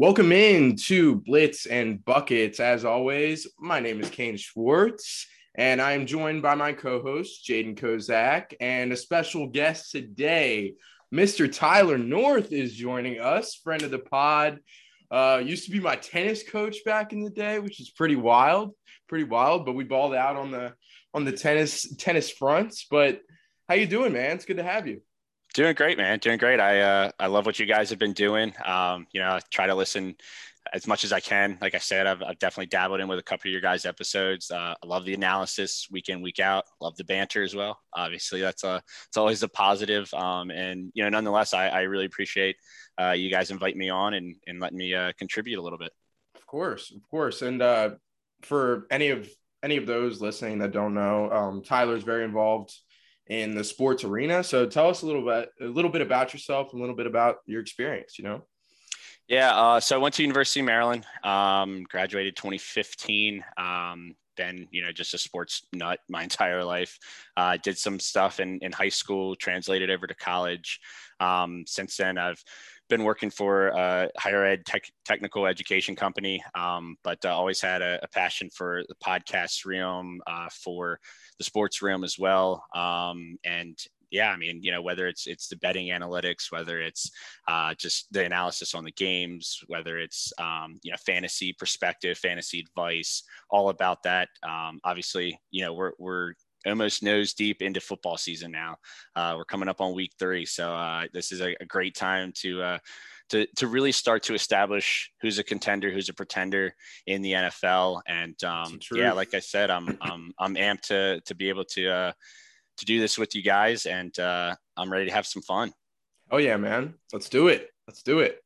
Welcome in to Blitz and Buckets. As always, my name is Kane Schwartz, and I am joined by my co-host Jaden Kozak, and a special guest today, Mr. Tyler North, is joining us, friend of the pod. Uh, used to be my tennis coach back in the day, which is pretty wild, pretty wild. But we balled out on the on the tennis tennis fronts. But how you doing, man? It's good to have you. Doing great, man. Doing great. I uh, I love what you guys have been doing. Um, you know, I try to listen as much as I can. Like I said, I've, I've definitely dabbled in with a couple of your guys' episodes. Uh, I love the analysis week in, week out. Love the banter as well. Obviously, that's a it's always a positive. Um, and you know, nonetheless, I, I really appreciate uh, you guys invite me on and and letting me uh, contribute a little bit. Of course, of course. And uh, for any of any of those listening that don't know, um, Tyler's very involved in the sports arena. So tell us a little bit, a little bit about yourself, a little bit about your experience. You know. Yeah, uh, so I went to University of Maryland, um, graduated 2015. Um, been, you know, just a sports nut my entire life. Uh, did some stuff in, in high school, translated over to college. Um, since then, I've been working for a higher ed tech, technical education company, um, but uh, always had a, a, passion for the podcast realm, uh, for the sports realm as well. Um, and yeah, I mean, you know, whether it's it's the betting analytics, whether it's uh, just the analysis on the games, whether it's um, you know fantasy perspective, fantasy advice, all about that. Um, obviously, you know, we're we're almost nose deep into football season now. Uh, we're coming up on week three, so uh, this is a, a, great time to uh, to to really start to establish who's a contender, who's a pretender in the NFL. And um, yeah, like I said, I'm I'm I'm amped to to be able to uh, to do this with you guys, and uh, I'm ready to have some fun. Oh yeah, man, let's do it. Let's do it.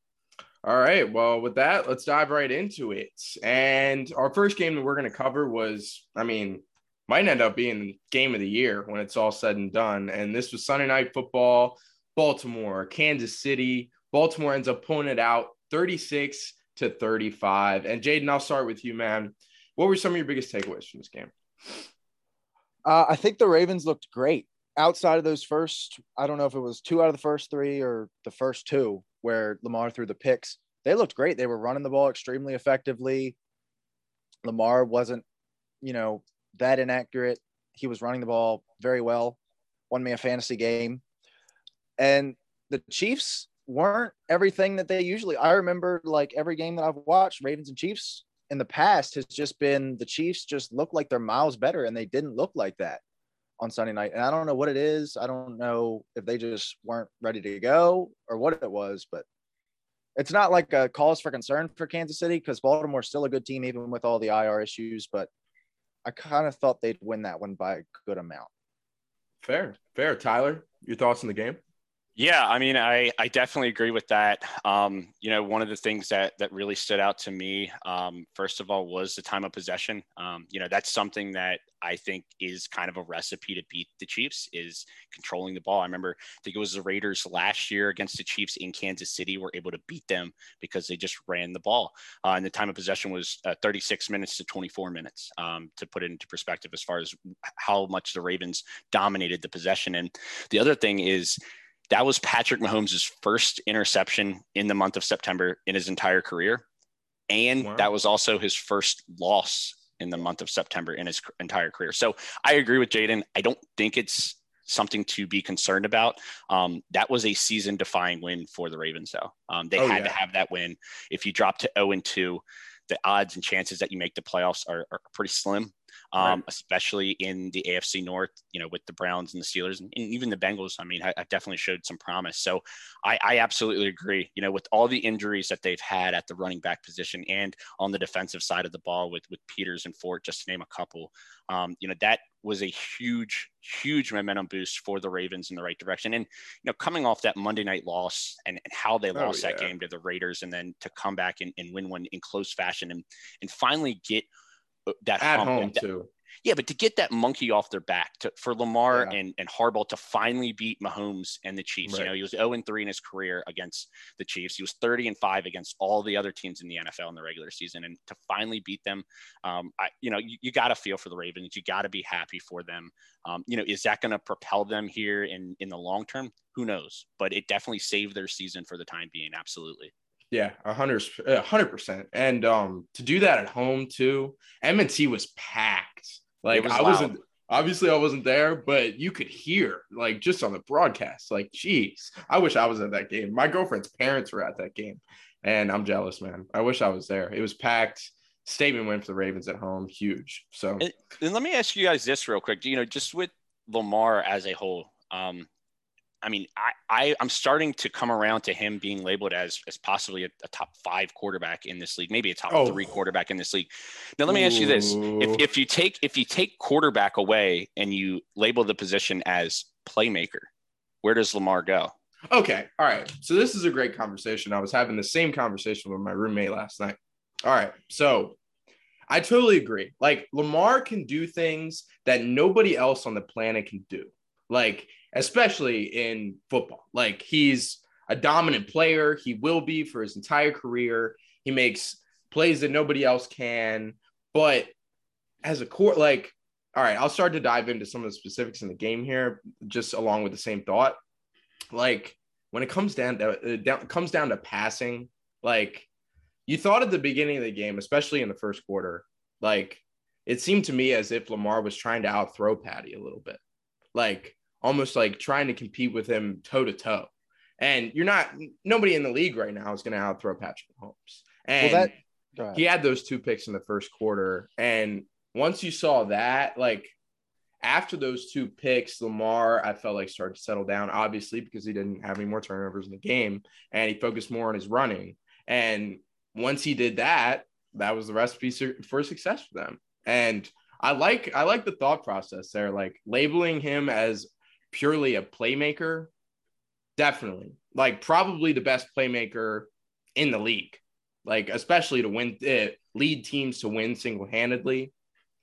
All right. Well, with that, let's dive right into it. And our first game that we're going to cover was, I mean, might end up being game of the year when it's all said and done. And this was Sunday night football, Baltimore, Kansas City. Baltimore ends up pulling it out 36 to 35. And Jaden, I'll start with you, man. What were some of your biggest takeaways from this game? Uh, I think the Ravens looked great outside of those first. I don't know if it was two out of the first three or the first two where Lamar threw the picks. They looked great. They were running the ball extremely effectively. Lamar wasn't, you know, that inaccurate. He was running the ball very well, won me a fantasy game. And the Chiefs weren't everything that they usually I remember like every game that I've watched, Ravens and Chiefs in the past has just been the Chiefs just look like they're miles better and they didn't look like that on Sunday night. And I don't know what it is. I don't know if they just weren't ready to go or what it was, but it's not like a cause for concern for Kansas City because Baltimore's still a good team, even with all the IR issues. But I kind of thought they'd win that one by a good amount. Fair, fair. Tyler, your thoughts on the game? Yeah, I mean, I, I definitely agree with that. Um, you know, one of the things that that really stood out to me, um, first of all, was the time of possession. Um, you know, that's something that I think is kind of a recipe to beat the Chiefs is controlling the ball. I remember, I think it was the Raiders last year against the Chiefs in Kansas City were able to beat them because they just ran the ball. Uh, and the time of possession was uh, 36 minutes to 24 minutes, um, to put it into perspective as far as how much the Ravens dominated the possession. And the other thing is that was Patrick Mahomes' first interception in the month of September in his entire career. And wow. that was also his first loss in the month of September in his entire career. So I agree with Jaden. I don't think it's something to be concerned about. Um, that was a season defying win for the Ravens, though. Um, they oh, had yeah. to have that win. If you drop to 0 and 2, the odds and chances that you make the playoffs are, are pretty slim um, right. especially in the AFC North, you know, with the Browns and the Steelers and, even the Bengals. I mean, I, I definitely showed some promise. So I, I, absolutely agree. You know, with all the injuries that they've had at the running back position and on the defensive side of the ball with with Peters and Fort, just to name a couple, um, you know, that was a huge, huge momentum boost for the Ravens in the right direction. And you know, coming off that Monday night loss and, and how they oh, lost yeah. that game to the Raiders, and then to come back and, and win one in close fashion and and finally get uh, that at hump, home that, too. Yeah, but to get that monkey off their back to, for Lamar yeah. and, and Harbaugh to finally beat Mahomes and the Chiefs. Right. You know, he was 0 3 in his career against the Chiefs. He was 30 and 5 against all the other teams in the NFL in the regular season. And to finally beat them, um, I, you know, you, you got to feel for the Ravens. You got to be happy for them. Um, you know, is that going to propel them here in, in the long term? Who knows? But it definitely saved their season for the time being. Absolutely. Yeah, a hundred, a hundred percent. And um, to do that at home too, M&T was packed. Like was I loud. wasn't obviously I wasn't there, but you could hear like just on the broadcast. Like, geez, I wish I was at that game. My girlfriend's parents were at that game, and I'm jealous, man. I wish I was there. It was packed. Statement win for the Ravens at home, huge. So And, and let me ask you guys this real quick. You know, just with Lamar as a whole, um, I mean, I, I I'm starting to come around to him being labeled as as possibly a, a top five quarterback in this league, maybe a top Oh. three quarterback in this league. Now, let me ask you this: if if you take if you take quarterback away and you label the position as playmaker, where does Lamar go? Okay. All right. So this is a great conversation. I was having the same conversation with my roommate last night. All right. So I totally agree. Like Lamar can do things that nobody else on the planet can do. Like especially in football. Like he's a dominant player. He will be for his entire career. He makes plays that nobody else can. But as a core, like, all right, I'll start to dive into some of the specifics in the game here, just along with the same thought like when it comes down to it down, comes down to passing, like you thought at the beginning of the game, especially in the first quarter, like it seemed to me as if Lamar was trying to outthrow Patty a little bit, like almost like trying to compete with him toe to toe. And you're not nobody in the league right now is going to outthrow Patrick Mahomes. And that- he had those two picks in the first quarter. And once you saw that, like after those two picks, Lamar, I felt like started to settle down, obviously, because he didn't have any more turnovers in the game and he focused more on his running. And once he did that, that was the recipe for success for them. And I like I like the thought process there, like labeling him as purely a playmaker, definitely. Like probably the best playmaker in the league. Like especially to win uh, lead teams to win single-handedly.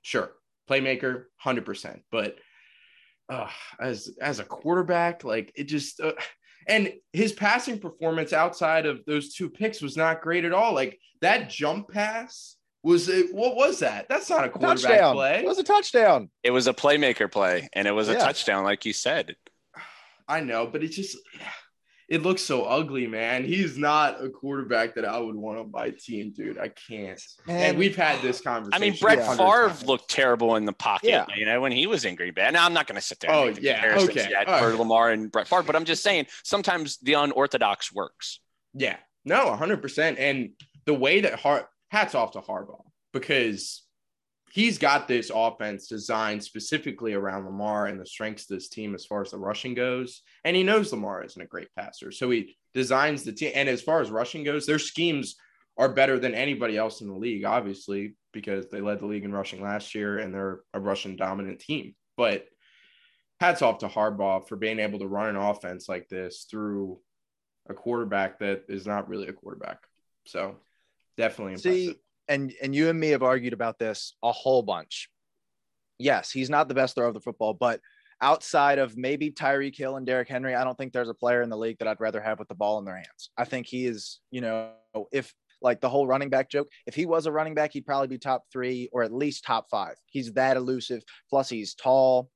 Sure playmaker 100% but uh, as as a quarterback like it just uh, and his passing performance outside of those two picks was not great at all. Like that jump pass was it what was that that's not a quarterback touchdown. play It was a touchdown. It was a playmaker play, and it was a Yeah. touchdown, like you said. I know, but it just it looks so ugly, man. He's not a quarterback that I would want on my team, dude. I can't. And, And- we've had this conversation. I mean, Brett Yeah. Favre times. looked terrible in the pocket, Yeah. you know, when he was in Green Bay. Now, I'm not going to sit there Oh, make the yeah, comparisons okay, yet all for right. Lamar and Brett Favre, but I'm just saying sometimes the unorthodox works. Yeah, no, 100%. And the way that Har hats off to Harbaugh because he's got this offense designed specifically around Lamar and the strengths of this team as far as the rushing goes. And he knows Lamar isn't a great passer. So he designs the team. And as far as rushing goes, their schemes are better than anybody else in the league, obviously, because they led the league in rushing last year and they're a rushing dominant team. But hats off to Harbaugh for being able to run an offense like this through a quarterback that is not really a quarterback. So definitely impressive. See, and and you and me have argued about this a whole bunch. Yes, he's not the best thrower of the football, but outside of maybe Tyreek Hill and Derrick Henry, I don't think there's a player in the league that I'd rather have with the ball in their hands. I think he is, you know, if like the whole running back joke, if he was a running back, he'd probably be top three or at least top five. He's that elusive. Plus, he's tall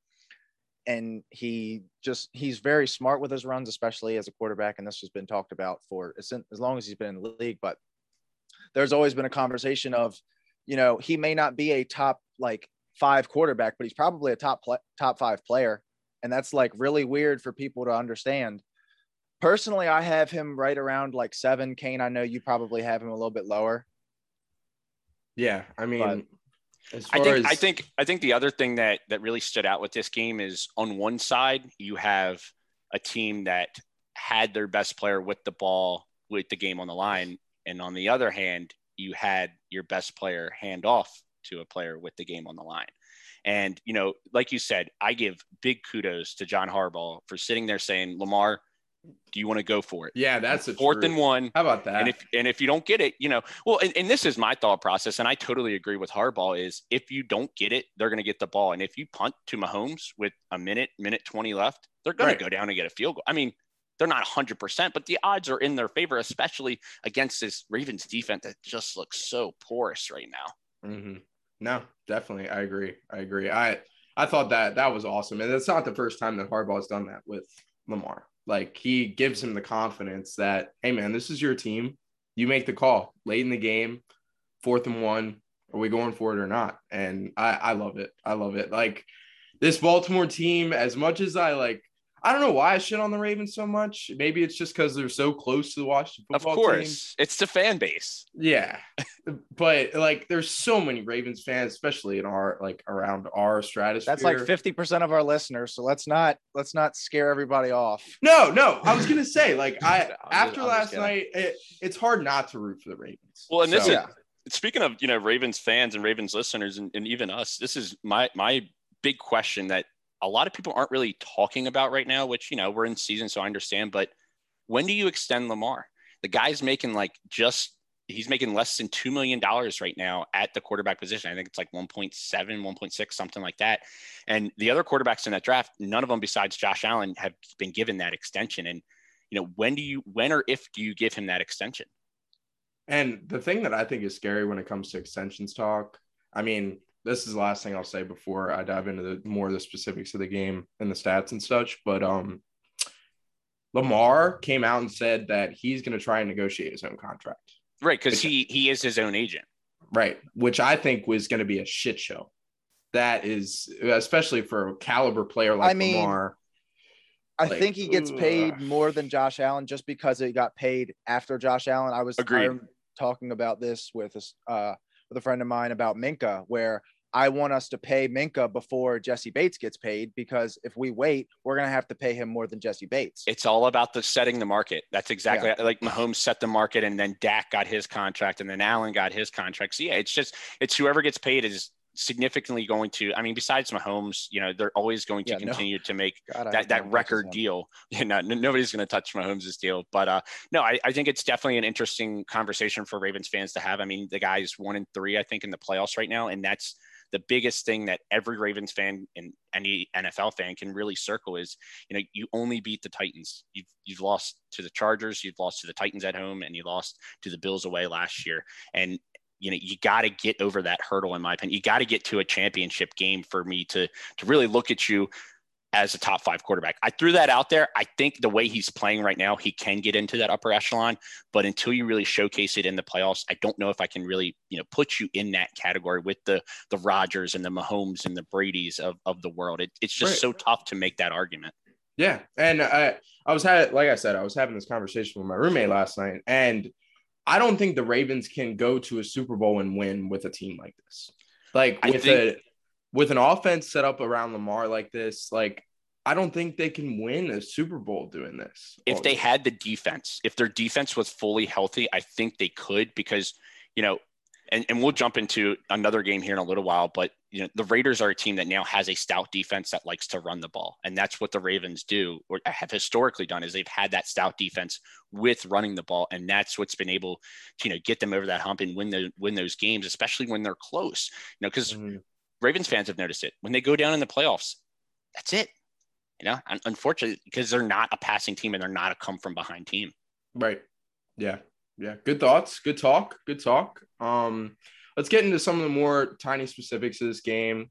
and he just he's very smart with his runs, especially as a quarterback. And this has been talked about for as as long as he's been in the league. But there's always been a conversation of, you know, he may not be a top like five quarterback, but he's probably a top pl- top five player, and that's like really weird for people to understand. Personally, I have him right around like seven. Kane, I know you probably have him a little bit lower. Yeah, I mean, But- as I far think as I think I think the other thing that that really stood out with this game is on one side you have a team that had their best player with the ball with the game on the line, and on the other hand you had your best player hand off to a player with the game on the line. And you know, like you said, I give big kudos to John Harbaugh for sitting there saying, "Lamar, do you want to go for it?" yeah, that's a Fourth truth. and one. How about that? And if and if you don't get it, you know, well, and, and this is my thought process, and I totally agree with Harbaugh. Is if you don't get it, they're going to get the ball, and if you punt to Mahomes with a minute, minute twenty left, they're going Right. to go down and get a field goal. I mean, they're not hundred percent, but the odds are in their favor, especially against this Ravens defense that just looks so porous right now. Mhm. No, definitely, I agree. I agree. I I thought that that was awesome, and it's not the first time that Harbaugh's done that with Lamar. Like he gives him the confidence that, hey man, this is your team. you make the call late in the game, fourth and one. Are we going for it or not? And I, I love it. I love it. Like this Baltimore team, as much as I like I don't know why I shit on the Ravens so much. Maybe it's just because they're so close to the Washington football Of course, team. it's the fan base. Yeah, but like, there's so many Ravens fans, especially in our like around our stratosphere. That's like fifty percent of our listeners. So let's not let's not scare everybody off. No, no. I was gonna say like I I'm after just last night, it, it's hard not to root for the Ravens. Well, and this So- is speaking of you know Ravens fans and Ravens listeners and, and even us. This is my my big question that a lot of people aren't really talking about right now. Which you know we're in season, so I understand. But when do you extend Lamar? The guy's making like just he's making less than two million dollars right now at the quarterback position. I think it's like 1.7, 1.6, something like that. And the other quarterbacks in that draft, none of them besides Josh Allen have been given that extension. And you know when do you when or if do you give him that extension? And the thing that I think is scary when it comes to extensions talk, I mean, this is the last thing I'll say before I dive into the more of the specifics of the game and the stats and such. But um Lamar came out and said that he's going to try and negotiate his own contract. Right, because he he is his own agent. Right. Which I think was going to be a shit show. That is, especially for a caliber player like I mean, Lamar. I Like, think he gets paid more than Josh Allen just because he got paid after Josh Allen. I was Agreed. Talking about this with a, s- uh, with a friend of mine about Minkah, where I want us to pay Minkah before Jessie Bates gets paid because if we wait, we're gonna have to pay him more than Jessie Bates. It's all about the setting the market. That's exactly like Mahomes set the market, and then Dak got his contract, and then Allen got his contract. So yeah, it's just it's whoever gets paid is significantly going to. I mean, besides Mahomes, you know, they're always going to Yeah, no. continue to make God, that that record deal. You know, nobody's going to touch Mahomes' deal. But uh, no, I, I think it's definitely an interesting conversation for Ravens fans to have. I mean, the guy's one and three, I think, in the playoffs right now, and that's the biggest thing that every Ravens fan and any NFL fan can really circle is, you know, you only beat the Titans. You've you've lost to the Chargers, you've lost to the Titans at home, and you lost to the Bills away last year. And you know, you got to get over that hurdle, in my opinion. You got to get to a championship game for me to to really look at you as a top five quarterback. I threw that out there. I think the way he's playing right now, he can get into that upper echelon. But until you really showcase it in the playoffs, I don't know if I can really, you know, put you in that category with the the Rodgers and the Mahomes and the Brady's of, of the world. It, it's just Right. so tough to make that argument. Yeah, and I I was had like I said I was having this conversation with my roommate last night, and I don't think the Ravens can go to a Super Bowl and win with a team like this. Like I with think- a with an offense set up around Lamar like this, like I don't think they can win a Super Bowl doing this. if they had the defense, if their defense was fully healthy, I think they could because, you know, and, and we'll jump into another game here in a little while, but you know, the Raiders are a team that now has a stout defense that likes to run the ball. And that's what the Ravens do or have historically done is they've had that stout defense with running the ball. And that's what's been able to, you know, get them over that hump and win the win those games, especially when they're close. You know, because Mhm. Ravens fans have noticed it. When they go down in the playoffs, that's it. You know, un- unfortunately, because they're not a passing team and they're not a come from behind team. Right. Yeah. Yeah. Good thoughts. Good talk. Good talk. Um, let's get into some of the more tiny specifics of this game.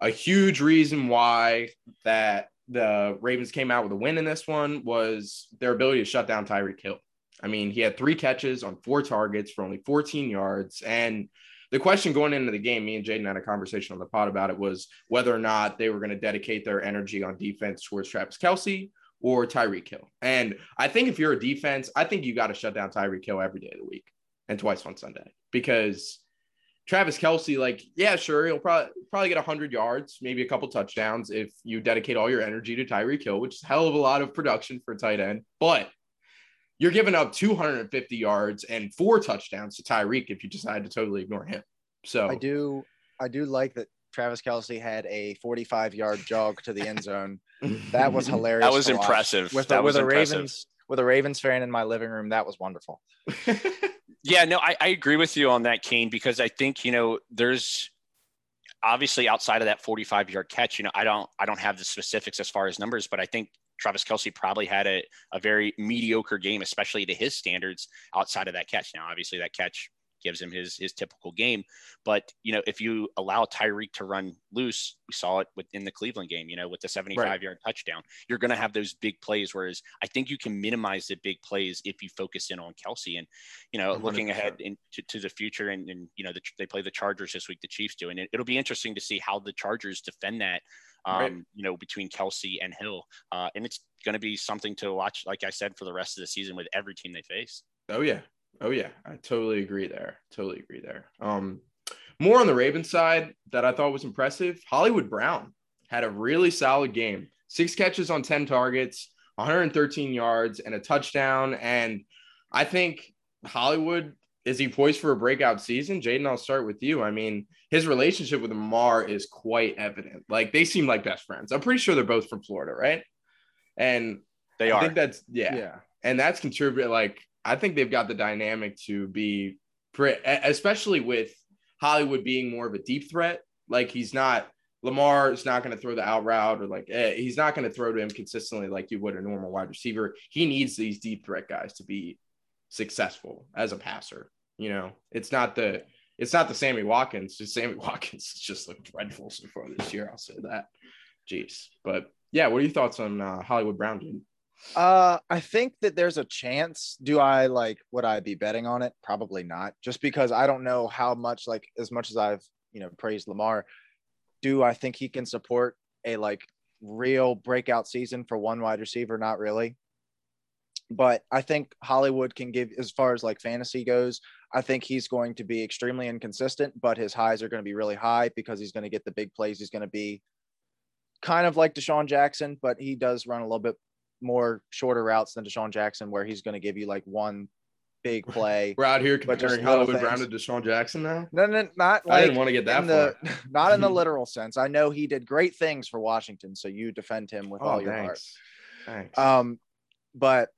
A huge reason why that the Ravens came out with a win in this one was their ability to shut down Tyreek Hill. I mean, he had three catches on four targets for only 14 yards. And the question going into the game, me and Jaden had a conversation on the pod about it, was whether or not they were going to dedicate their energy on defense towards Travis Kelce or Tyreek Hill. And I think if you're a defense, I think you got to shut down Tyreek Hill every day of the week and twice on Sunday because Travis Kelce, like, yeah, sure, he'll probably probably get 100 yards, maybe a couple touchdowns if you dedicate all your energy to Tyreek Hill, which is hell of a lot of production for a tight end. But you're giving up 250 yards and four touchdowns to Tyreek if you decide to totally ignore him. So I do I do like that Travis Kelce had a 45 yard jog to the end zone. That was hilarious. That was impressive. With, that a, with was a. Ravens with a Ravens fan in my living room, that was wonderful. Yeah, no, I, I agree with you on that, Kane, because I think, you know, there's obviously outside of that 45 yard catch, you know, I don't I don't have the specifics as far as numbers, but I think Travis Kelce probably had a, a very mediocre game, especially to his standards outside of that catch. Now, obviously that catch gives him his his typical game. But you know, if you allow Tyreek to run loose, we saw it within the Cleveland game. You know, with the 75 right. yard touchdown, you're going to have those big plays. Whereas I think you can minimize the big plays if you focus in on Kelce. And you know, 100%. looking ahead into to the future, and, and you know, the, they play the Chargers this week. The Chiefs do, and it, it'll be interesting to see how the Chargers defend that. Um, right. you know, between Kelce and Hill, uh, and it's going to be something to watch, like I said, for the rest of the season with every team they face. Oh yeah, Oh yeah, I totally agree there. Totally agree there. Um, more on the Ravens side that I thought was impressive. Hollywood Brown had a really solid game. Six catches on 10 targets, 113 yards, and a touchdown. And I think Hollywood is he poised for a breakout season? Jaden, I'll start with you. I mean, his relationship with Lamar is quite evident. Like they seem like best friends. I'm pretty sure they're both from Florida, right? And they I are. I think that's yeah. yeah. And that's contributed like I think they've got the dynamic to be, pretty, especially with Hollywood being more of a deep threat. Like he's not Lamar is not going to throw the out route or like eh, he's not going to throw to him consistently like you would a normal wide receiver. He needs these deep threat guys to be successful as a passer. You know, it's not the it's not the Sammy Watkins. Just Sammy Watkins just looked dreadful so far this year. I'll say that. Jeez, but yeah, what are your thoughts on uh, Hollywood Brown? Dude? Uh, I think that there's a chance. Do I like would I be betting on it? Probably not. Just because I don't know how much like as much as I've, you know, praised Lamar, do I think he can support a like real breakout season for one wide receiver? Not really. But I think Hollywood can give as far as like fantasy goes, I think he's going to be extremely inconsistent, but his highs are going to be really high because he's going to get the big plays. He's going to be kind of like DeSean Jackson, but he does run a little bit more shorter routes than DeSean Jackson, where he's going to give you like one big play. We're out here comparing Hollywood Brown to DeSean Jackson now. No, no, not. Like I didn't want to get that the, far. Not in the literal sense. I know he did great things for Washington, so you defend him with oh, all your thanks. heart. Thanks. Um, but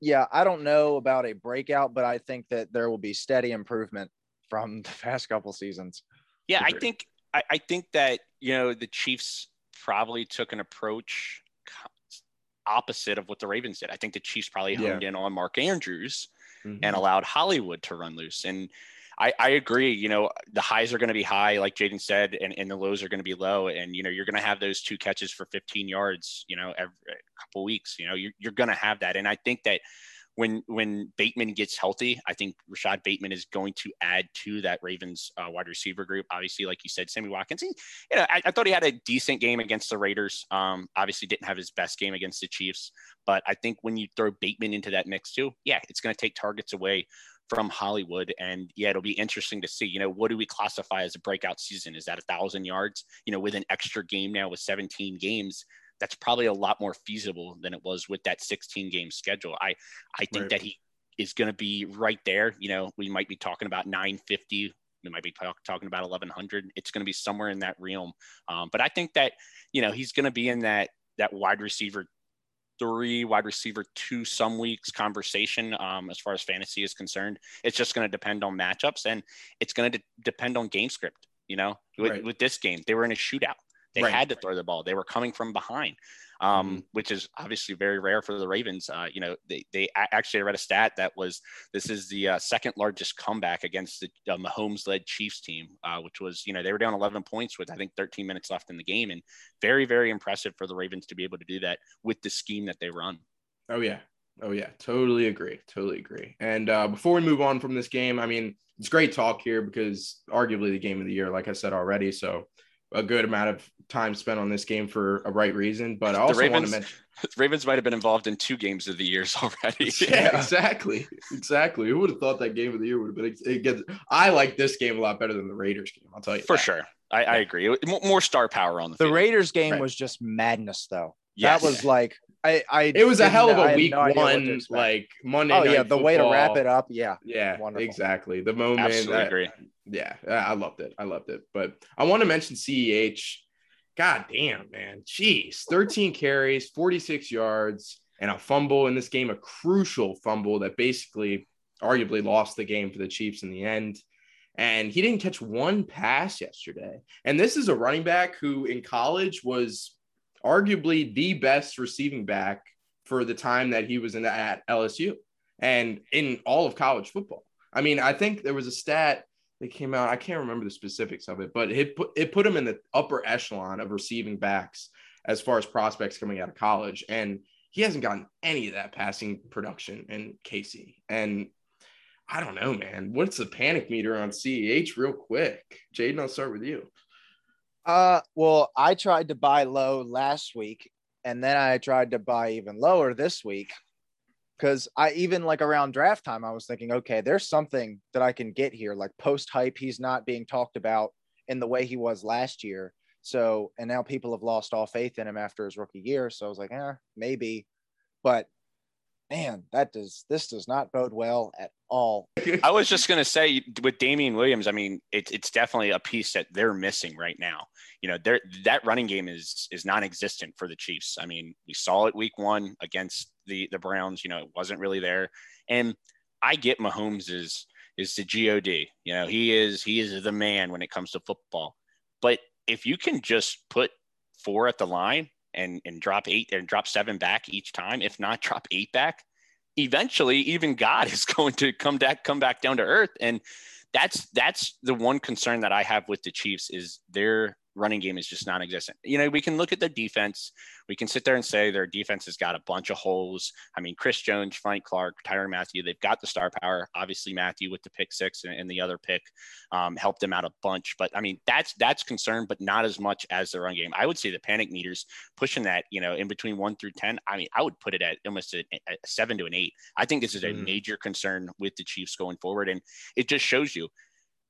yeah, I don't know about a breakout, but I think that there will be steady improvement from the past couple seasons. Yeah, I think I, I think that you know the Chiefs probably took an approach opposite of what the Ravens did. I think the Chiefs probably honed yeah. in on Mark Andrews mm-hmm. and allowed Hollywood to run loose. And I, I agree, you know, the highs are going to be high, like Jaden said, and, and the lows are going to be low. And, you know, you're going to have those two catches for 15 yards, you know, every couple weeks, you know, you're, you're going to have that. And I think that when when Bateman gets healthy, I think Rashod Bateman is going to add to that Ravens uh, wide receiver group. Obviously, like you said, Sammy Watkins. He, you know, I, I, thought he had a decent game against the Raiders. Um, obviously, didn't have his best game against the Chiefs, but I think when you throw Bateman into that mix too, yeah, it's going to take targets away from Hollywood. And yeah, it'll be interesting to see, you know, what do we classify as a breakout season? Is that a thousand yards? You know, with an extra game now with 17 games, that's probably a lot more feasible than it was with that 16 game schedule. I I think right. that he is going to be right there. You know, we might be talking about 950. We might be talk, talking about 1100. It's going to be somewhere in that realm. Um, but I think that you know he's going to be in that that wide receiver three, wide receiver two, some weeks conversation um, as far as fantasy is concerned. It's just going to depend on matchups and it's going to de- depend on game script. You know, with, right. with this game, they were in a shootout. They right. had to throw the ball. They were coming from behind, um, mm-hmm. which is obviously very rare for the Ravens. Uh, you know, they, they actually read a stat that was this is the uh, second largest comeback against the uh, Mahomes led Chiefs team, uh, which was, you know, they were down 11 points with, I think, 13 minutes left in the game. And very, very impressive for the Ravens to be able to do that with the scheme that they run. Oh, yeah. Oh, yeah. Totally agree. Totally agree. And uh, before we move on from this game, I mean, it's great talk here because arguably the game of the year, like I said already. So, a good amount of time spent on this game for a right reason. But I also Ravens, want to mention Ravens might have been involved in two games of the years already. yeah, exactly, exactly. Who would have thought that game of the year would have been? It gets, I like this game a lot better than the Raiders game. I'll tell you for that. sure. I, I agree. More star power on the. The field. Raiders game right. was just madness, though. Yes. That was like I, I it was a hell of a week no one like Monday. Oh yeah, the way to wrap it up, yeah, yeah, Wonderful. exactly. The moment, absolutely that, agree. Yeah, I loved it. I loved it. But I want to mention CEH God damn, man. Jeez. 13 carries, 46 yards, and a fumble in this game, a crucial fumble that basically arguably lost the game for the Chiefs in the end. And he didn't catch one pass yesterday. And this is a running back who in college was arguably the best receiving back for the time that he was in at LSU and in all of college football. I mean, I think there was a stat that came out. I can't remember the specifics of it, but it put it put him in the upper echelon of receiving backs as far as prospects coming out of college, and he hasn't gotten any of that passing production in Casey. And I don't know, man. What's the panic meter on CEH real quick? Jaden, I'll start with you. Uh, well, I tried to buy low last week, and then I tried to buy even lower this week because I even like around draft time, I was thinking, okay, there's something that I can get here. Like post hype, he's not being talked about in the way he was last year. So, and now people have lost all faith in him after his rookie year. So I was like, eh, maybe. But man, that does this does not bode well at all. I was just gonna say with Damien Williams, I mean, it's it's definitely a piece that they're missing right now. You know, there that running game is is non-existent for the Chiefs. I mean, we saw it week one against the the Browns. You know, it wasn't really there, and I get Mahomes is is the god. You know, he is he is the man when it comes to football. But if you can just put four at the line and and drop eight and drop seven back each time, if not drop eight back, eventually even God is going to come back come back down to earth. And that's that's the one concern that I have with the Chiefs is their running game is just non-existent. You know, we can look at the defense. We can sit there and say their defense has got a bunch of holes. I mean, Chris Jones, Frank Clark, Tyrann Mathieu, they've got the star power. Obviously, Mathieu with the pick six and, and the other pick um, helped them out a bunch. But I mean, that's that's concern, but not as much as the run game. I would say the panic meters pushing that, you know, in between one through ten. I mean, I would put it at almost a, a seven to an eight. I think this is a mm. major concern with the Chiefs going forward, and it just shows you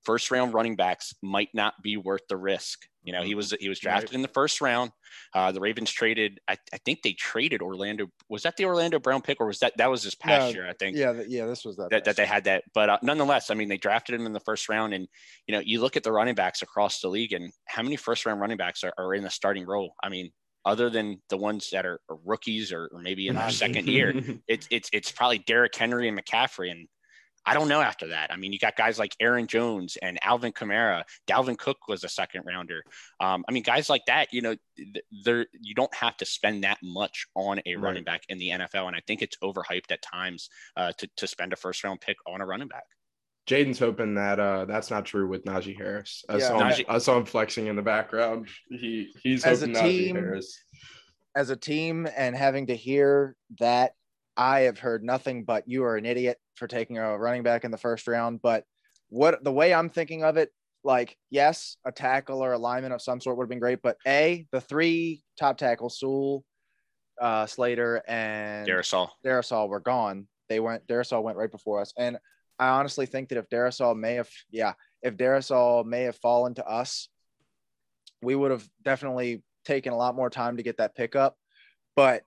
first round running backs might not be worth the risk. You know, he was he was drafted right. in the first round. Uh, the Ravens traded. I, I, think they traded Orlando. Was that the Orlando Brown pick, or was that that was this past year? I think. Yeah, yeah, this was that. That, that they had that, but uh, nonetheless, I mean, they drafted him in the first round, and you know, you look at the running backs across the league, and how many first round running backs are, are in the starting role? I mean, other than the ones that are, are rookies or, or, maybe in their second year, it's it's it's probably Derrick Henry and McCaffrey, and I don't know after that. I mean, you got guys like Aaron Jones and Alvin Kamara. Dalvin Cook was a second rounder. Um, I mean, guys like that, you know, there you don't have to spend that much on a right. running back in the NFL, and I think it's overhyped at times uh, to to spend a first round pick on a running back. Jaden's hoping that uh, that's not true with Najee Harris. I, yeah, saw him, Najee- I saw him flexing in the background. He he's as hoping a team, Najee Harris. As a team, and having to hear that I have heard nothing but you are an idiot for taking a running back in the first round. But what the way I'm thinking of it, like, yes, a tackle or a lineman of some sort would have been great. But A, the three top tackles, Sewell, uh, Slater, and Darrisaw. Darrisaw were gone. They went, Darrisaw went right before us. And I honestly think that if Darrisaw may have, yeah, if Darrisaw may have fallen to us, we would have definitely taken a lot more time to get that pickup. But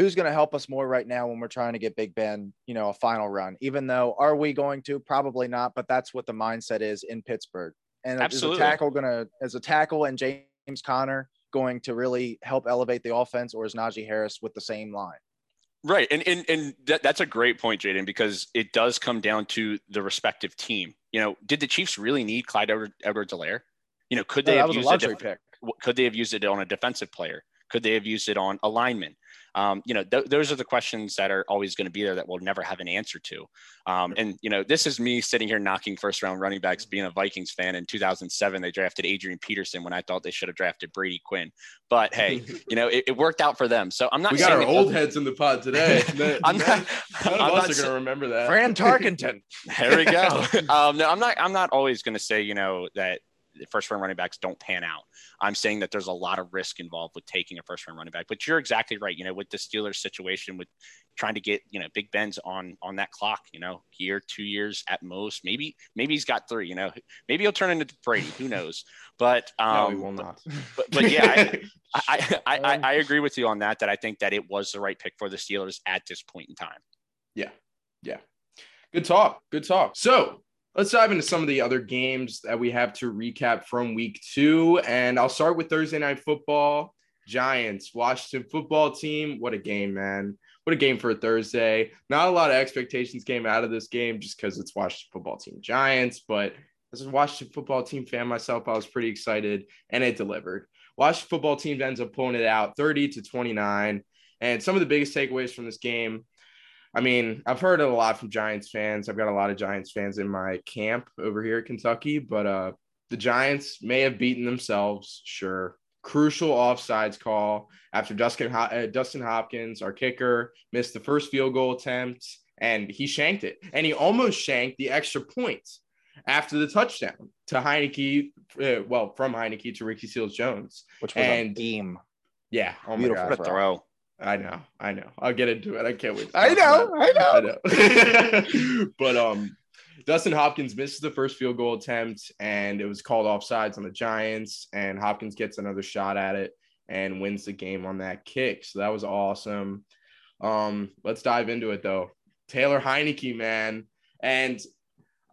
who's going to help us more right now when we're trying to get Big Ben, you know, a final run? Even though, are we going to? Probably not, but that's what the mindset is in Pittsburgh. And Absolutely. is a tackle going to, as a tackle and James Conner going to really help elevate the offense, or is Najee Harris with the same line? Right. And and, and that, that's a great point, Jaden, because it does come down to the respective team. You know, did the Chiefs really need Clyde Edwards Helaire? You know, could they have used a def- pick? Could they have used it on a defensive player? Could they have used it on a lineman? Um, you know, th- those are the questions that are always going to be there that we'll never have an answer to. Um, and you know, this is me sitting here knocking first round running backs, being a Vikings fan. In 2007, they drafted Adrian Peterson when I thought they should have drafted Brady Quinn. But hey, you know, it, it worked out for them. So I'm not. We got our old heads in the pod today. I'm not, none of I'm us are going to remember that. Fran Tarkenton. there we go. um, no, I'm not. I'm not always going to say you know that first round running backs don't pan out. I'm saying that there's a lot of risk involved with taking a first round running back. But you're exactly right. You know, with the Steelers situation, with trying to get you know Big Ben's on on that clock. You know, year, two years at most. Maybe maybe he's got three. You know, maybe he'll turn into Brady. Who knows? But um, no, will not. But, but yeah, I, I, I, I, I agree with you on that. That I think that it was the right pick for the Steelers at this point in time. Yeah, yeah. Good talk. Good talk. So Let's dive into some of the other games that we have to recap from week two. And I'll start with Thursday night football. Giants, Washington football team. What a game, man. What a game for a Thursday. Not a lot of expectations came out of this game just because it's Washington football team Giants. But as a Washington football team fan myself, I was pretty excited and it delivered. Washington football team ends up pulling it out 30 to 29. And some of the biggest takeaways from this game I mean, I've heard it a lot from Giants fans. I've got a lot of Giants fans in my camp over here at Kentucky, but uh, the Giants may have beaten themselves, sure. Crucial offsides call after Dustin, uh, Dustin Hopkins, our kicker, missed the first field goal attempt and he shanked it. And he almost shanked the extra points after the touchdown to Heinicke, uh, well, from Heinicke to Ricky Seals Jones, which was and, a beam. Yeah. Oh Beautiful my God. throw. I know, I know. I'll get into it. I can't wait. I know, I know, I know. but um, Dustin Hopkins misses the first field goal attempt, and it was called offsides on the Giants. And Hopkins gets another shot at it and wins the game on that kick. So that was awesome. Um, let's dive into it though. Taylor Heinicke, man, and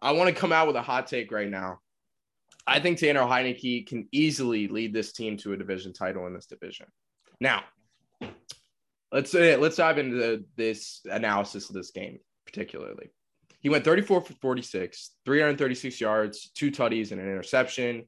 I want to come out with a hot take right now. I think Taylor Heinicke can easily lead this team to a division title in this division. Now, let's uh, let's dive into this analysis of this game particularly. He went 34 for 46, 336 yards, two tutties, and an interception.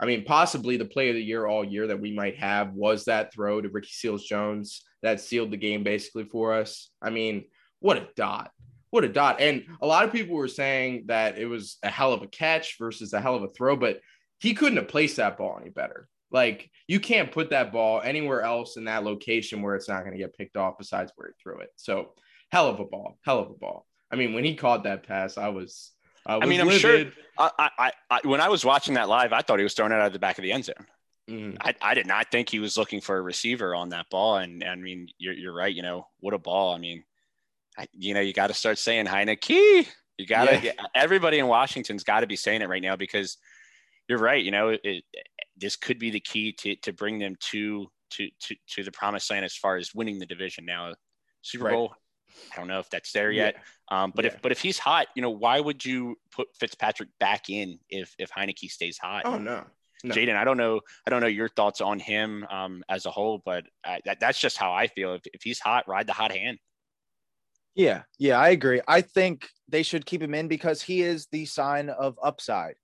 I mean, possibly the play of the year all year that we might have was that throw to Ricky Seals Jones that sealed the game basically for us. I mean, what a dot. What a dot. And a lot of people were saying that it was a hell of a catch versus a hell of a throw, but he couldn't have placed that ball any better. Like you can't put that ball anywhere else in that location where it's not going to get picked off besides where he threw it. So hell of a ball, hell of a ball. I mean, when he caught that pass, I was. I, was I mean, I'm sure. I, I, I, when I was watching that live, I thought he was throwing it out of the back of the end zone. Mm. I, I did not think he was looking for a receiver on that ball. And, and I mean, you're, you're right. You know, what a ball. I mean, I, you know, you got to start saying Heinicke. You got to, yeah. everybody in Washington's got to be saying it right now because you're right. You know, it, it, this could be the key to, to bring them to, to, to, to the promised land as far as winning the division. Now, Super right. Bowl, I don't know if that's there yet. Yeah. Um, but yeah. if but if he's hot, you know, why would you put Fitzpatrick back in if if Heinicke stays hot? Oh no. No. Jaden, I don't know. I don't know your thoughts on him um, as a whole, but I, that, that's just how I feel. If, if he's hot, ride the hot hand. Yeah, yeah, I agree. I think they should keep him in because he is the sign of upside.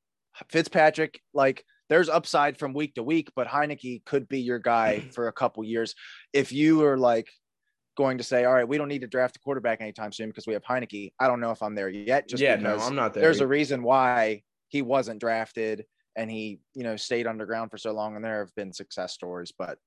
Fitzpatrick, like there's upside from week to week, but Heinicke could be your guy for a couple years. If you are like going to say, all right, we don't need to draft a quarterback anytime soon because we have Heinicke, I don't know if I'm there yet. Just yeah, no, I'm not there. There's a reason why he wasn't drafted and he, you know, stayed underground for so long, and there have been success stories, but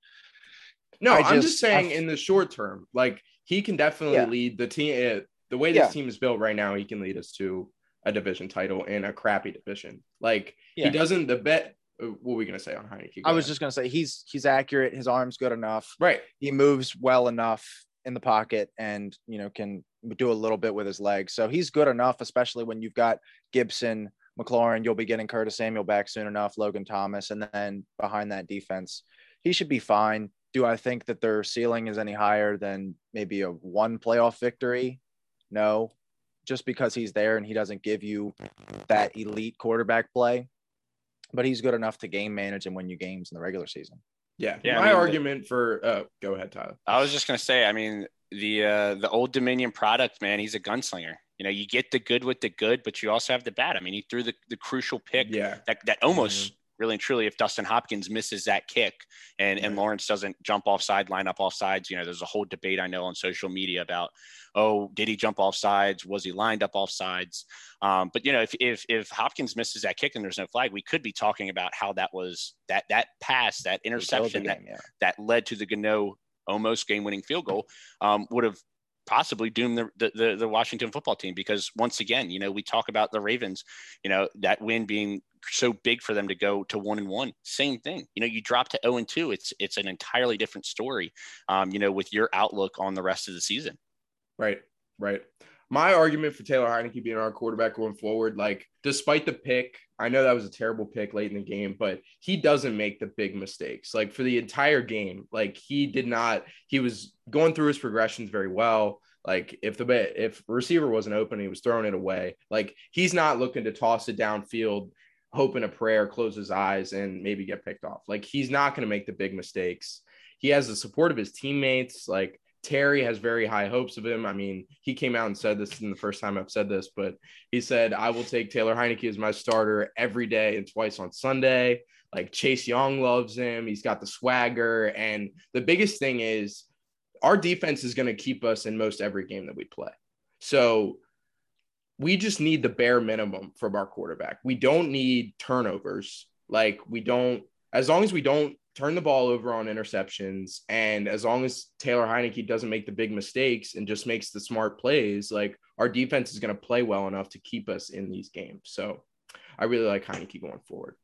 no, I am just saying I, in the short term, like he can definitely yeah. lead the team. Eh, the way this yeah. team is built right now, he can lead us to a division title in a crappy division. Like yeah. he doesn't. The bet. Uh, what were we gonna say on Heinicke? Go I was just gonna say he's he's accurate. His arm's good enough. Right. He moves well enough in the pocket, and you know can do a little bit with his legs. So he's good enough, especially when you've got Gibson, McLaurin. You'll be getting Curtis Samuel back soon enough. Logan Thomas, and then behind that defense, he should be fine do I think that their ceiling is any higher than maybe a one playoff victory? No, just because he's there and he doesn't give you that elite quarterback play, but he's good enough to game manage and win you games in the regular season. Yeah, yeah. My I mean, argument for uh, go ahead, Tyler. I was just gonna say, I mean, the uh, the Old Dominion product, man, he's a gunslinger. You know, you get the good with the good, but you also have the bad. I mean, he threw the, the crucial pick yeah. that, that almost really and truly, if Dustin Hopkins misses that kick and, and Lawrence doesn't jump offside, line up off sides, you know, there's a whole debate I know on social media about, oh, did he jump off sides? Was he lined up off sides? Um, but you know, if, if if Hopkins misses that kick and there's no flag, we could be talking about how that was that that pass, that interception game, that yeah. that led to the Gano almost game-winning field goal um, would have possibly doom the, the, the Washington football team because once again, you know, we talk about the Ravens, you know, that win being so big for them to go to one and one. Same thing. You know, you drop to 0 and 2. It's it's an entirely different story. Um, you know, with your outlook on the rest of the season. Right. Right. My argument for Taylor Heinicke being our quarterback going forward, like despite the pick, I know that was a terrible pick late in the game, but he doesn't make the big mistakes. Like for the entire game, like he did not. He was going through his progressions very well. Like if the if receiver wasn't open, he was throwing it away. Like he's not looking to toss it downfield hoping a prayer, close his eyes, and maybe get picked off. Like he's not going to make the big mistakes. He has the support of his teammates. Like Terry has very high hopes of him. I mean, he came out and said this in the first time I've said this, but he said, I will take Taylor Heinicke as my starter every day and twice on Sunday. Like Chase Young loves him. He's got the swagger. And the biggest thing is our defense is going to keep us in most every game that we play. So we just need the bare minimum from our quarterback. We don't need turnovers. Like we don't, as long as we don't turn the ball over on interceptions, and as long as Taylor Heinicke doesn't make the big mistakes and just makes the smart plays, like our defense is going to play well enough to keep us in these games. So I really like Heinicke going forward.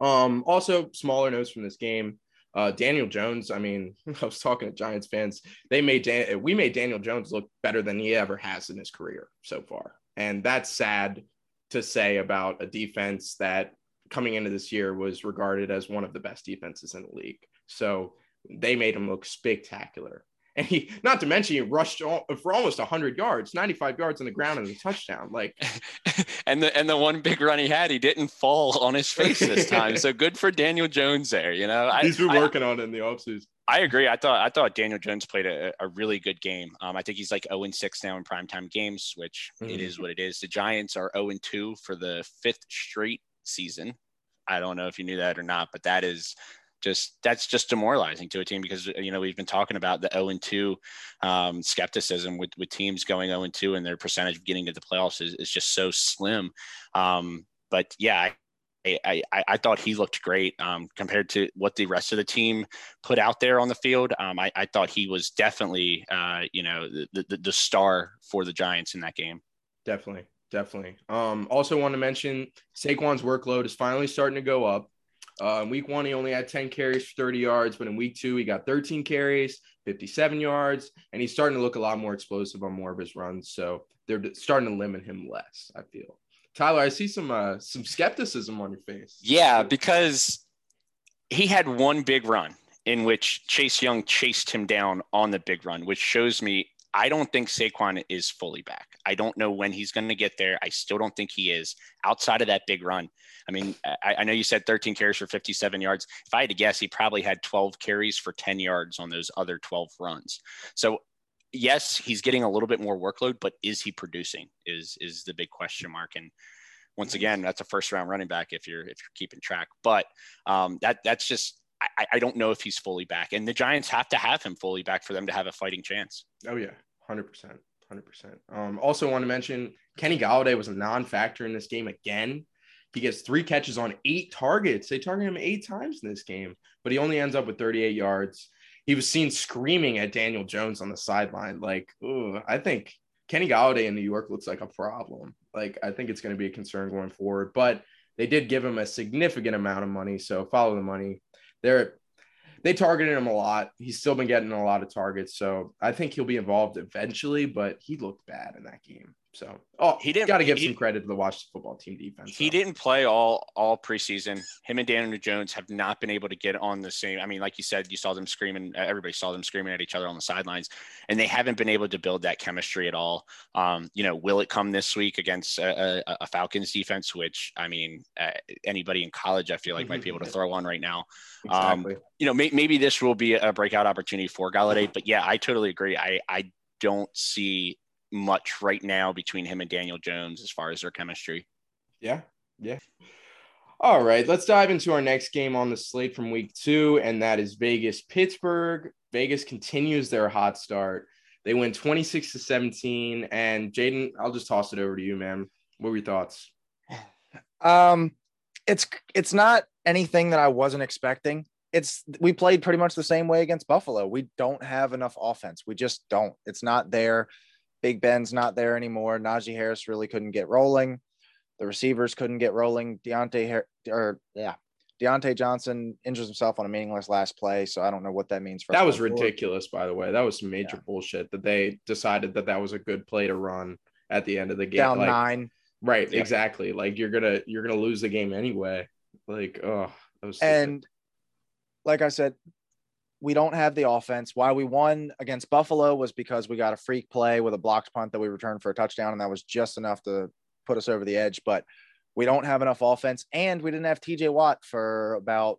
Um, also, smaller notes from this game. Uh, Daniel Jones. I mean, I was talking to Giants fans. They made Dan- we made Daniel Jones look better than he ever has in his career so far, and that's sad to say about a defense that coming into this year was regarded as one of the best defenses in the league. So they made him look spectacular. And he, not to mention, he rushed for almost 100 yards, 95 yards on the ground and a touchdown. Like, and the and the one big run he had, he didn't fall on his face this time. so good for Daniel Jones there. You know, he's been working I, on it in the offseason. I agree. I thought I thought Daniel Jones played a, a really good game. Um, I think he's like 0 6 now in primetime games, which mm. it is what it is. The Giants are 0 2 for the fifth straight season. I don't know if you knew that or not, but that is just that's just demoralizing to a team because you know we've been talking about the 0 and 2 um, skepticism with with teams going 0 and 2 and their percentage of getting to the playoffs is, is just so slim. Um, but yeah, I, I, I, thought he looked great um, compared to what the rest of the team put out there on the field. Um, I, I, thought he was definitely, uh, you know, the, the, the star for the Giants in that game. Definitely, definitely. Um, also, want to mention Saquon's workload is finally starting to go up. Uh, in week one, he only had 10 carries for 30 yards, but in week two, he got 13 carries, 57 yards, and he's starting to look a lot more explosive on more of his runs. So they're starting to limit him less, I feel. Tyler, I see some uh, some skepticism on your face. Yeah, because he had one big run in which Chase Young chased him down on the big run, which shows me I don't think Saquon is fully back. I don't know when he's going to get there. I still don't think he is outside of that big run. I mean, I, I, know you said 13 carries for 57 yards. If I had to guess, he probably had 12 carries for 10 yards on those other 12 runs. So, yes, he's getting a little bit more workload, but is he producing? Is is the big question mark? And once again, that's a first round running back if you're if you're keeping track. But um, that that's just I, I don't know if he's fully back, and the Giants have to have him fully back for them to have a fighting chance. Oh yeah, hundred percent, hundred percent. Um, also want to mention Kenny Golladay was a non-factor in this game again. He gets three catches on eight targets. They target him eight times in this game, but he only ends up with 38 yards. He was seen screaming at Daniel Jones on the sideline. Like, ooh, I think Kenny Golladay in New York looks like a problem. Like, I think it's going to be a concern going forward. But they did give him a significant amount of money, so follow the money they're they targeted him a lot. He's still been getting a lot of targets, so I think he'll be involved eventually. But he looked bad in that game. So, oh, he didn't. Got to give he, some credit to the Washington football team defense. He didn't play all all preseason. Him and Daniel Jones have not been able to get on the same. I mean, like you said, you saw them screaming. Everybody saw them screaming at each other on the sidelines, and they haven't been able to build that chemistry at all. Um, you know, will it come this week against a, a, a Falcons defense? Which I mean, uh, anybody in college, I feel like might be able to throw one right now. Um, exactly. Um, you know, may, maybe this will be a breakout opportunity for Golladay. But yeah, I totally agree. I I don't see much right now between him and Daniel Jones as far as their chemistry. Yeah. Yeah. All right, let's dive into our next game on the slate from week two, and that is Vegas Pittsburgh. Vegas continues their hot start. They win 26 to 17. And Jaden, I'll just toss it over to you, man. What were your thoughts? Um, it's it's not anything that I wasn't expecting. It's we played pretty much the same way against Buffalo. We don't have enough offense. We just don't. It's not there. Big Ben's not there anymore. Najee Harris really couldn't get rolling. The receivers couldn't get rolling. Deontay or yeah, Diontae Johnson injures himself on a meaningless last play, so I don't know what that means for. That was ridiculous, by the way. That was some major yeah. bullshit that they decided that that was a good play to run at the end of the game. Down like, nine. Right, yep. exactly. Like you're gonna you're gonna lose the game anyway. Like oh, and like I said, we don't have the offense. Why we won against Buffalo was because we got a freak play with a blocked punt that we returned for a touchdown, and that was just enough to put us over the edge. But we don't have enough offense, and we didn't have TJ Watt for about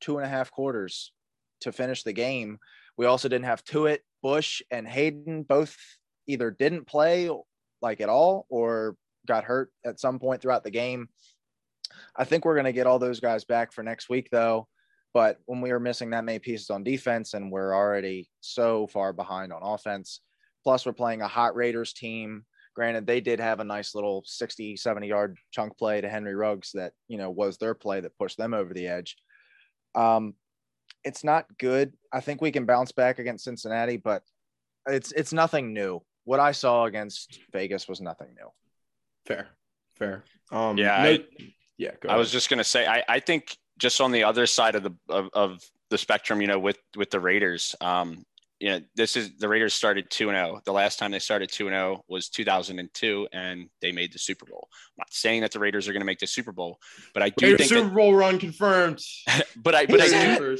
two and a half quarters to finish the game. We also didn't have Tuitt, Bush, and Hayden both either didn't play like at all or got hurt at some point throughout the game. I think we're going to get all those guys back for next week, though. But when we were missing that many pieces on defense and we're already so far behind on offense, Plus, we're playing a hot Raiders team. Granted, they did have a nice little 60, 70 yard chunk play to Henry Ruggs that, you know, was their play that pushed them over the edge. Um, it's not good. I think we can bounce back against Cincinnati, but it's it's nothing new. What I saw against Vegas was nothing new. Fair, fair. Um, yeah, no, I, yeah. I was just gonna say, I, I think just on the other side of the of, of the spectrum, you know, with with the Raiders, um, you know, this is the Raiders started 2 0. The last time they started 2 0 was 2002, and they made the Super Bowl. I'm not saying that the Raiders are going to make the Super Bowl, but I do Raiders think Super that, Bowl run confirmed. but I but I do,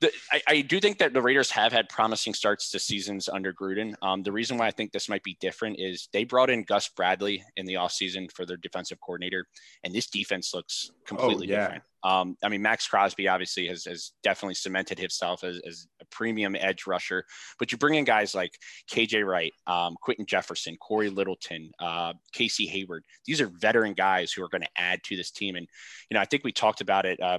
the, I, I do think that the Raiders have had promising starts to seasons under Gruden. Um, the reason why I think this might be different is they brought in Gus Bradley in the offseason for their defensive coordinator, and this defense looks completely Oh, yeah. different. Um, I mean, Maxx Crosby obviously has, has definitely cemented himself as, as a premium edge rusher, but you bring in guys like KJ Wright, um, Quinton Jefferson, Cory Littleton, uh, Casey Hayward. These are veteran guys who are going to add to this team. And, you know, I think we talked about it uh,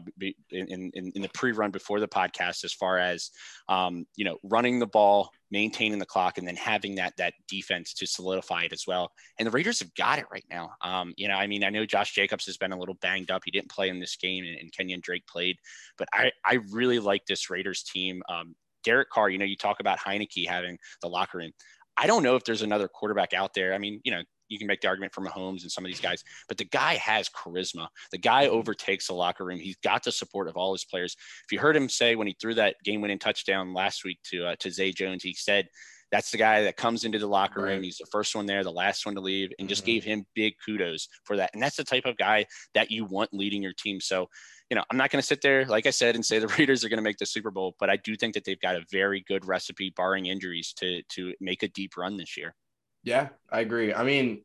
in, in, in the pre run before the podcast as far as, um, you know, running the ball, maintaining the clock, and then having that that defense to solidify it as well. And the Raiders have got it right now. Um, you know, I mean, I know Josh Jacobs has been a little banged up. He didn't play in this game, and, and Kenyan Drake played. But I I really like this Raiders team. Um, Derek Carr, you know, you talk about Heinicke having the locker room. I don't know if there's another quarterback out there. I mean, you know, you can make the argument for Mahomes and some of these guys, but the guy has charisma. The guy overtakes the locker room. He's got the support of all his players. If you heard him say when he threw that game-winning touchdown last week to uh, to Zay Jones, he said that's the guy that comes into the locker room. Right. He's the first one there, the last one to leave, and just Mhm. gave him big kudos for that. And that's the type of guy that you want leading your team. So, you know, I'm not going to sit there, like I said, and say the Raiders are going to make the Super Bowl, but I do think that they've got a very good recipe, barring injuries, to to make a deep run this year. Yeah, I agree. I mean,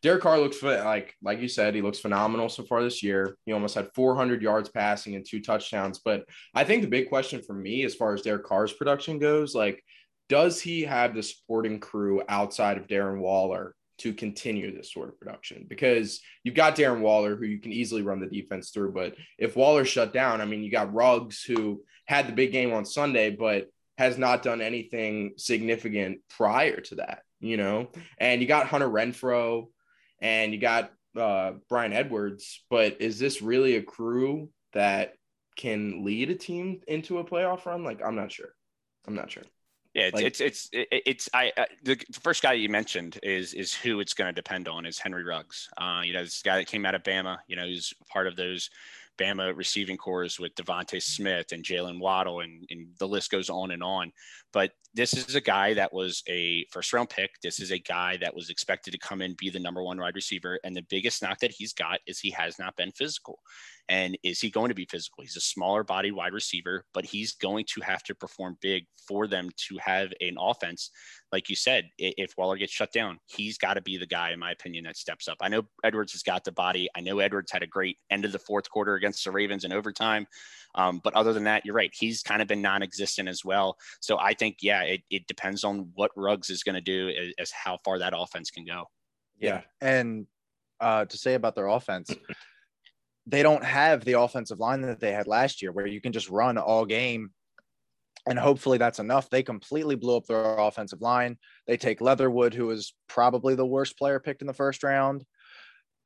Derek Carr looks like like you said, he looks phenomenal so far this year. He almost had 400 yards passing and two touchdowns. But I think the big question for me, as far as Derek Carr's production goes, like, does he have the supporting crew outside of Darren Waller to continue this sort of production? Because you've got Darren Waller, who you can easily run the defense through. But if Waller shut down, I mean, you got Ruggs, who had the big game on Sunday, but has not done anything significant prior to that, you know? And you got Hunter Renfrow and you got uh, Bryan Edwards, but is this really a crew that can lead a team into a playoff run? Like, I'm not sure. I'm not sure. Yeah, it's Like- it's it's it- it's I uh, the, the first guy you mentioned is is who it's going to depend on is Henry Ruggs. Uh, you know, this guy that came out of Bama. You know, he's part of those Bama receiving cores with DeVonta Smith and Jaylen Waddle, and, and the list goes on and on. But this is a guy that was a first round pick. This is a guy that was expected to come in be the number one wide receiver. And the biggest knock that he's got is he has not been physical. And is he going to be physical? He's a smaller body wide receiver, but he's going to have to perform big for them to have an offense. Like you said, if Waller gets shut down, he's got to be the guy, in my opinion, that steps up. I know Edwards has got the body. I know Edwards had a great end of the fourth quarter against the Ravens in overtime. Um, but other than that, you're right. He's kind of been non existent as well. So I think, yeah, it, it depends on what Ruggs is going to do as, as how far that offense can go. Yeah. And uh, to say about their offense, they don't have the offensive line that they had last year, where you can just run all game, and hopefully that's enough. They completely blew up their offensive line. They take Leatherwood, who is probably the worst player picked in the first round,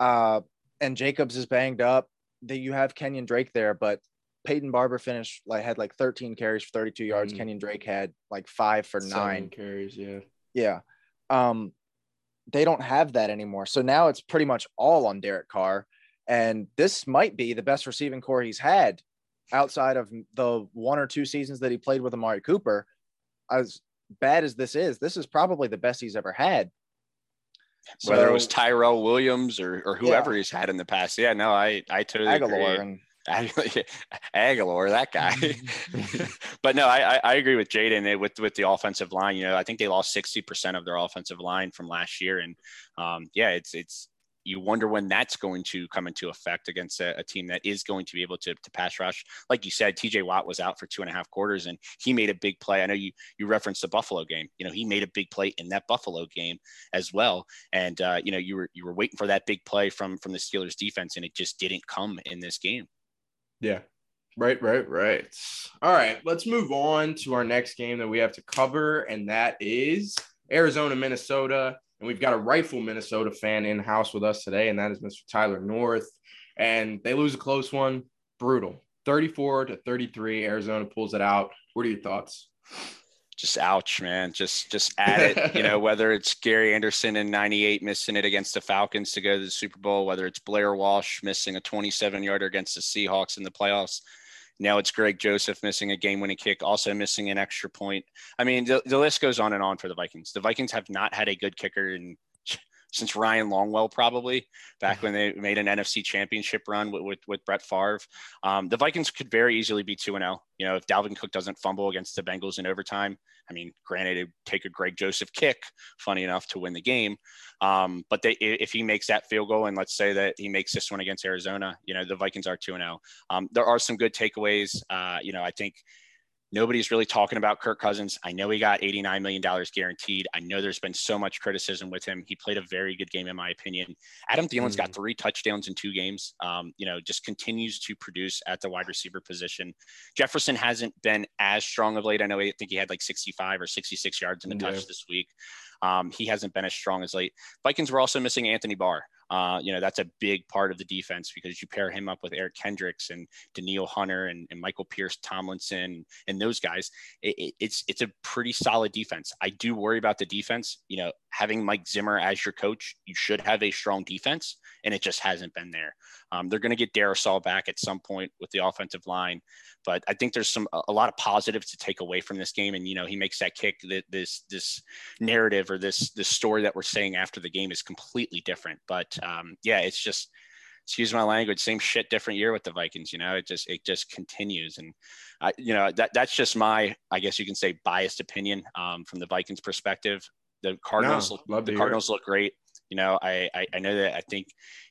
uh, and Jacobs is banged up. That you have Kenyan Drake there, but Peyton Barber finished like had like 13 carries for 32 yards. Mhm. Kenyan Drake had like five for Seven nine. carries. Yeah. Yeah. Um, they don't have that anymore. So now it's pretty much all on Derek Carr. And this might be the best receiving core he's had outside of the one or two seasons that he played with Amari Cooper. As bad as this is, this is probably the best he's ever had. Whether it was Tyrell Williams or, or whoever he's had in the past. Yeah, no, I, I totally Aguilar agree. and Aguilar, that guy. but no, I, I, I agree with Jaden eh, with with the offensive line. You know, I think they lost sixty percent of their offensive line from last year, and um, yeah, it's it's you wonder when that's going to come into effect against a, a team that is going to be able to, to pass rush. Like you said, TJ Watt was out for two and a half quarters and he made a big play. I know you you referenced the Buffalo game. You know, he made a big play in that Buffalo game as well. And uh, you know, you were you were waiting for that big play from from the Steelers defense and it just didn't come in this game. Yeah. Right, right, right. All right, let's move on to our next game that we have to cover, and that is Arizona, Minnesota. And we've got a rightful Minnesota fan in house with us today, and that is Mr. Tyler North. And they lose a close one, brutal. 34 to 33. Arizona pulls it out. What are your thoughts? Just ouch, man. Just just add it. you know, whether it's Gary Anderson in 98 missing it against the Falcons to go to the Super Bowl, whether it's Blair Walsh missing a 27 yarder against the Seahawks in the playoffs. Now it's Greg Joseph missing a game winning kick, also missing an extra point. I mean, the, the list goes on and on for the Vikings. The Vikings have not had a good kicker in since Ryan Longwell, probably back when they made an NFC championship run with, with, with Brett Favre. Um, the Vikings could very easily be 2 0. You know, if Dalvin Cook doesn't fumble against the Bengals in overtime, I mean, granted, it take a Greg Joseph kick, funny enough, to win the game. Um, but they, if he makes that field goal, and let's say that he makes this one against Arizona, you know, the Vikings are 2 0. Um, there are some good takeaways. Uh, you know, I think Nobody's really talking about Kirk Cousins. I know he got $89 million guaranteed. I know there's been so much criticism with him. He played a very good game, in my opinion. Adam Thielen's mm-hmm. got three touchdowns in two games. Um, you know, just continues to produce at the wide receiver position. Jefferson hasn't been as strong of late. I know I think he had like 65 or 66 yards in a touch this week. Um, he hasn't been as strong as late. Vikings were also missing Anthony Barr. Uh, you know, that's a big part of the defense because you pair him up with Eric Kendricks and Danielle Hunter and, and Michael Pierce Tomlinson and those guys. It, it, it's it's a pretty solid defense. I do worry about the defense. You know, having Mike Zimmer as your coach, you should have a strong defense, and it just hasn't been there. Um, they're going to get Darrisaw back at some point with the offensive line, but I think there's some a lot of positives to take away from this game. And you know, he makes that kick. That this this narrative or this this story that we're saying after the game is completely different. But um, yeah, it's just excuse my language, same shit, different year with the Vikings. You know, it just it just continues, and I, you know that that's just my, I guess you can say, biased opinion um, from the Vikings perspective. The Cardinals, no, the Cardinals look great. You know, I, I, I know that I think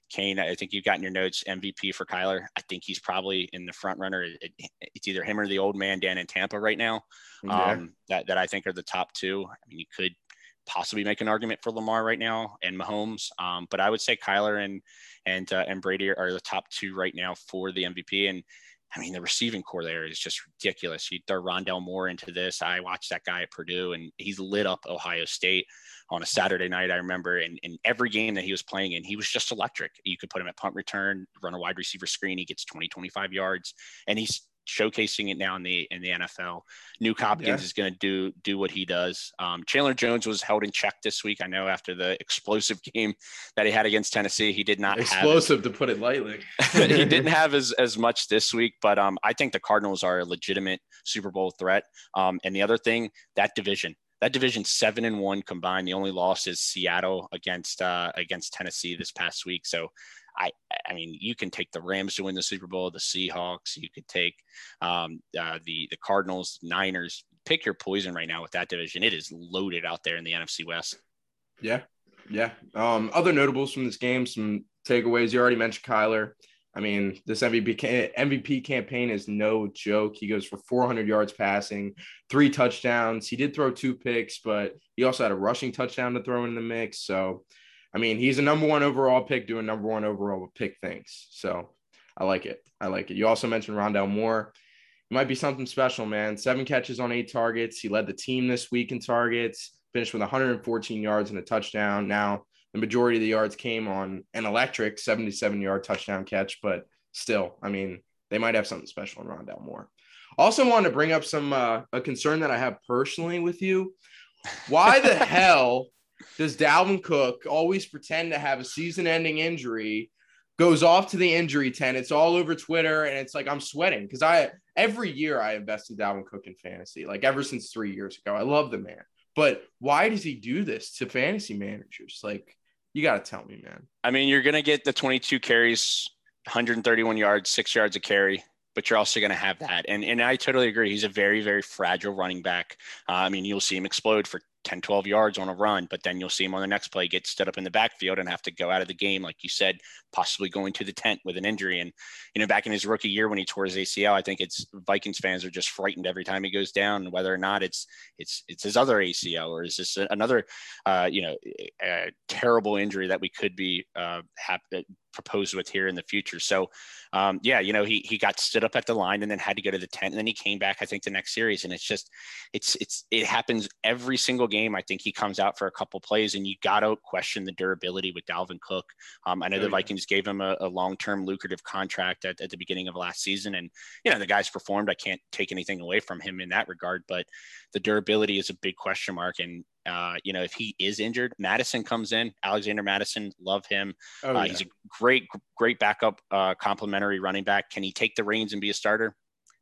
Kane, I think you've got in your notes MVP for Kyler. I think he's probably in the front runner. It, it's either him or the old man Dan in Tampa right now. Yeah. Um, that that I think are the top two. I mean, you could possibly make an argument for Lamar right now and Mahomes, um, but I would say Kyler and and uh, and Brady are the top two right now for the MVP. And I mean, the receiving core there is just ridiculous. You throw Rondale Moore into this. I watched that guy at Purdue, and he's lit up Ohio State on a Saturday night. I remember, and in every game that he was playing in, he was just electric. You could put him at punt return, run a wide receiver screen. He gets 20, 25 yards, and he's showcasing it now in the in the NFL. Nuk Hopkins yeah. is going to do do what he does. Um, Chandler Jones was held in check this week. I know after the explosive game that he had against Tennessee, he did not explosive to put it lightly. he didn't have as as much this week, but um, I think the Cardinals are a legitimate Super Bowl threat. Um, and the other thing, that division. That division seven and one combined. The only loss is Seattle against uh, against Tennessee this past week. So I, I mean, you can take the Rams to win the Super Bowl, the Seahawks. You could take um, uh, the the Cardinals, Niners. Pick your poison right now with that division. It is loaded out there in the NFC West. Yeah, yeah. Um, other notables from this game, some takeaways. You already mentioned Kyler. I mean, this MVP MVP campaign is no joke. He goes for 400 yards passing, three touchdowns. He did throw two picks, but he also had a rushing touchdown to throw in the mix. So I mean, he's a number one overall pick doing number one overall pick things. So I like it. I like it. You also mentioned Rondale Moore. It might be something special, man. Seven catches on eight targets. He led the team this week in targets, finished with 114 yards and a touchdown. Now, the majority of the yards came on an electric 77 yard touchdown catch, but still, I mean, they might have something special in Rondale Moore. Also, wanted to bring up some uh, a concern that I have personally with you. Why the hell does Dalvin Cook always pretend to have a season ending injury, goes off to the injury tent. It's all over Twitter, and it's like I'm sweating because I every year I invest in Dalvin Cook in fantasy, like ever since three years ago. I love the man. But why does he do this to fantasy managers? Like, you got to tell me, man. I mean, you're going to get the 22 carries, 131 yards, six yards a carry but you're also going to have that. And, and I totally agree. He's a very, very fragile running back. Uh, I mean, you'll see him explode for 10, 12 yards on a run, but then you'll see him on the next play get stood up in the backfield and have to go out of the game, like you said, possibly going to the tent with an injury. And, you know, back in his rookie year when he tore his ACL, I think it's Vikings fans are just frightened every time he goes down, whether or not it's, it's, it's his other ACL or is this another, uh, you know, terrible injury that we could be uh, happy, proposed with here in the future. So, um, yeah, you know, he he got stood up at the line and then had to go to the tent, and then he came back. I think the next series, and it's just, it's it's it happens every single game. I think he comes out for a couple plays, and you got to question the durability with Dalvin Cook. Um, I know oh, the Vikings gave him a, a long-term lucrative contract at, at the beginning of last season, and you know the guy's performed. I can't take anything away from him in that regard, but the durability is a big question mark. And uh, you know, if he is injured, Mattison comes in. Alexander Mattison, love him. Oh, uh, He's a great, great backup, uh, complimentary running back. Can he take the reins and be a starter?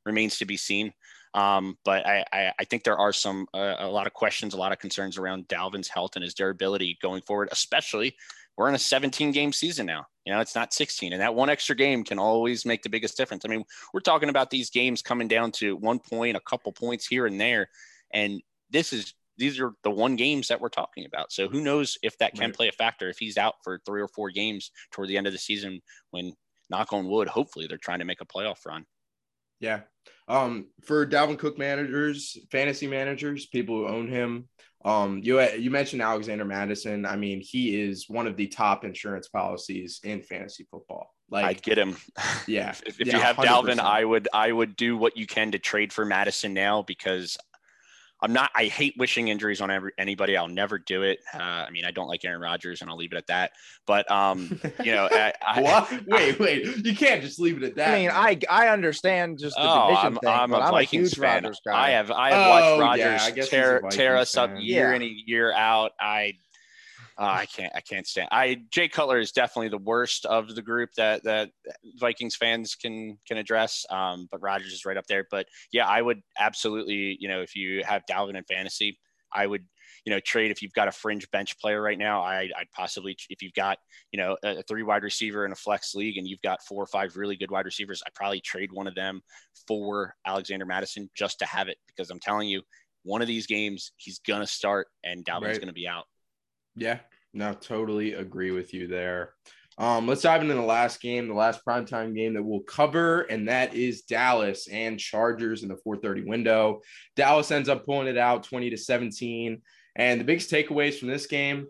Remains to be seen. Um, but I, I, I, think there are some uh, a lot of questions, a lot of concerns around Dalvin's health and his durability going forward. Especially, we're in a 17 game season now. You know, it's not 16, and that one extra game can always make the biggest difference. I mean, we're talking about these games coming down to one point, a couple points here and there, and this is these are the one games that we're talking about. So who knows if that can right. play a factor if he's out for three or four games toward the end of the season when knock on wood, hopefully they're trying to make a playoff run. Yeah. Um, for Dalvin Cook managers, fantasy managers, people who own him, um, you you mentioned Alexander Mattison. I mean, he is one of the top insurance policies in fantasy football. Like I'd get him. Yeah. if, if yeah, you have 100%. Dalvin, I would I would do what you can to trade for Mattison now because I'm not. I hate wishing injuries on every, anybody. I'll never do it. Uh, I mean, I don't like Aaron Rodgers, and I'll leave it at that. But um, you know, I, I, wait, wait, you can't just leave it at that. I mean, man. I I understand just the oh, division I'm, thing, I'm a I'm Vikings a fan. I have I have oh, watched Rodgers yeah, tear tear us fan. up year yeah. in and year out. I uh, I can't. I can't stand. I Jay Cutler is definitely the worst of the group that that Vikings fans can can address. Um, but Rodgers is right up there. But yeah, I would absolutely. You know, if you have Dalvin in fantasy, I would. You know, trade if you've got a fringe bench player right now. I, I'd possibly if you've got you know a, a three wide receiver in a flex league and you've got four or five really good wide receivers. I'd probably trade one of them for Alexander Mattison just to have it because I'm telling you, one of these games he's gonna start and Dalvin's right. gonna be out. Yeah, no, totally agree with you there. Um, let's dive into the last game, the last primetime game that we'll cover, and that is Dallas and Chargers in the 4:30 window. Dallas ends up pulling it out 20 to 17. And the biggest takeaways from this game,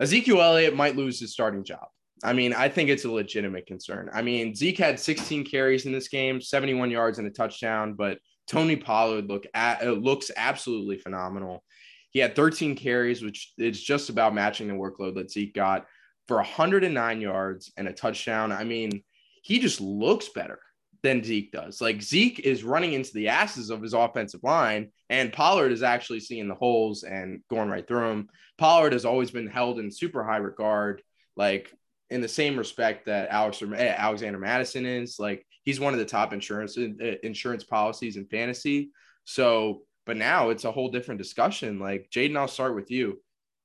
Ezekiel Elliott might lose his starting job. I mean, I think it's a legitimate concern. I mean, Zeke had 16 carries in this game, 71 yards and a touchdown, but Tony Pollard look at, looks absolutely phenomenal. He had 13 carries, which is just about matching the workload that Zeke got for 109 yards and a touchdown. I mean, he just looks better than Zeke does. Like Zeke is running into the asses of his offensive line, and Pollard is actually seeing the holes and going right through them. Pollard has always been held in super high regard, like in the same respect that Alex eh, Alexander Mattison is. Like he's one of the top insurance eh, insurance policies in fantasy. So but now it's a whole different discussion. Like Jaden, I'll start with you.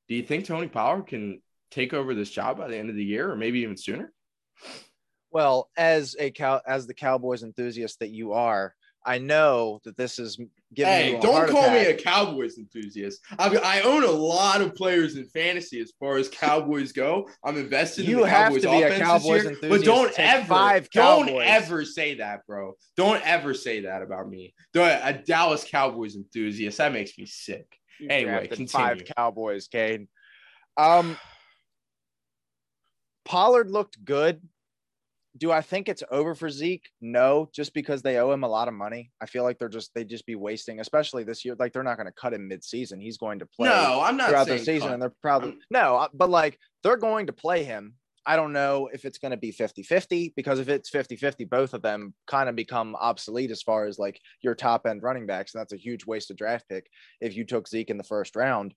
Do you think Tony Pollard can take over this job by the end of the year, or maybe even sooner? Well, as a cow, as the Cowboys enthusiast that you are, I know that this is giving hey, don't call attack. me a Cowboys enthusiast. I, I own a lot of players in fantasy as far as Cowboys go. I'm invested you in the Cowboys to be a Cowboys year, enthusiast. But don't ever, five don't ever say that, bro. Don't ever say that about me. A Dallas Cowboys enthusiast. That makes me sick. You anyway, continue. five Cowboys, Kane. Um, Pollard looked good do I think it's over for Zeke? No, just because they owe him a lot of money. I feel like they're just they'd just be wasting, especially this year. Like they're not going to cut him mid-season. He's going to play. No, I'm not throughout the season, cut. and they're probably I'm, no, uh, but like they're going to play him. I don't know if it's going to be 50-50 because if it's 50-50, both of them kind of become obsolete as far as like your top end running backs. And that's a huge waste of draft pick if you took Zeke in the first round.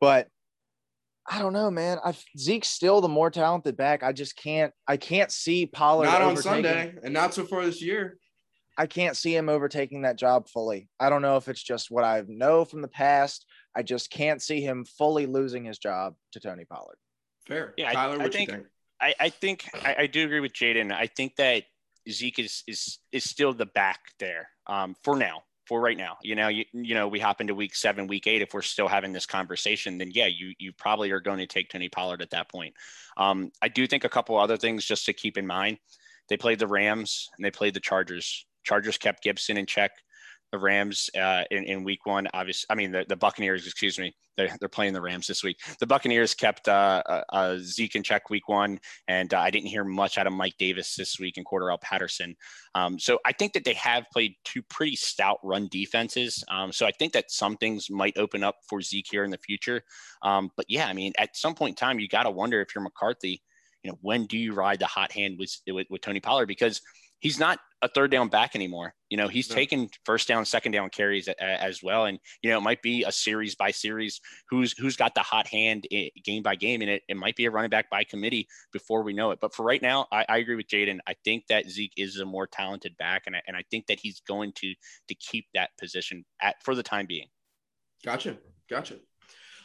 But I don't know, man. I Zeke's still the more talented back. I just can't. I can't see Pollard. Not on Sunday, and not so far this year. I can't see him overtaking that job fully. I don't know if it's just what I know from the past. I just can't see him fully losing his job to Tony Pollard. Fair. Yeah, Tyler, I, I think, think, I, I think I, I, do agree with Jaden. I think that Zeke is is is still the back there um, for now for right now. You know, you, you know, we hop into week seven, week eight. If we're still having this conversation, then yeah, you you probably are going to take Tony Pollard at that point. Um, I do think a couple other things just to keep in mind. They played the Rams and they played the Chargers. Chargers kept Gibson in check. The Rams uh, in, in week one. Obviously, I mean, the, the Buccaneers, excuse me, they're, they're playing the Rams this week. The Buccaneers kept uh, uh, Zeke in check week one, and uh, I didn't hear much out of Mike Davis this week and Cordarrelle Patterson. Um, so I think that they have played two pretty stout run defenses. Um, so I think that some things might open up for Zeke here in the future. Um, but yeah, I mean, at some point in time, you got to wonder if you're McCarthy, you know, when do you ride the hot hand with, with, with Tony Pollard? Because – he's not a third down back anymore. You know, he's no. taken first down, second down carries a, a, as well. And, you know, it might be a series by series who's who's got the hot hand game by game. And it, it might be a running back by committee before we know it. But for right now, I, I agree with Jaden. I think that Zeke is a more talented back. And I, and I think that he's going to to keep that position at for the time being. Gotcha. Gotcha.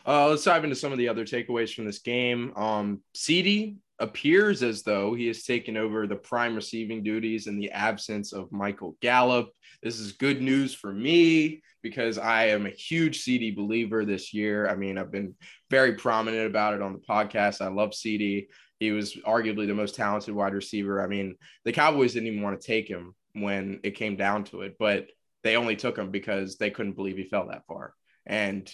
Uh, let's dive into some of the other takeaways from this game. Um, CeeDee appears as though he has taken over the prime receiving duties in the absence of Michael Gallup. This is good news for me because I am a huge CeeDee believer this year. I mean, I've been very prominent about it on the podcast. I love CeeDee. He was arguably the most talented wide receiver. I mean, the Cowboys didn't even want to take him when it came down to it, but they only took him because they couldn't believe he fell that far. And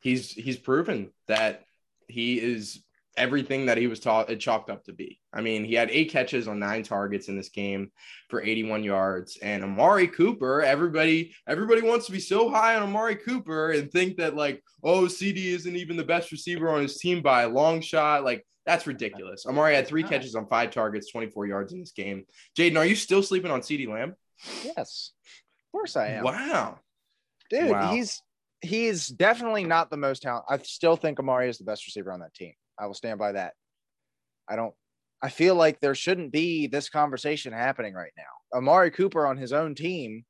he's he's proven that he is everything that he was taught it chalked up to be. I mean, he had eight catches on nine targets in this game for 81 yards. And Amari Cooper, everybody, everybody wants to be so high on Amari Cooper and think that like, oh, CeeDee isn't even the best receiver on his team by a long shot. Like, that's ridiculous. Amari had three catches on five targets, 24 yards in this game. Jaden, are you still sleeping on CeeDee Lamb? Yes. Of course I am. Wow. Dude, wow. he's he's definitely not the most talented. I still think Amari is the best receiver on that team. I will stand by that. I don't. I feel like there shouldn't be this conversation happening right now. Amari Cooper on his own team,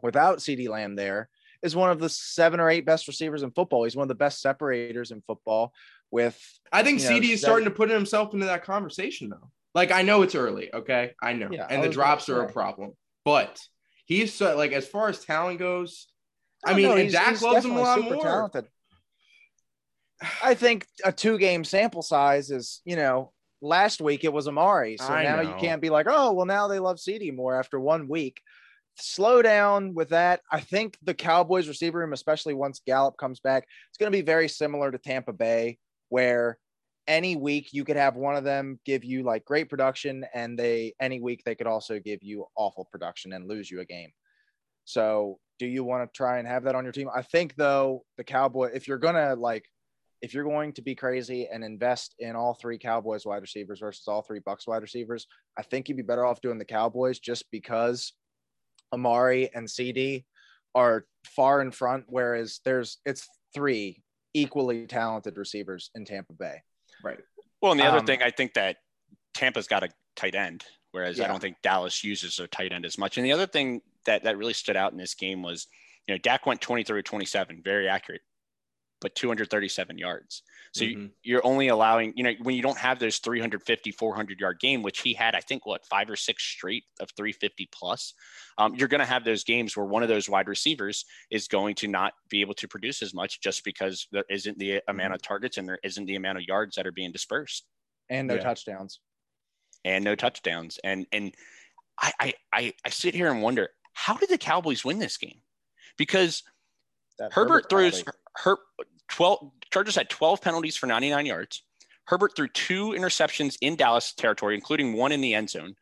without CeeDee Lamb there, is one of the seven or eight best receivers in football. He's one of the best separators in football. With I think CeeDee is starting to put himself into that conversation though. Like I know it's early, okay, I know, yeah, and the drops are a problem, but he's so, like as far as talent goes. I, I mean, know, and Dak loves him a lot more. Talented. I think a two game sample size is, you know, last week it was Amari. So I now know. you can't be like, oh, well, now they love CeeDee more after one week. Slow down with that. I think the Cowboys receiver room, especially once Gallup comes back, it's going to be very similar to Tampa Bay, where any week you could have one of them give you like great production, and they any week they could also give you awful production and lose you a game. So, do you want to try and have that on your team? I think though the Cowboy, if you're gonna like if you're going to be crazy and invest in all three Cowboys wide receivers versus all three Bucks wide receivers, I think you'd be better off doing the Cowboys just because Amari and CeeDee are far in front, whereas there's it's three equally talented receivers in Tampa Bay. Right. Well, and the other um, thing I think that Tampa's got a tight end, whereas yeah. I don't think Dallas uses their tight end as much. And the other thing that that really stood out in this game was, you know, Dak went 23 27, very accurate but 237 yards. So mm-hmm. you, are only allowing, you know, when you don't have those 350, 400 yard game, which he had, I think, what, five or six straight of 350 plus, um, you're going to have those games where one of those wide receivers is going to not be able to produce as much just because there isn't the amount mm-hmm. of targets and there isn't the amount of yards that are being dispersed. And no yeah. touchdowns. And no touchdowns. And, and I, I, I sit here and wonder, how did the Cowboys win this game? Because – that Herbert, throws her 12 Chargers had 12 penalties for 99 yards. Herbert threw two interceptions in Dallas territory, including one in the end zone.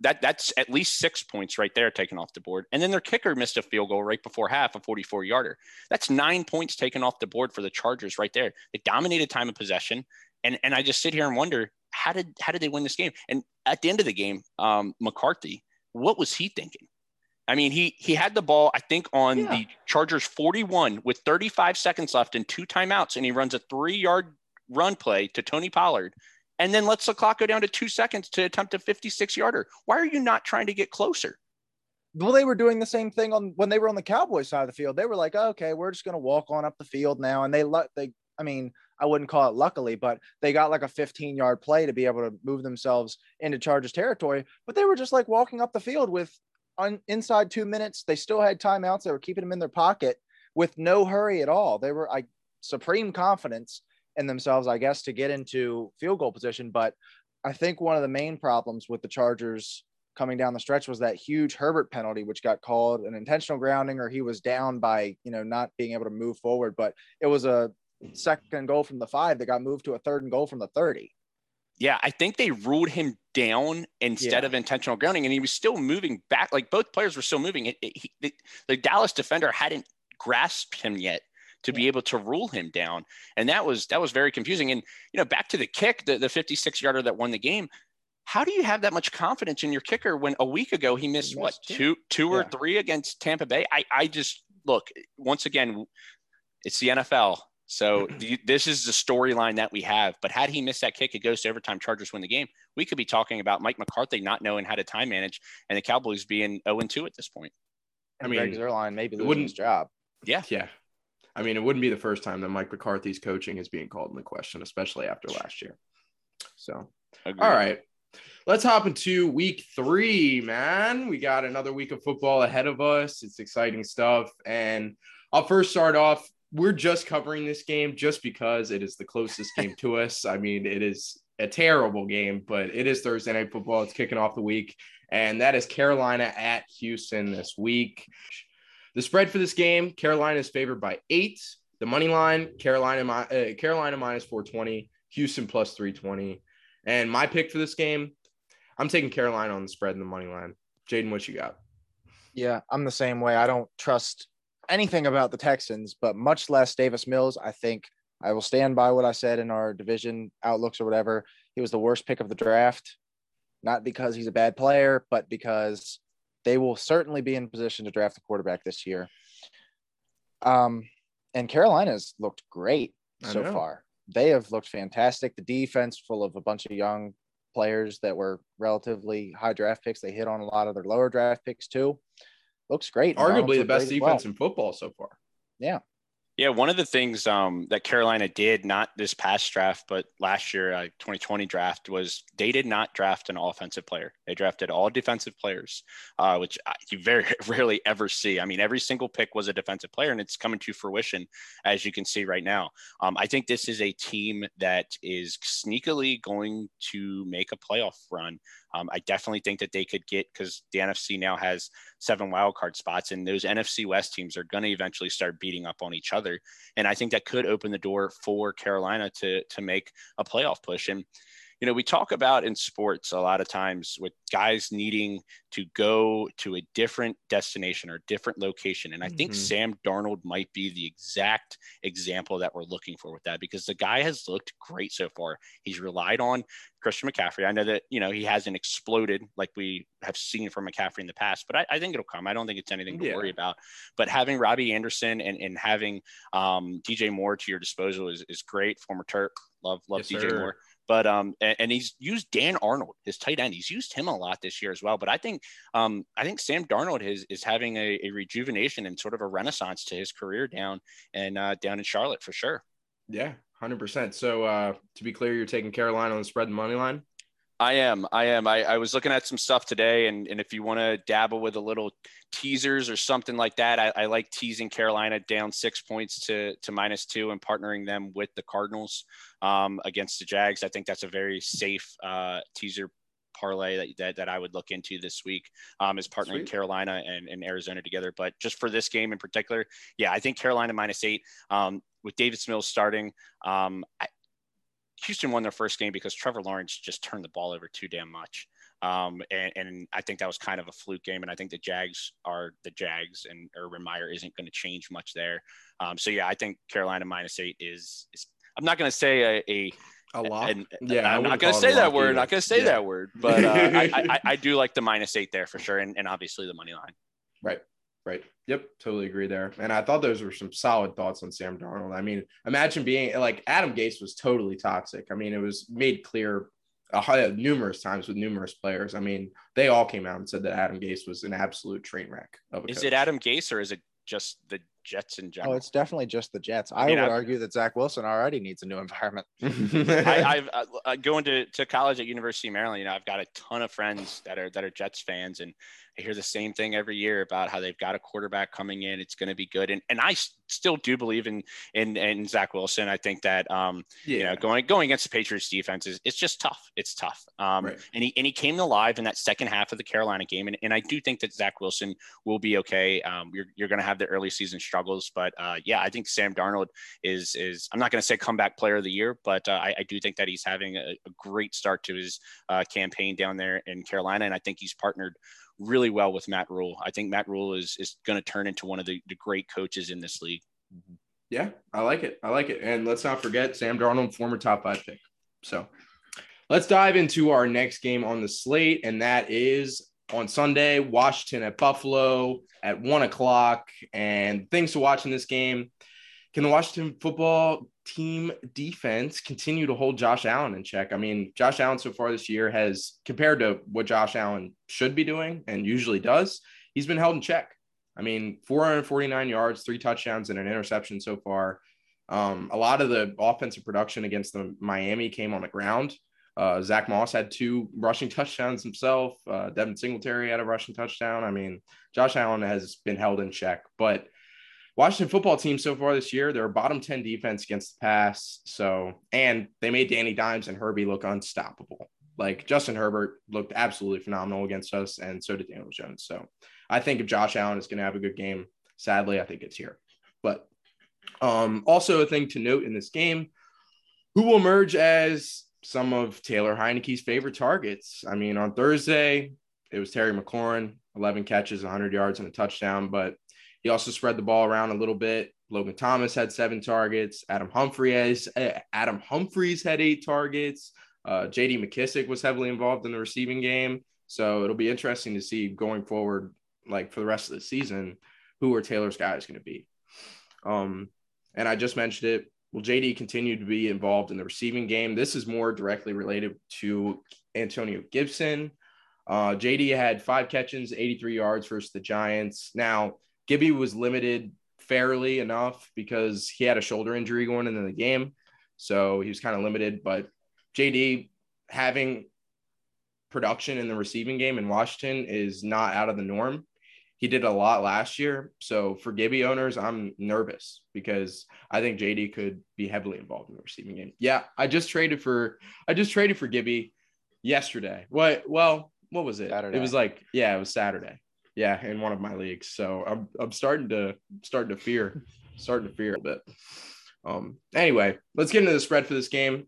That that's at least six points right there taken off the board. And then their kicker missed a field goal right before half, a 44 yarder. That's nine points taken off the board for the Chargers right there. They dominated time of possession. And and I just sit here and wonder how did how did they win this game? And at the end of the game, um, McCarthy, what was he thinking? I mean, he he had the ball, I think, on yeah. the Chargers 41 with 35 seconds left and two timeouts, and he runs a three-yard run play to Tony Pollard, and then lets the clock go down to two seconds to attempt a 56-yarder. Why are you not trying to get closer? Well, they were doing the same thing on when they were on the Cowboys side of the field. They were like, okay, we're just going to walk on up the field now, and they they. I mean, I wouldn't call it luckily, but they got like a 15 yard play to be able to move themselves into Chargers territory. But they were just like walking up the field with on inside two minutes. They still had timeouts. They were keeping them in their pocket with no hurry at all. They were I supreme confidence in themselves, I guess, to get into field goal position. But I think one of the main problems with the Chargers coming down the stretch was that huge Herbert penalty, which got called an intentional grounding, or he was down by you know not being able to move forward. But it was a second goal from the five that got moved to a third and goal from the thirty. Yeah, I think they ruled him down instead yeah. of intentional grounding, and he was still moving back. Like both players were still moving. It, it, he, the, the Dallas defender hadn't grasped him yet to be able to rule him down. And that was that was very confusing. And you know, back to the kick, the, the 56 yarder that won the game. How do you have that much confidence in your kicker when a week ago he missed, he missed what two two yeah. or three against Tampa Bay? I I just look once again, it's the NFL. So mm-hmm. the, this is the storyline that we have. But had he missed that kick, it goes to overtime. Chargers win the game. We could be talking about Mike McCarthy not knowing how to time manage, and the Cowboys being 0 2 at this point. I mean, Greg Zuerlein maybe losing his job. Yeah, yeah. I mean, it wouldn't be the first time that Mike McCarthy's coaching is being called into question, especially after last year. So, Agreed. all right. Let's hop into week three, man. We got another week of football ahead of us. It's exciting stuff. And I'll first start off. We're just covering this game just because it is the closest game to us. I mean, it is a terrible game, but it is Thursday night football. It's kicking off the week, and that is Carolina at Houston this week. The spread for this game, Carolina is favored by eight. The money line, Carolina, uh, Carolina minus 420, Houston plus 320. And my pick for this game, I'm taking Carolina on the spread and the money line. Jaden, what you got? Yeah, I'm the same way. I don't trust anything about the Texans, but much less Davis Mills. I think I will stand by what I said in our division outlooks or whatever. He was the worst pick of the draft, not because he's a bad player, but because they will certainly be in position to draft a quarterback this year. Um, and Carolina's looked great so far. They have looked fantastic. The defense, full of a bunch of young players that were relatively high draft picks. They hit on a lot of their lower draft picks too. Looks great. Arguably the best defense well. in football so far. Yeah. Yeah, one of the things um, that Carolina did, not this past draft, but last year, uh, 2020 draft, was they did not draft an offensive player. They drafted all defensive players, uh, which you very rarely ever see. I mean, every single pick was a defensive player, and it's coming to fruition, as you can see right now. Um, I think this is a team that is sneakily going to make a playoff run. Um, I definitely think that they could get because the NFC now has seven wildcard spots, and those NFC West teams are going to eventually start beating up on each other. And I think that could open the door for Carolina to to make a playoff push. And you know, we talk about in sports a lot of times with guys needing to go to a different destination or different location. And I think mm-hmm. Sam Darnold might be the exact example that we're looking for with that because the guy has looked great so far. He's relied on Christian McCaffrey. I know that, you know, he hasn't exploded like we have seen from McCaffrey in the past, but I, I think it'll come. I don't think it's anything to yeah. worry about. But having Robbie Anderson and, and having um, DJ Moore to your disposal is, is great. Former Terp, love, love yes, DJ sir. Moore. But um, and, and, he's used Dan Arnold, his tight end. He's used him a lot this year as well. But I think um, I think Sam Darnold is is having a, a rejuvenation and sort of a renaissance to his career down and uh, down in Charlotte for sure. Yeah, hundred percent. So uh, to be clear, you're taking Carolina on the spread and money line. I am. I am. I, I was looking at some stuff today, and, and if you want to dabble with a little teasers or something like that, I, I, like teasing Carolina down six points to to minus two and partnering them with the Cardinals um, against the Jags. I think that's a very safe uh, teaser parlay that, that, that I would look into this week um, is partnering Sweet. Carolina and, and Arizona together. But just for this game in particular, yeah, I think Carolina minus eight um, with Davis Mills starting. Um, I, Houston won their first game because Trevor Lawrence just turned the ball over too damn much. Um, and, and, I think that was kind of a fluke game. And I think the Jags are the Jags, and Urban Meyer isn't going to change much there. Um, so yeah, I think Carolina minus eight is. is I'm not going to say a, a a lot. And, yeah, I'm not going to say that word. Either. Not going to say yeah. that word, but uh, I, I, I, do like the minus eight there for sure, and, and obviously the money line. Right. Right. Yep. Totally agree there. And I thought those were some solid thoughts on Sam Darnold. I mean, imagine being like Adam Gase was totally toxic. I mean, it was made clear uh, numerous times with numerous players. I mean, they all came out and said that Adam Gase was an absolute train wreck. Of is coach. it Adam Gase or is it just the Jets in general. Oh, it's definitely just the Jets. I, I mean, would I've- argue that Zach Wilson already needs a new environment. I, I've uh, uh, going to, to college at University of Maryland. You know, I've got a ton of friends that are that are Jets fans, and I hear the same thing every year about how they've got a quarterback coming in. It's going to be good, and and I still do believe in in in Zach Wilson. I think that um, yeah. you know going going against the Patriots defense is it's just tough. It's tough. Um, Right. and he and he came alive in that second half of the Carolina game, and, and I do think that Zach Wilson will be okay. Um, you're you're going to have the early season struggles, but uh, yeah, I think Sam Darnold is is I'm not going to say comeback player of the year, but uh, I, I do think that he's having a, a great start to his uh, campaign down there in Carolina, and I think he's partnered really well with Matt Rhule. I think Matt Rhule is is going to turn into one of the, the great coaches in this league. Mm-hmm. Yeah, I like it. I like it. And let's not forget Sam Darnold, former top five pick. So let's dive into our next game on the slate, and that is on Sunday, Washington at Buffalo at one o'clock. And things to watch in this game. Can the Washington football team defense continue to hold Josh Allen in check? I mean, Josh Allen so far this year has, compared to what Josh Allen should be doing and usually does, he's been held in check. I mean, 449 yards, three touchdowns, and an interception so far. Um, a lot of the offensive production against the Miami came on the ground. Uh, Zack Moss had two rushing touchdowns himself. Uh, Devin Singletary had a rushing touchdown. I mean, Josh Allen has been held in check, but Washington football team so far this year, they're a bottom 10 defense against the pass. So, and they made Danny Dimes and Herbie look unstoppable. Like Justin Herbert looked absolutely phenomenal against us, and so did Daniel Jones. So, I think if Josh Allen is going to have a good game, sadly, I think it's here. But um, also a thing to note in this game, who will emerge as some of Taylor Heinicke's favorite targets? I mean, on Thursday, it was Terry McLaurin, 11 catches, 100 yards, and a touchdown, but he also spread the ball around a little bit. Logan Thomas had seven targets. Adam Humphries, eh, Adam Humphries had eight targets. Uh, J.D. McKissick was heavily involved in the receiving game, so it'll be interesting to see going forward, like for the rest of the season, who are Taylor's guys going to be. Um, and I just mentioned it. Will JD continue to be involved in the receiving game? This is more directly related to Antonio Gibson. Uh, JD had five catches, 83 yards versus the Giants. Now, Gibby was limited fairly enough because he had a shoulder injury going into the game. So he was kind of limited. But JD having production in the receiving game in Washington is not out of the norm. He did a lot last year. So for Gibby owners, I'm nervous because I think JD could be heavily involved in the receiving game. Yeah, I just traded for I just traded for Gibby yesterday. What well, what was it? Saturday. It was like, yeah, it was Saturday. Yeah, in one of my leagues. So I'm I'm starting to starting to fear, starting to fear a bit. Um anyway, let's get into the spread for this game.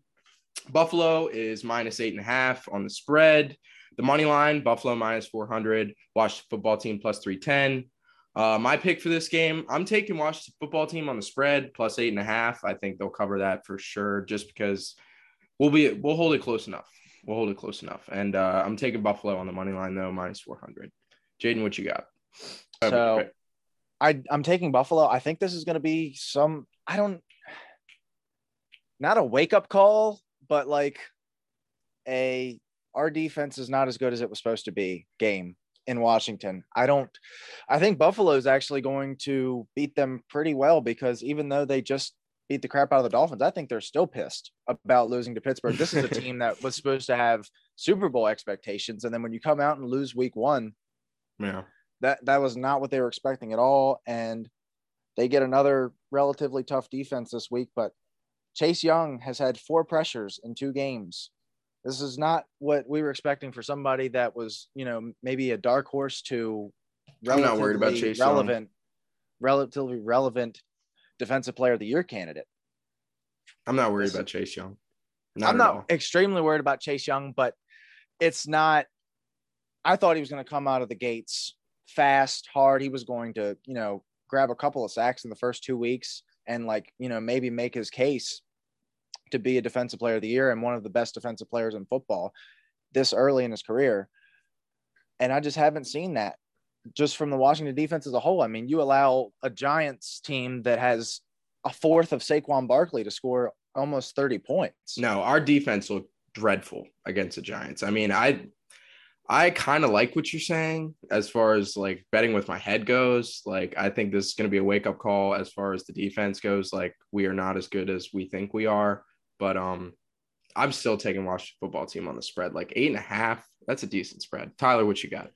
Buffalo is minus eight and a half on the spread. The money line, Buffalo minus 400, Washington football team plus 310. Uh, my pick for this game, I'm taking Washington football team on the spread plus eight and a half. I think they'll cover that for sure, just because we'll be we'll hold it close enough. We'll hold it close enough. And uh, I'm taking Buffalo on the money line though, minus 400. Jaden, what you got? So oh, I, I'm taking Buffalo. I think this is going to be some, I don't, not a wake up call, but like a, our defense is not as good as it was supposed to be game in Washington. I don't, I think Buffalo is actually going to beat them pretty well because even though they just beat the crap out of the Dolphins, I think they're still pissed about losing to Pittsburgh. This is a team that was supposed to have Super Bowl expectations. And then when you come out and lose week one, yeah. that that was not what they were expecting at all and they get another relatively tough defense this week but chase young has had four pressures in two games this is not what we were expecting for somebody that was you know maybe a dark horse to I'm not worried about Chase Young. relevant relatively relevant defensive player of the year candidate I'm not worried about Chase Young. I'm not all. extremely worried about Chase Young, but it's not. I thought he was going to come out of the gates fast, hard. He was going to, you know, grab a couple of sacks in the first two weeks and, like, you know, maybe make his case to be a defensive player of the year and one of the best defensive players in football this early in his career. And I just haven't seen that just from the Washington defense as a whole. I mean, you allow a Giants team that has a fourth of Saquon Barkley to score almost 30 points. No, our defense looked dreadful against the Giants. I mean, I I kind of like what you're saying as far as like betting with my head goes. Like, I think this is going to be a wake up call as far as the defense goes. Like, we are not as good as we think we are, but um, I'm still taking Washington football team on the spread. Like eight and a half, that's a decent spread. Tyler, what you got?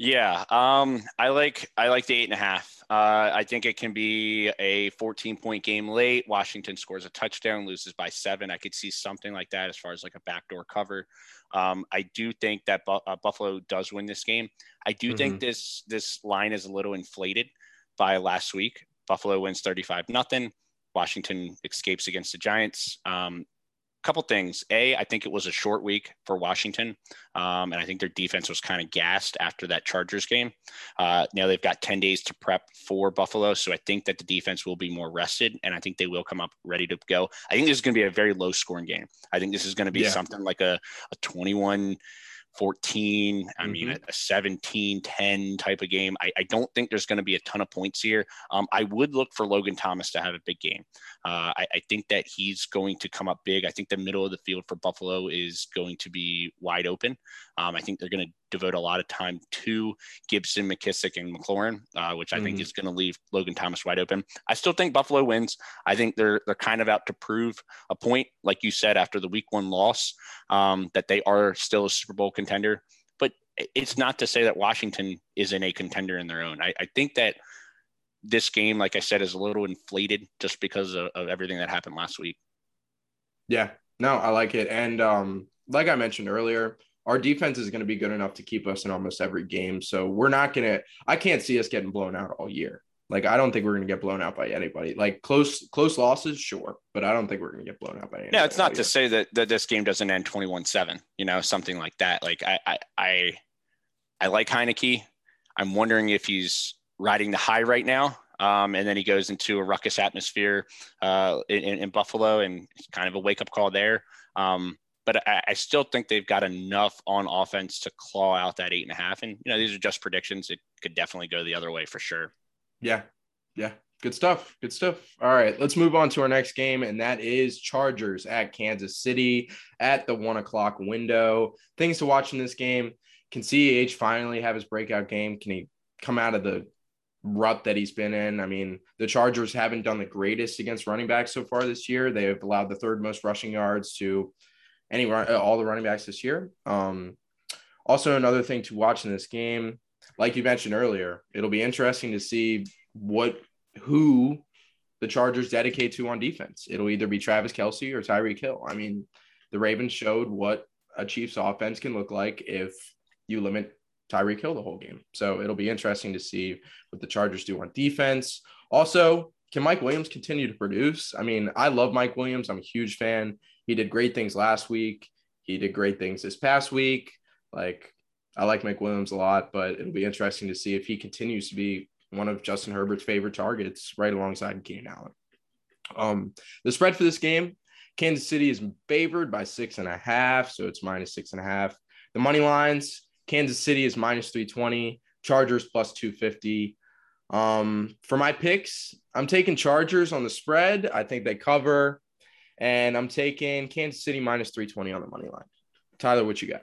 Yeah, um, I like I like the eight and a half. Uh, I think it can be a 14 point game late. Washington scores a touchdown, loses by seven. I could see something like that as far as like a backdoor cover. Um, I do think that Bu- uh, Buffalo does win this game. I do mm-hmm. think this this line is a little inflated by last week. Buffalo wins 35 nothing. Washington escapes against the Giants. Um, couple things. A, I think it was a short week for Washington, um, and I think their defense was kind of gassed after that Chargers game. Uh, now they've got 10 days to prep for Buffalo, so I think that the defense will be more rested, and I think they will come up ready to go. I think this is going to be a very low scoring game. I think this is going to be yeah. something like a, a 21- 14, I mm-hmm. mean, a 17 10 type of game. I, I don't think there's going to be a ton of points here. Um, I would look for Logan Thomas to have a big game. Uh, I, I, think that he's going to come up big. I think the middle of the field for Buffalo is going to be wide open. Um, I think they're going to devote a lot of time to Gibson, McKissick, and McLaurin, uh, which I mm-hmm. think is going to leave Logan Thomas wide open. I still think Buffalo wins. I think they're they're kind of out to prove a point, like you said, after the Week One loss, um, that they are still a Super Bowl contender. But it's not to say that Washington isn't a contender in their own. I, I think that this game, like I said, is a little inflated just because of, of everything that happened last week. Yeah, no, I like it, and um, like I mentioned earlier our defense is going to be good enough to keep us in almost every game. So we're not going to, I can't see us getting blown out all year. Like, I don't think we're going to get blown out by anybody. Like close, close losses, sure. But I don't think we're going to get blown out by anybody. No, it's not to say that, that this game doesn't end 21 seven, you know, something like that. Like I, I, I, I like Heinicke. I'm wondering if he's riding the high right now. Um, and then he goes into a ruckus atmosphere uh, in, in, Buffalo, and it's kind of a wake up call there. Um, but I, I, still think they've got enough on offense to claw out that eight and a half. And you know, these are just predictions. It could definitely go the other way for sure. Yeah, yeah, good stuff. Good stuff. All right, let's move on to our next game, and that is Chargers at Kansas City at the one o'clock window. Things to watch in this game. Can CEH finally have his breakout game? Can he come out of the rut that he's been in. I mean, the Chargers haven't done the greatest against running backs so far this year. They have allowed the third most rushing yards to any run, uh, all the running backs this year. Um, also, another thing to watch in this game, like you mentioned earlier, it'll be interesting to see what who the Chargers dedicate to on defense. It'll either be Travis Kelce or Tyreek Hill. I mean, the Ravens showed what a Chiefs offense can look like if you limit Tyreek Hill the whole game. So it'll be interesting to see what the Chargers do on defense. Also, can Mike Williams continue to produce? I mean, I love Mike Williams. I'm a huge fan. He did great things last week. He did great things this past week. Like I like Mike Williams a lot, but it'll be interesting to see if he continues to be one of Justin Herbert's favorite targets right alongside Keenan Allen. Um, the spread for this game, Kansas City is favored by six and a half, so it's minus six and a half. The money lines, Kansas City is minus 320, Chargers plus 250. Um, for my picks, I'm taking Chargers on the spread. I think they cover and I'm taking Kansas City minus 320 on the money line. Tyler, what you got?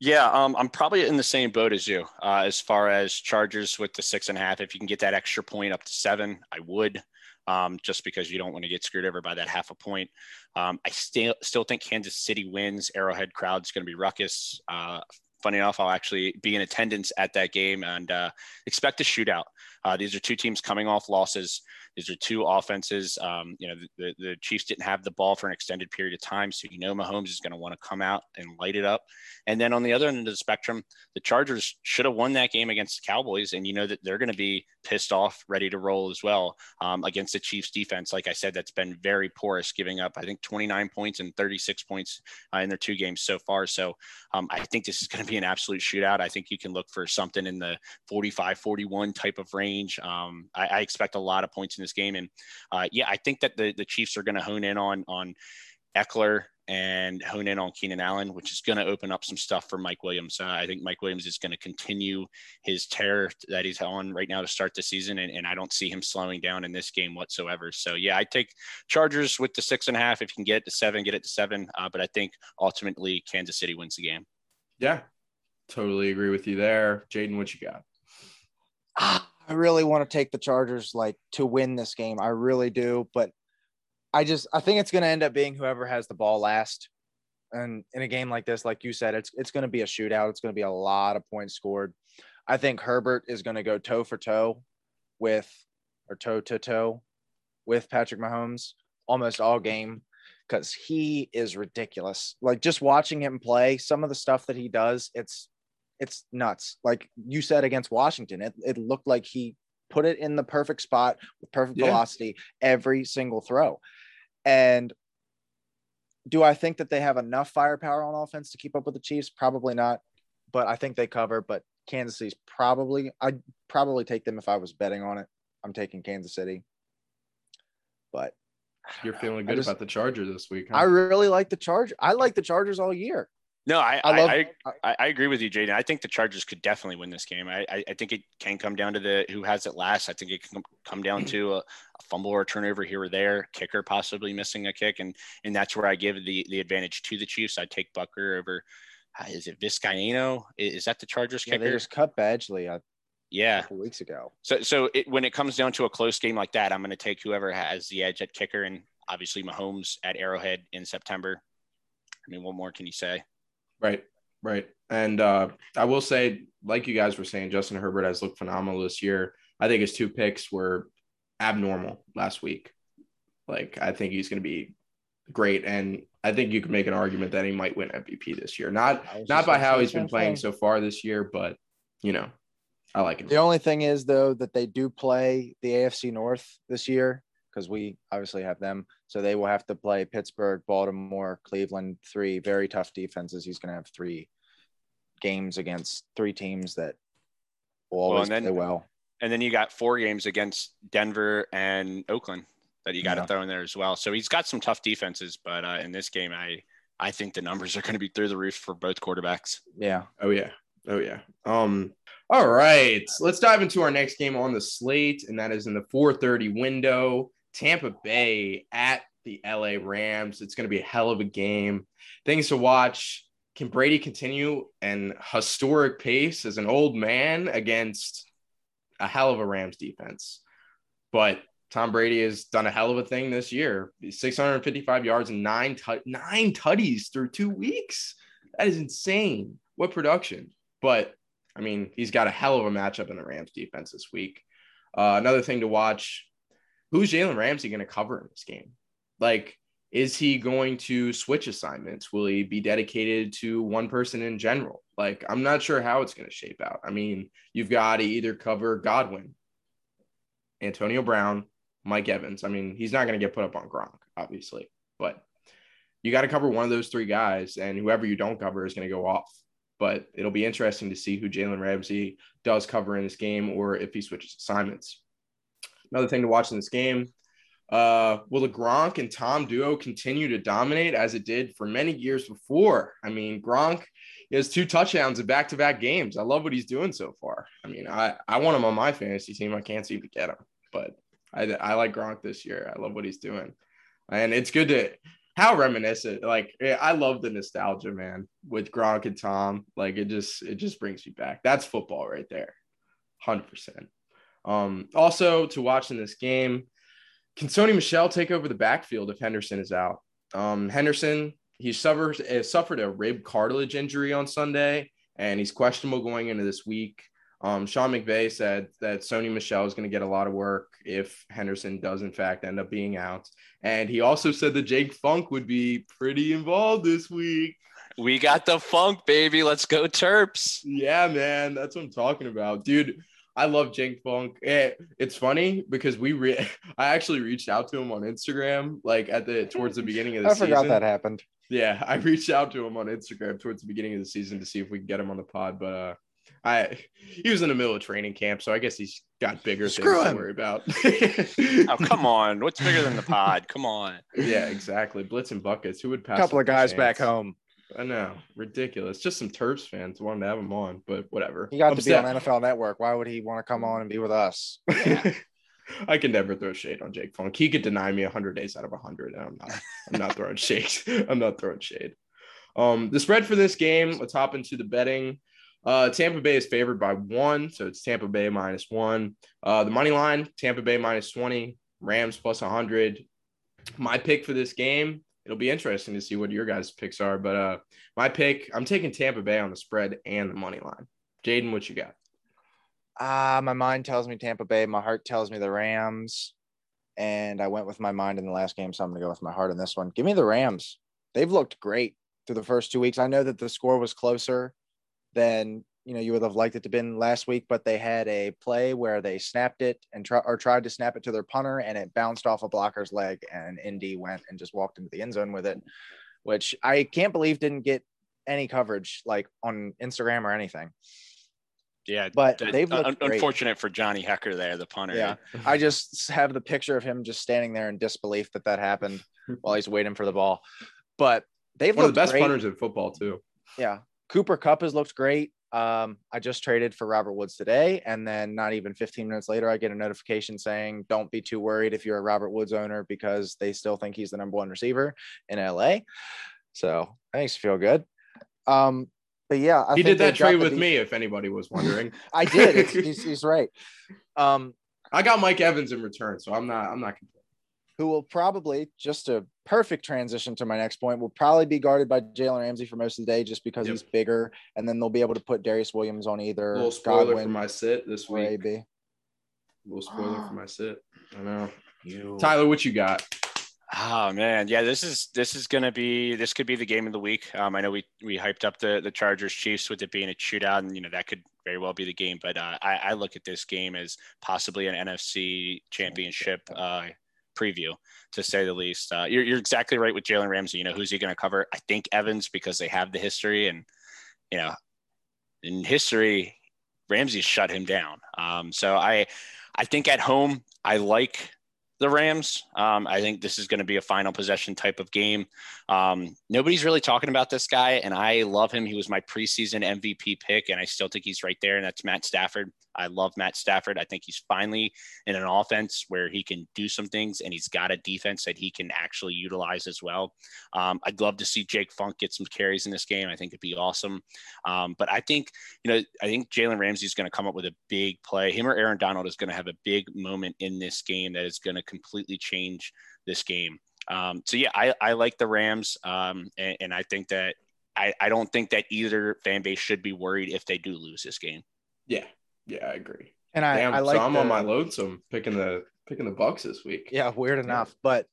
Yeah, um, I'm probably in the same boat as you uh, as far as Chargers with the six and a half. If you can get that extra point up to seven, I would, um, just because you don't want to get screwed over by that half a point. Um, I still still think Kansas City wins. Arrowhead crowd's going to be ruckus. Uh, funny enough, I'll actually be in attendance at that game and uh, expect a shootout. Uh, these are two teams coming off losses. These are two offenses. Um, you know, the, the Chiefs didn't have the ball for an extended period of time, so you know Mahomes is going to want to come out and light it up. And then on the other end of the spectrum, the Chargers should have won that game against the Cowboys, and you know that they're going to be pissed off, ready to roll as well um, against the Chiefs defense. Like I said, that's been very porous, giving up I think 29 points and 36 points uh, in their two games so far. So um, I think this is going to be an absolute shootout. I think you can look for something in the 45-41 type of range. Um, I, I expect a lot of points in this game. And uh, yeah, I think that the, the Chiefs are going to hone in on on Ekeler and hone in on Keenan Allen, which is going to open up some stuff for Mike Williams. Uh, I think Mike Williams is going to continue his tear that he's on right now to start the season, and, and, I don't see him slowing down in this game whatsoever. So yeah, I take Chargers with the six and a half. If you can get it to seven, get it to seven. Uh, but I think ultimately Kansas City wins the game. Yeah, Totally agree with you there. Jaden, what you got? Ah, I really want to take the Chargers like to win this game. I really do, but I just I think it's going to end up being whoever has the ball last. And in a game like this, like you said, it's it's going to be a shootout. It's going to be a lot of points scored. I think Herbert is going to go toe for toe with or toe to toe with Patrick Mahomes almost all game because he is ridiculous. Like just watching him play, some of the stuff that he does, it's it's nuts. Like you said against Washington, it, it looked like he put it in the perfect spot with perfect yeah. velocity every single throw. And do I think that they have enough firepower on offense to keep up with the Chiefs? Probably not, but I think they cover. But Kansas City's probably, I'd probably take them if I was betting on it. I'm taking Kansas City. But you're feeling good just, about the Chargers this week. Huh? I really like the Chargers. I like the Chargers all year. No, I I, love, I, I, I, agree with you, Jaden. I think the Chargers could definitely win this game. I, I, think it can come down to the who has it last. I think it can come down to a, a, fumble or a turnover here or there, kicker possibly missing a kick, and and that's where I give the the advantage to the Chiefs. I take Butker over. Uh, is it Vizcaino? Is that the Chargers yeah, kicker? They just cut Badgley. Uh, yeah, a couple weeks ago. So so it, when it comes down to a close game like that, I'm going to take whoever has the edge at kicker, and obviously Mahomes at Arrowhead in September. I mean, what more can you say? Right. Right. And uh, I will say, like you guys were saying, Justin Herbert has looked phenomenal this year. I think his two picks were abnormal last week. Like, I think he's going to be great. And I think you can make an argument that he might win MVP this year. Not not by how he's been playing thing. so far this year, but you know, I like him. The only thing is though that they do play the AFC North this year because we obviously have them. So they will have to play Pittsburgh, Baltimore, Cleveland, three very tough defenses. He's going to have three games against three teams that will always well, then, play well. And then you got four games against Denver and Oakland that you got to yeah. throw in there as well. So he's got some tough defenses, but uh, in this game, I I think the numbers are going to be through the roof for both quarterbacks. Yeah. Oh yeah. Oh yeah. Um. All right. Let's dive into our next game on the slate, and that is in the 4:30 window. Tampa Bay at the LA Rams. It's going to be a hell of a game. Things to watch. Can Brady continue an historic pace as an old man against a hell of a Rams defense? But Tom Brady has done a hell of a thing this year 655 yards and nine, nine tutties through two weeks. That is insane. What production. But I mean, he's got a hell of a matchup in the Rams defense this week. Uh, another thing to watch who's Jalen Ramsey going to cover in this game? Like, is he going to switch assignments? Will he be dedicated to one person in general? Like, I'm not sure how it's going to shape out. I mean, you've got to either cover Godwin, Antonio Brown, Mike Evans. I mean, he's not going to get put up on Gronk, obviously, but you got to cover one of those three guys, and whoever you don't cover is going to go off. But it'll be interesting to see who Jalen Ramsey does cover in this game or if he switches assignments. Another thing to watch in this game. Uh, will the Gronk and Tom duo continue to dominate as it did for many years before? I mean, Gronk has two touchdowns in back to back games. I love what he's doing so far. I mean, I, I want him on my fantasy team. I can't seem to get him, but I, I like Gronk this year. I love what he's doing. And it's good to how reminiscent. Like I love the nostalgia, man, with Gronk and Tom. Like it just it just brings me back. That's football right there. 100%. Um, also, to watch in this game, can Sony Michel take over the backfield if Henderson is out? Um, Henderson, he suffered, uh, suffered a rib cartilage injury on Sunday, and he's questionable going into this week. Um, Sean McVay said that Sony Michel is going to get a lot of work if Henderson does, in fact, end up being out. And he also said that Jake Funk would be pretty involved this week. We got the funk, baby. Let's go, Terps. Yeah, man. That's what I'm talking about. Dude, I love Jake Funk. It, it's funny because we re- I actually reached out to him on Instagram like at the towards the beginning of the I season. I forgot that happened. Yeah, I reached out to him on Instagram towards the beginning of the season to see if we could get him on the pod, but uh I he was in the middle of training camp, so I guess he's got bigger Screw things him. to worry about. oh, come on. What's bigger than the pod? Come on. Yeah, exactly. Blitz and buckets. Who would pass? A couple of guys back home. I know, ridiculous. Just some Terps fans wanted to have him on, but whatever. He got to be on NFL Network. Why would he want to come on and be with us? I can never throw shade on Jake Funk. He could deny me hundred days out of hundred, and I'm not. I'm not throwing shade. I'm not throwing shade. Um, the spread for this game. Let's hop into the betting. Uh, Tampa Bay is favored by one, so it's Tampa Bay minus one. Uh, the money line, Tampa Bay minus 20, Rams plus 100. My pick for this game, it'll be interesting to see what your guys' picks are, but uh, my pick, I'm taking Tampa Bay on the spread and the money line. Jaden, what you got? Uh, my mind tells me Tampa Bay. My heart tells me the Rams. And I went with my mind in the last game, so I'm going to go with my heart in this one. Give me the Rams. They've looked great through the first two weeks. I know that the score was closer than you know you would have liked it to been last week, but they had a play where they snapped it and try, or tried to snap it to their punter, and it bounced off a blocker's leg, and Indy went and just walked into the end zone with it, which I can't believe didn't get any coverage like on Instagram or anything. Yeah, but they've uh, looked un- unfortunate for Johnny Hekker there, the punter. Yeah, I just have the picture of him just standing there in disbelief that that happened while he's waiting for the ball. But they've one of the best great. punters in football too. Yeah, Cooper Kupp has looked great. Um, I just traded for Robert Woods today, and then not even 15 minutes later, I get a notification saying, "Don't be too worried if you're a Robert Woods owner because they still think he's the number one receiver in LA." So that makes me feel good. Um, but yeah, I he did that trade with me. If anybody was wondering, I did. he's, he's, right. Um, I got Mike Evans in return, so I'm not. I'm not complaining. Who will probably just a perfect transition to my next point will probably be guarded by Jalen Ramsey for most of the day, just because yep. he's bigger, and then they'll be able to put Darious Williams on either. A little spoiler Godwin for my sit this week. AB. A little spoiler for my sit. I know. You. Tyler, what you got? Oh man, yeah, this is this is gonna be this could be the game of the week. Um, I know we we hyped up the the Chargers Chiefs with it being a shootout, and you know that could very well be the game. But uh, I, I look at this game as possibly an NFC Championship uh, preview, to say the least. Uh, you're you're exactly right with Jalen Ramsey. You know who's he going to cover? I think Evans because they have the history, and you know, in history, Ramsey shut him down. Um, so I I think at home I like the Rams. Um, I think this is going to be a final possession type of game. Um, nobody's really talking about this guy, and I love him. He was my preseason MVP pick, and I still think he's right there, and that's Matt Stafford. I love Matt Stafford. I think he's finally in an offense where he can do some things, and he's got a defense that he can actually utilize as well. Um, I'd love to see Jake Funk get some carries in this game. I think it'd be awesome. Um, but I think, you know, I think Jalen Ramsey is going to come up with a big play. Him or Aaron Donald is going to have a big moment in this game that is going to completely change this game. Um, so yeah, I, I like the Rams, um, and, and I think that I, I don't think that either fan base should be worried if they do lose this game. Yeah, yeah, I agree. And I, Damn, I like so I'm the, on my lonesome picking the picking the Bucks this week. Yeah, weird enough, but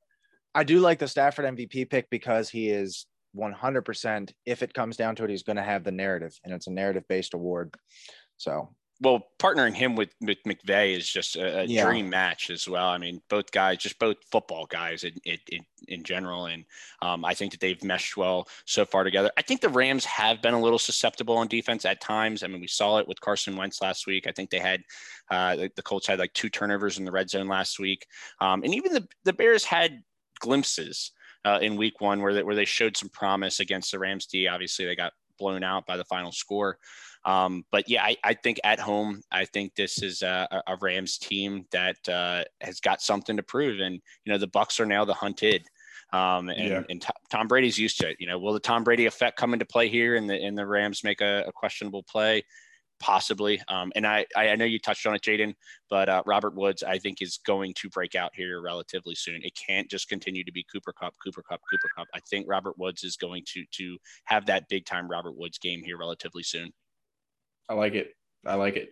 I do like the Stafford MVP pick because he is 100%. If it comes down to it, he's going to have the narrative, and it's a narrative based award. So well, partnering him with, with McVay is just a, a yeah. dream match as well. I mean, both guys, just both football guys in, in, in general. And um, I think that they've meshed well so far together. I think the Rams have been a little susceptible on defense at times. I mean, we saw it with Carson Wentz last week. I think they had, uh, the, the, Colts had like two turnovers in the red zone last week. Um, and even the, the Bears had glimpses uh, in week one where they, where they showed some promise against the Rams D. Obviously, they got blown out by the final score. Um, but yeah, I, I, think at home, I think this is a, a Rams team that uh, has got something to prove. And, you know, the Bucks are now the hunted. Um, and, yeah. and Tom Brady's used to it. You know, will the Tom Brady effect come into play here and the, and the Rams make a, a questionable play? Possibly. Um, and I, I know you touched on it, Jaden, but uh, Robert Woods, I think, is going to break out here relatively soon. It can't just continue to be Cooper Kupp, Cooper Kupp, Cooper Kupp. I think Robert Woods is going to to have that big time Robert Woods game here relatively soon. I like it. I like it.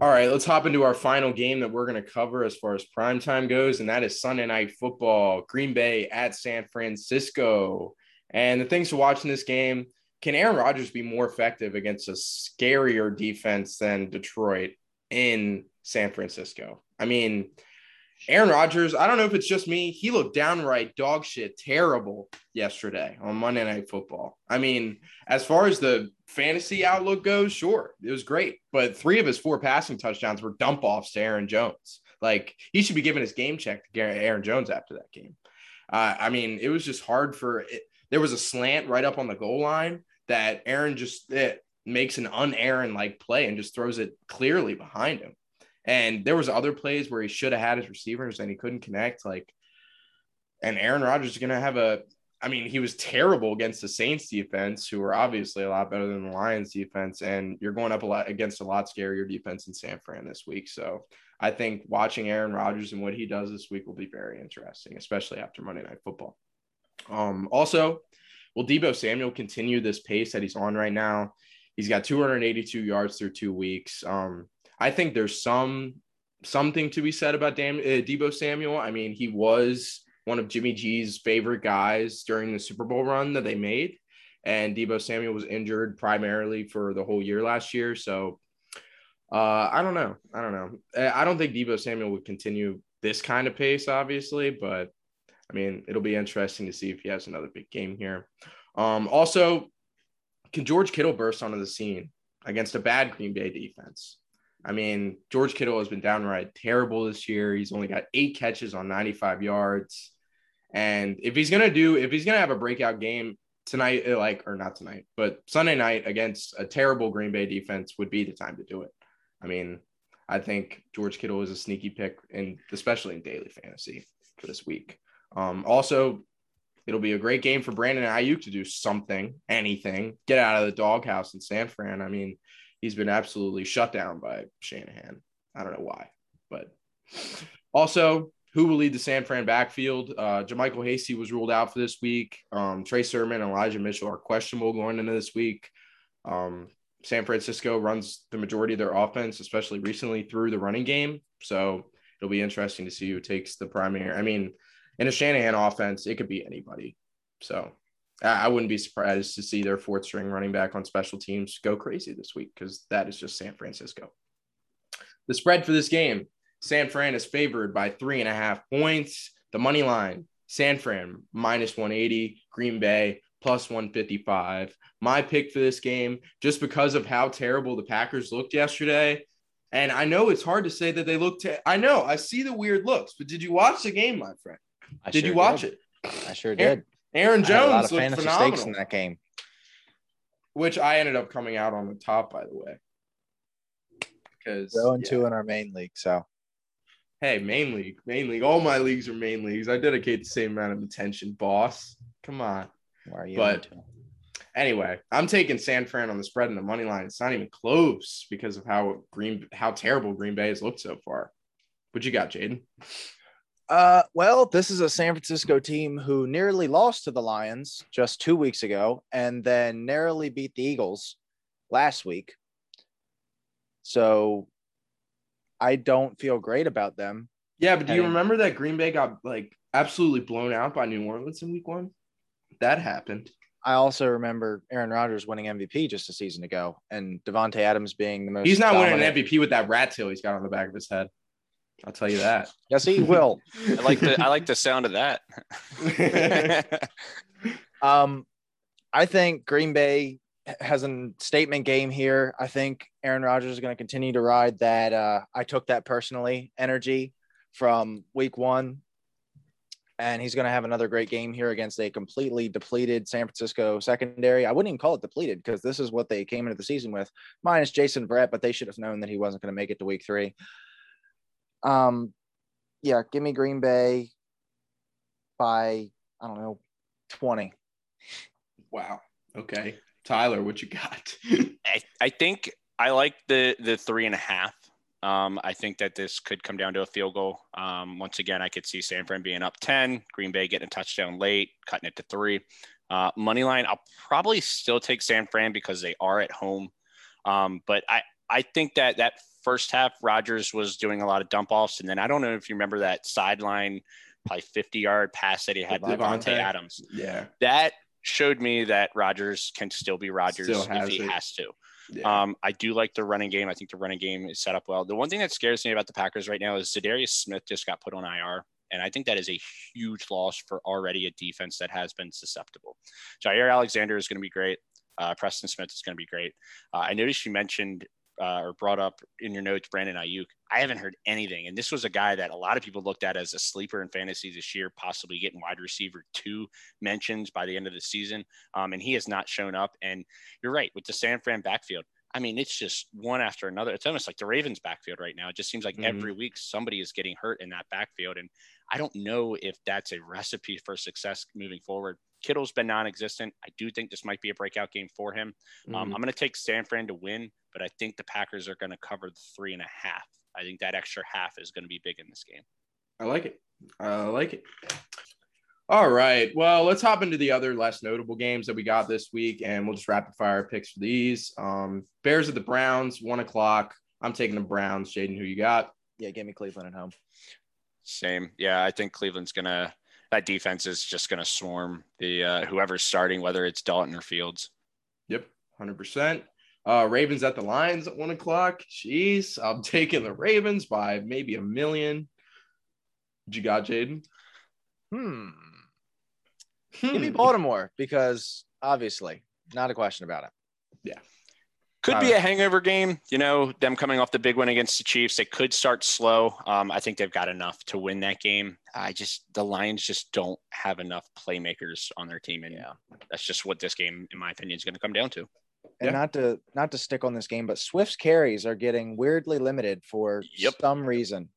All right, let's hop into our final game that we're going to cover as far as prime time goes, and that is Sunday Night Football, Green Bay at San Francisco. And the things to watch in this game can Aaron Rodgers be more effective against a scarier defense than Detroit in San Francisco? I mean, Aaron Rodgers, I don't know if it's just me. He looked downright dog shit terrible yesterday on Monday Night Football. I mean, as far as the fantasy outlook goes, sure, it was great. But three of his four passing touchdowns were dump offs to Aaron Jones. Like he should be giving his game check to Aaron Jones after that game. Uh, I mean, it was just hard for it. There was a slant right up on the goal line that Aaron just it makes an un-Aaron like play and just throws it clearly behind him. And there was other plays where he should have had his receivers and he couldn't connect. Like, and Aaron Rodgers is going to have a I mean, he was terrible against the Saints defense, who are obviously a lot better than the Lions defense. And you're going up a lot against a lot scarier defense in San Fran this week. So I think watching Aaron Rodgers and what he does this week will be very interesting, especially after Monday Night Football. Um, also, will Deebo Samuel continue this pace that he's on right now? He's got 282 yards through two weeks. Um, I think there's some something to be said about Dam- uh, Deebo Samuel. I mean, he was one of Jimmy G's favorite guys during the Super Bowl run that they made. And Deebo Samuel was injured primarily for the whole year last year. So uh, I don't know. I don't know. I don't think Deebo Samuel would continue this kind of pace, obviously, but I mean, it'll be interesting to see if he has another big game here. Um, also, can George Kittle burst onto the scene against a bad Green Bay defense? I mean, George Kittle has been downright terrible this year. He's only got eight catches on 95 yards. And if he's gonna do, if he's gonna have a breakout game tonight, uh, like or not tonight, but Sunday night against a terrible Green Bay defense would be the time to do it. I mean, I think George Kittle is a sneaky pick, and especially in daily fantasy for this week. Um, also, it'll be a great game for Brandon Aiyuk to do something, anything, get out of the doghouse in San Fran. I mean, he's been absolutely shut down by Shanahan. I don't know why, but also who will lead the San Fran backfield? Uh, JaMycal Hasty was ruled out for this week. Um, Trey Sermon and Elijah Mitchell are questionable going into this week. Um, San Francisco runs the majority of their offense, especially recently through the running game. So it'll be interesting to see who takes the primary. I mean, in a Shanahan offense, it could be anybody. So I wouldn't be surprised to see their fourth string running back on special teams go crazy this week because that is just San Francisco. The spread for this game San Fran is favored by three and a half points. The money line, San Fran minus 180, Green Bay plus 155. My pick for this game, just because of how terrible the Packers looked yesterday. And I know it's hard to say that they looked. Te- I know I see the weird looks, but did you watch the game, my friend? I did sure you watch did. it? I sure did. Aaron Jones a lot of fantasy phenomenal. stakes in that game, which I ended up coming out on the top, by the way. Because zero and yeah. two in our main league, so Hey, main league, main league. All my leagues are main leagues. I dedicate the same amount of attention, boss. Come on. Why are you? But anyway, I'm taking San Fran on the spread and the money line. It's not even close because of how Green, how terrible Green Bay has looked so far. What you got, Jaden? Uh, well, this is a San Francisco team who nearly lost to the Lions just two weeks ago, and then narrowly beat the Eagles last week. So I don't feel great about them. Yeah, but do you remember that Green Bay got like absolutely blown out by New Orleans in week one? That happened. I also remember Aaron Rodgers winning MVP just a season ago and Davante Adams being the most. He's not dominant. winning an MVP with that rat tail he's got on the back of his head. I'll tell you that. yes, he will. I like the I like the sound of that. um, I think Green Bay has a statement game here. I think Aaron Rodgers is going to continue to ride that. Uh, I took that personally energy from week one, and he's going to have another great game here against a completely depleted San Francisco secondary. I wouldn't even call it depleted because this is what they came into the season with, minus Jason Verrett, but they should have known that he wasn't going to make it to week three. Um, yeah, give me Green Bay by I don't know, twenty. Wow. Okay. Tyler, what you got? I, I think I like the the three and a half. Um, I think that this could come down to a field goal. Um, once again, I could see San Fran being up 10, Green Bay getting a touchdown late, cutting it to three. Uh, money line, I'll probably still take San Fran because they are at home. Um, but I, I think that that first half, Rodgers was doing a lot of dump offs. And then I don't know if you remember that sideline, probably 50 yard pass that he had with Davante Adams. Yeah. That showed me that Rodgers can still be Rodgers still if he it. has to. Yeah. Um, I do like the running game. I think the running game is set up well. The one thing that scares me about the Packers right now is Za'Darius Smith just got put on IR. And I think that is a huge loss for already a defense that has been susceptible. Jaire Alexander is going to be great. Uh, Preston Smith is going to be great. Uh, I noticed you mentioned uh, or brought up in your notes Brandon Aiyuk. I haven't heard anything. And this was a guy that a lot of people looked at as a sleeper in fantasy this year, possibly getting wide receiver two mentions by the end of the season. Um, and he has not shown up. And you're right with the San Fran backfield. I mean, it's just one after another. It's almost like the Ravens backfield right now. It just seems like mm-hmm. every week somebody is getting hurt in that backfield. And I don't know if that's a recipe for success moving forward. Kittle's been non-existent. I do think this might be a breakout game for him. Um, Mhm. I'm going to take San Fran to win, but I think the Packers are going to cover the three and a half. I think that extra half is going to be big in this game. I like it. I like it. All right. Well, let's hop into the other less notable games that we got this week, and we'll just rapid fire picks for these. Um, Bears at the Browns, one o'clock. I'm taking the Browns. Jaden, who you got? Yeah, give me Cleveland at home. Same. Yeah, I think Cleveland's going to that defense is just going to swarm the uh, whoever's starting, whether it's Dalton or Fields. Yep, hundred percent. Uh, Ravens at the Lions at one o'clock. Jeez, I'm taking the Ravens by maybe a million. What you got, Jaden? Hmm. Give me Hmm. Baltimore because obviously, not a question about it. Could be Uh, a hangover game. You know, them coming off the big win against the Chiefs. They could start slow. Um, I think they've got enough to win that game. I just the Lions just don't have enough playmakers on their team, and Yeah. that's just what this game, in my opinion, is going to come down to. And Yeah. not to not to stick on this game, but Swift's carries are getting weirdly limited for Yep. some reason.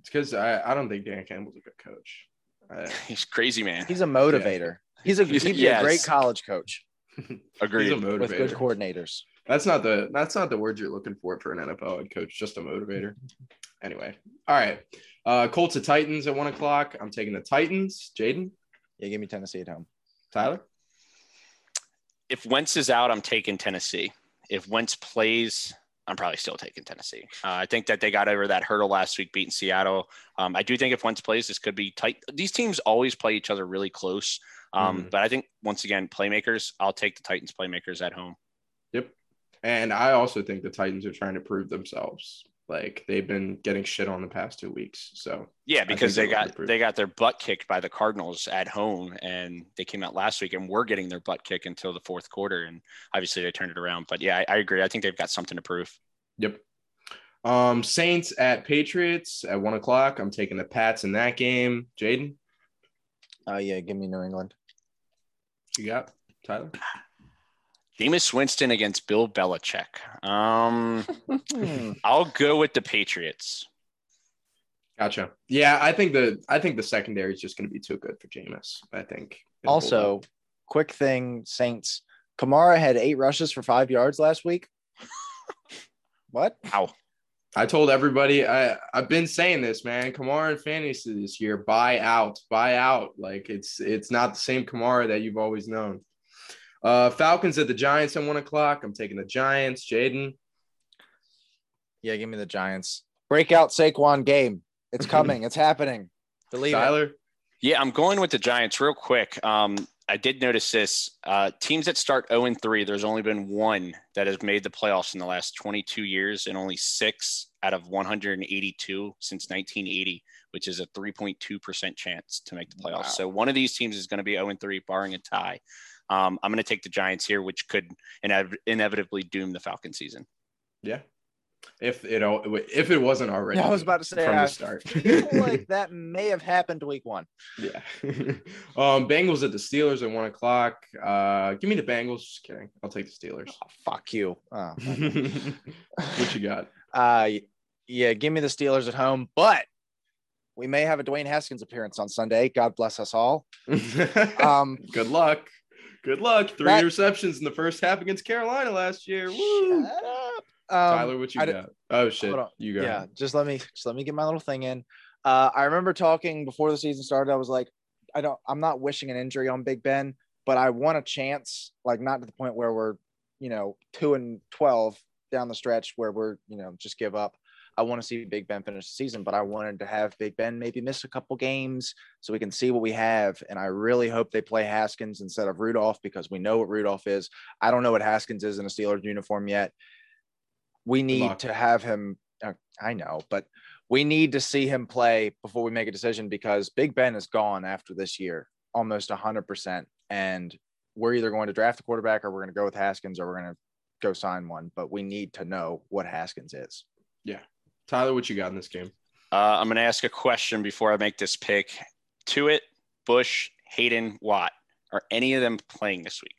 It's because I, I don't think Dan Campbell's a good coach. Uh, He's crazy, man. He's a motivator. He's a He's- he'd be a great college coach Agreed. He's a with good coordinators. That's not the that's not the word you're looking for for an NFL head coach. Just a motivator. Anyway, all right. Uh, Colts at Titans at one o'clock. I'm taking the Titans. Jaden, Yeah, give me Tennessee at home. Tyler. if Wentz is out, I'm taking Tennessee. If Wentz plays, I'm probably still taking Tennessee. Uh, I think that they got over that hurdle last week, beating Seattle. Um, I do think if Wentz plays, this could be tight. These teams always play each other really close. Um, Mhm. But I think once again, playmakers. I'll take the Titans playmakers at home. Yep. And I also think the Titans are trying to prove themselves. Like they've been getting shit on the past two weeks. So Yeah, because they they're looking to got they got their butt kicked by the Cardinals at home, and they came out last week and were getting their butt kicked until the fourth quarter, and obviously they turned it around. But yeah, I, I agree. I think they've got something to prove. yep. Um, Saints at Patriots at one o'clock. I'm taking the Pats in that game. Jaden, Oh yeah, give me New England. you got Tyler? Jameis Winston against Bill Belichick. Um, Hmm. I'll go with the Patriots. Gotcha. Yeah, I think the I think the secondary is just going to be too good for Jameis. I think. It'll hold up. Also, quick thing, Saints. Kamara had eight rushes for five yards last week. what? How? I told everybody I I've been saying this, man. Kamara in fantasy this year, buy out, buy out. Like it's it's not the same Kamara that you've always known. Uh Falcons at the Giants at one o'clock. I'm taking the Giants. Jaden. Yeah, give me the Giants. Breakout Saquon game. It's coming. it's happening. Believe it. Tyler. Yeah, I'm going with the Giants real quick. Um, I did notice this. Uh, teams that start 0 and 3, there's only been one that has made the playoffs in the last 22 years, and only six out of 182 since 1980, which is a 3.2% chance to make the playoffs. Wow. So one of these teams is going to be 0 and 3, barring a tie. Um, I'm going to take the Giants here, which could inev- inevitably doom the Falcon season. Yeah. If it al- if it wasn't already. Yeah, I was about to say from I the start. feel like that may have happened week one. yeah. um Bengals at the Steelers at one o'clock. Uh give me the Bengals. Just kidding. I'll take the Steelers. Oh, fuck you. Oh, what you got? uh, yeah, give me the Steelers at home, but we may have a Dwayne Haskins appearance on Sunday. God bless us all. Um, Good luck. Good luck. Three That- interceptions in the first half against Carolina last year. Woo. shut up. Um, Tyler, what you I got? Oh shit. Hold on. You got yeah just let me just let me get my little thing in uh i remember talking before the season started i was like i don't i'm not wishing an injury on big ben but i want a chance like not to the point where we're you know 2 and 12 down the stretch where we're you know just give up i want to see big ben finish the season but i wanted to have big ben maybe miss a couple games so we can see what we have and i really hope they play haskins instead of rudolph because we know what rudolph is i don't know what haskins is in a steelers uniform yet we need to have him uh, I know, but we need to see him play before we make a decision because Big Ben is gone after this year, almost 100%. And we're either going to draft a quarterback or we're going to go with Haskins or we're going to go sign one. But we need to know what Haskins is. Tyler, what you got in this game? Uh, I'm going to ask a question before I make this pick. Tuitt, Bush, Haden, Watt. Are any of them playing this week?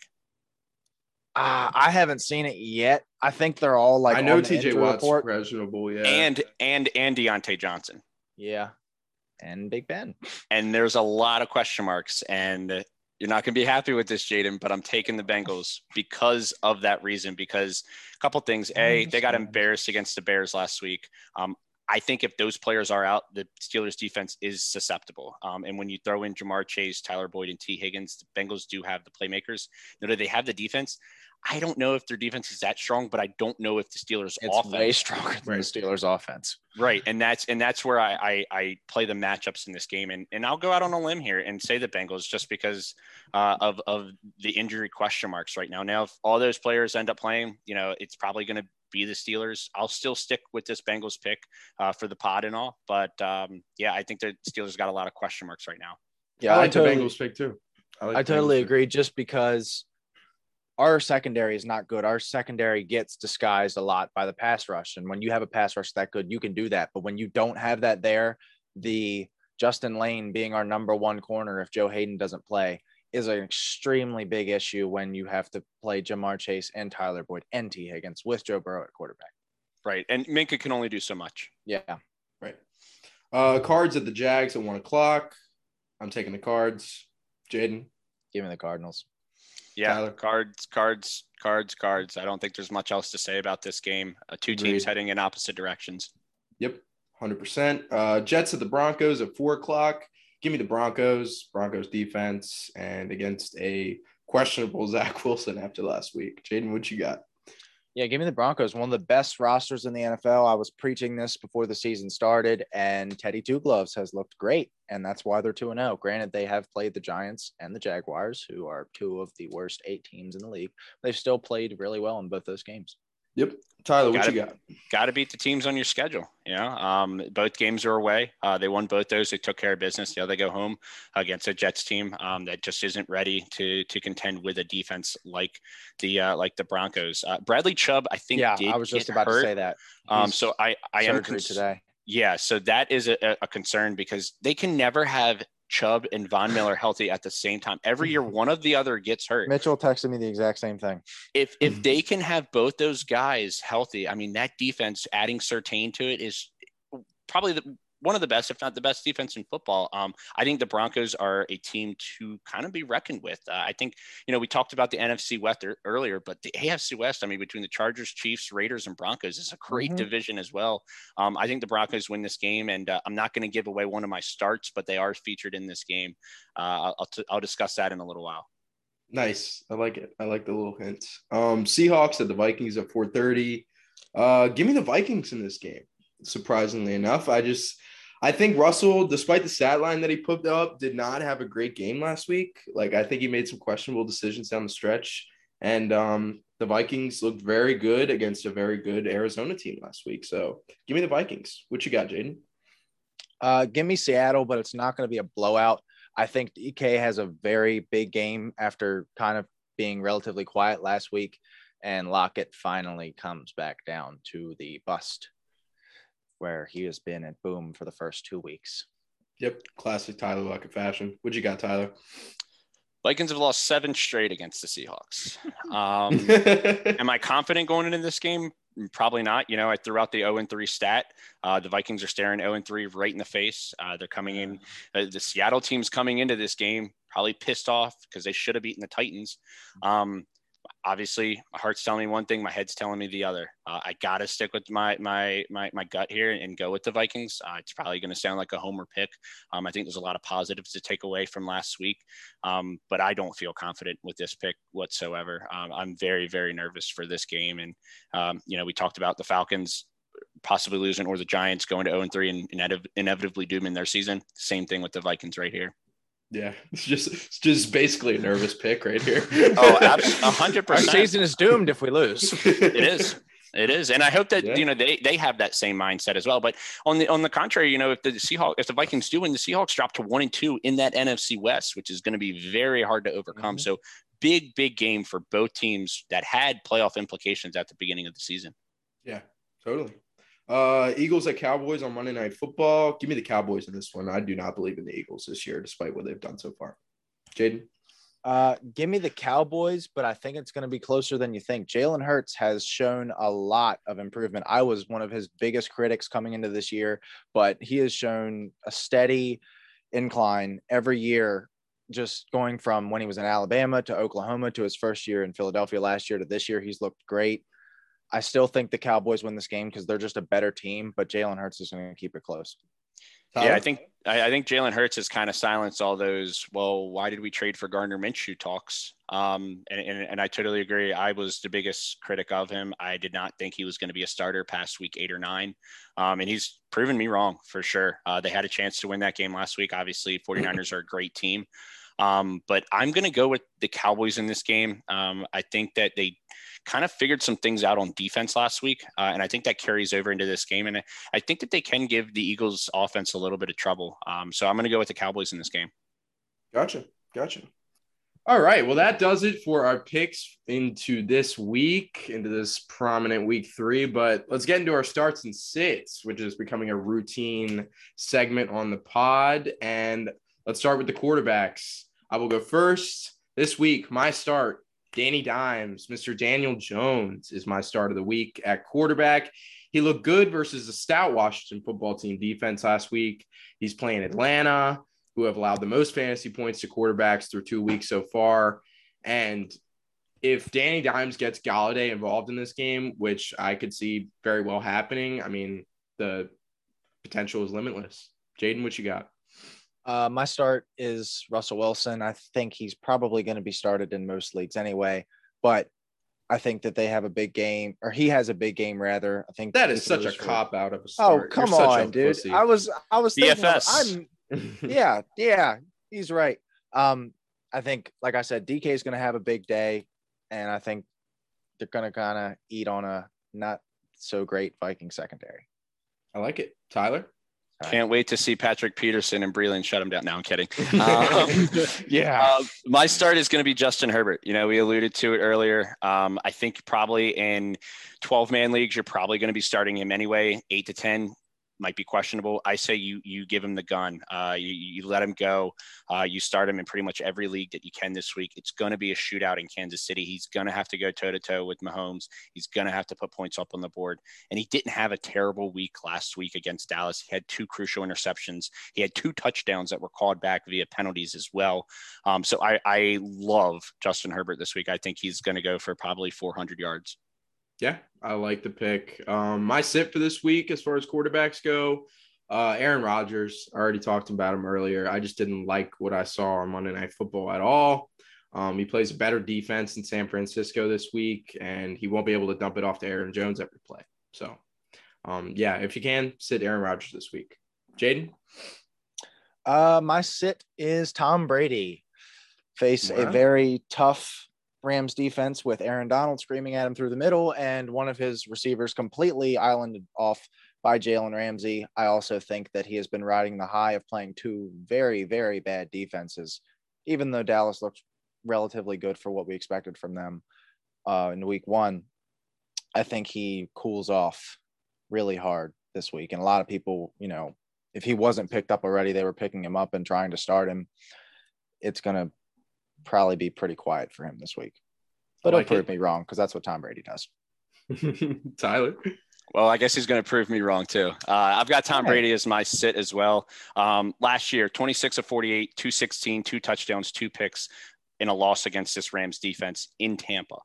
Uh, I haven't seen it yet. I think they're all like I know on TJ injury Watt's report. questionable, yeah. And and and Diontae Johnson. Yeah. and Big Ben. And there's a lot of question marks. And you're not going to be happy with this, Jaden, but I'm taking the Bengals because of that reason. Because a couple things: a, they got embarrassed against the Bears last week. Um, I think if those players are out, the Steelers defense is susceptible. Um, and when you throw in Ja'Marr Chase, Tyler Boyd, and Tee Higgins, the Bengals do have the playmakers. Now, do they have the defense? I don't know if their defense is that strong, but I don't know if the Steelers it's offense way stronger than the Steelers offense. Right. And that's and that's where I, I, I play the matchups in this game. And and I'll go out on a limb here and say the Bengals just because uh, of of the injury question marks right now. Now if all those players end up playing, you know, it's probably gonna be the Steelers. I'll still stick with this Bengals pick uh, for the pod and all. But um, yeah, I think the Steelers got a lot of question marks right now. Yeah, I like I totally, the Bengals pick too. I, like I totally agree. Pick. Just because our secondary is not good. Our secondary gets disguised a lot by the pass rush. And when you have a pass rush that good, you can do that. But when you don't have that there, the Justin Layne being our number one corner, if Joe Haden doesn't play, is an extremely big issue when you have to play Ja'Marr Chase and Tyler Boyd and Tee Higgins with Joe Burrow at quarterback. Right. And Minkah can only do so much. Yeah. Right. Uh, cards at the Jags at one o'clock. I'm taking the cards. Jaden. Give me the Cardinals. Yeah, Tyler. cards, cards, cards, cards. I don't think there's much else to say about this game. Uh, two teams Agreed. heading in opposite directions. Yep, hundred percent. Uh, Jets at the Broncos at four o'clock. Give me the Broncos. Broncos defense and against a questionable Zach Wilson after last week. Jaden, what you got? Yeah, give me the Broncos. One of the best rosters in the NFL. I was preaching this before the season started, and Teddy Two Gloves has looked great, and that's why they're 2 0. Granted, they have played the Giants and the Jaguars, who are two of the worst eight teams in the league. They've still played really well in both those games. Yep. Tyler, what gotta, you got? Got to beat the teams on your schedule. You know, um, both games are away. Uh, they won both those. They took care of business. Yeah, they go home against a Jets team um, that just isn't ready to to contend with a defense like the uh, like the Broncos. Uh, Bradley Chubb, I think. Yeah, I was just about hurt. to say that. Um, so I I am cons- today. Yeah, so that is a, a concern because they can never have Chubb and Von Miller healthy at the same time. Every year, one of the other gets hurt. Mitchell texted me the exact same thing. If if mm-hmm. they can have both those guys healthy, I mean that defense adding Surtain to it is probably the one of the best, if not the best defense in football. Um, I think the Broncos are a team to kind of be reckoned with. Uh, I think, you know, we talked about the NFC West earlier, but the AFC West, I mean, between the Chargers, Chiefs, Raiders, and Broncos is a great mm-hmm. division as well. Um, I think the Broncos win this game, and uh, I'm not going to give away one of my starts, but they are featured in this game. Uh, I'll, t- I'll discuss that in a little while. Nice. I like it. I like the little hints. Um, Seahawks at the Vikings at 430. Uh, give me the Vikings in this game. Surprisingly enough, I just I think Russell, despite the stat line that he put up, did not have a great game last week. Like I think he made some questionable decisions down the stretch, and um, the Vikings looked very good against a very good Arizona team last week. So give me the Vikings. What you got, Jaden? Uh, give me Seattle, but it's not going to be a blowout. I think DK has a very big game after kind of being relatively quiet last week, and Lockett finally comes back down to the bust where he has been at boom for the first two weeks. Yep, classic Tyler Lockett fashion. What you got, Tyler? Vikings have lost seven straight against the Seahawks. Um, am I confident going into this game? Probably not. You know, I threw out the 0 and 3 stat. Uh, the Vikings are staring 0 and 3 right in the face. Uh, they're coming in. Uh, the Seattle team's coming into this game probably pissed off because they should have beaten the Titans. Um, obviously my heart's telling me one thing my head's telling me the other. Uh, i gotta stick with my my my, my gut here and go with the vikings. Uh, it's probably going to sound like a homer pick. Um, i think there's a lot of positives to take away from last week. Um, but i don't feel confident with this pick whatsoever. Um, i'm very very nervous for this game. And um, you know we talked about the falcons possibly losing or the giants going to 0 and 3 and inevitably dooming their season. Same thing with the vikings right here yeah, it's just it's just basically a nervous pick right here. oh, a hundred percent. Our season is doomed if we lose. it is. It is, and I hope that yeah. you know they, they have that same mindset as well. But on the on the contrary, you know, if the Seahawks, if the Vikings do win, the Seahawks drop to one and two in that NFC West, which is going to be very hard to overcome. Mm-hmm. So big, big game for both teams that had playoff implications at the beginning of the season. Yeah, totally. Uh, Eagles at Cowboys on Monday Night Football. Give me the Cowboys in this one. I do not believe in the Eagles this year, despite what they've done so far. Jaden. Uh, give me the Cowboys, but I think it's going to be closer than you think. Jalen Hurts has shown a lot of improvement. I was one of his biggest critics coming into this year, but he has shown a steady incline every year, just going from when he was in Alabama to Oklahoma to his first year in Philadelphia last year to this year. He's looked great. I still think the Cowboys win this game because they're just a better team, but Jalen Hurts is going to keep it close. Tyler? Yeah, I think I, I think Jalen Hurts has kind of silenced all those. Well, why did we trade for Gardner Minshew talks? Um, and, and, and I totally agree. I was the biggest critic of him. I did not think he was going to be a starter past week eight or nine. Um, and he's proven me wrong for sure. Uh, they had a chance to win that game last week. Obviously, 49ers are a great team. Um, but I'm going to go with the Cowboys in this game. Um, I think that they kind of figured some things out on defense last week, uh, and I think that carries over into this game. And I think that they can give the Eagles' offense a little bit of trouble. Um, so I'm going to go with the Cowboys in this game. Gotcha. Gotcha. All right. Well, that does it for our picks into this week, into this prominent week three. But let's get into our starts and sits, which is becoming a routine segment on the pod. And let's start with the quarterbacks. I will go first this week. My start Danny Dimes, Mr. Daniel Jones is my start of the week at quarterback. He looked good versus a stout Washington football team defense last week. He's playing Atlanta, who have allowed the most fantasy points to quarterbacks through two weeks so far. And if Danny Dimes gets Golladay involved in this game, which I could see very well happening, I mean, the potential is limitless. Jaden, what you got? Uh, my start is Russell Wilson. I think he's probably going to be started in most leagues anyway, but I think that they have a big game, or he has a big game rather. I think that is such a cop out of a oh, start. Oh, come You're on, dude. Pussy. I was, I was thinking, BFS. I'm, yeah, yeah, he's right. Um, I think, like I said, DK is going to have a big day, and I think they're going to kind of eat on a not so great Viking secondary. I like it, Tyler. Can't wait to see Patrick Peterson and Breeland shut him down. Now I'm kidding. Um, yeah. Uh, my start is going to be Justin Herbert. You know, we alluded to it earlier. Um, I think probably in 12 man leagues, you're probably going to be starting him anyway, eight to 10 might be questionable. I say you you give him the gun. Uh, you, you let him go. Uh, you start him in pretty much every league that you can this week. It's going to be a shootout in Kansas City. He's going to have to go toe to toe with Mahomes. He's going to have to put points up on the board. And he didn't have a terrible week last week against Dallas. He had two crucial interceptions. He had two touchdowns that were called back via penalties as well. Um, so I, I love Justin Herbert this week. I think he's going to go for probably 400 yards. Yeah, I like the pick. Um, my sit for this week, as far as quarterbacks go, uh, Aaron Rodgers. I already talked about him earlier. I just didn't like what I saw on Monday Night Football at all. Um, he plays a better defense in San Francisco this week, and he won't be able to dump it off to Aaron Jones every play. So, um, yeah, if you can, sit Aaron Rodgers this week. Jaden? Uh, my sit is Tom Brady. Face wow. a very tough Rams defense with Aaron Donald screaming at him through the middle and one of his receivers completely islanded off by Jalen Ramsey. I also think that he has been riding the high of playing two very, very bad defenses, even though Dallas looked relatively good for what we expected from them uh, in week one. I think he cools off really hard this week. And a lot of people, you know, if he wasn't picked up already, they were picking him up and trying to start him. It's going to probably be pretty quiet for him this week. But like he'll prove it. me wrong because that's what Tom Brady does. Tyler. Well, I guess he's going to prove me wrong too. Uh, I've got Tom Brady as my sit as well. Um, last year, 26 of 48, 216, two touchdowns, two picks in a loss against this Rams defense in Tampa.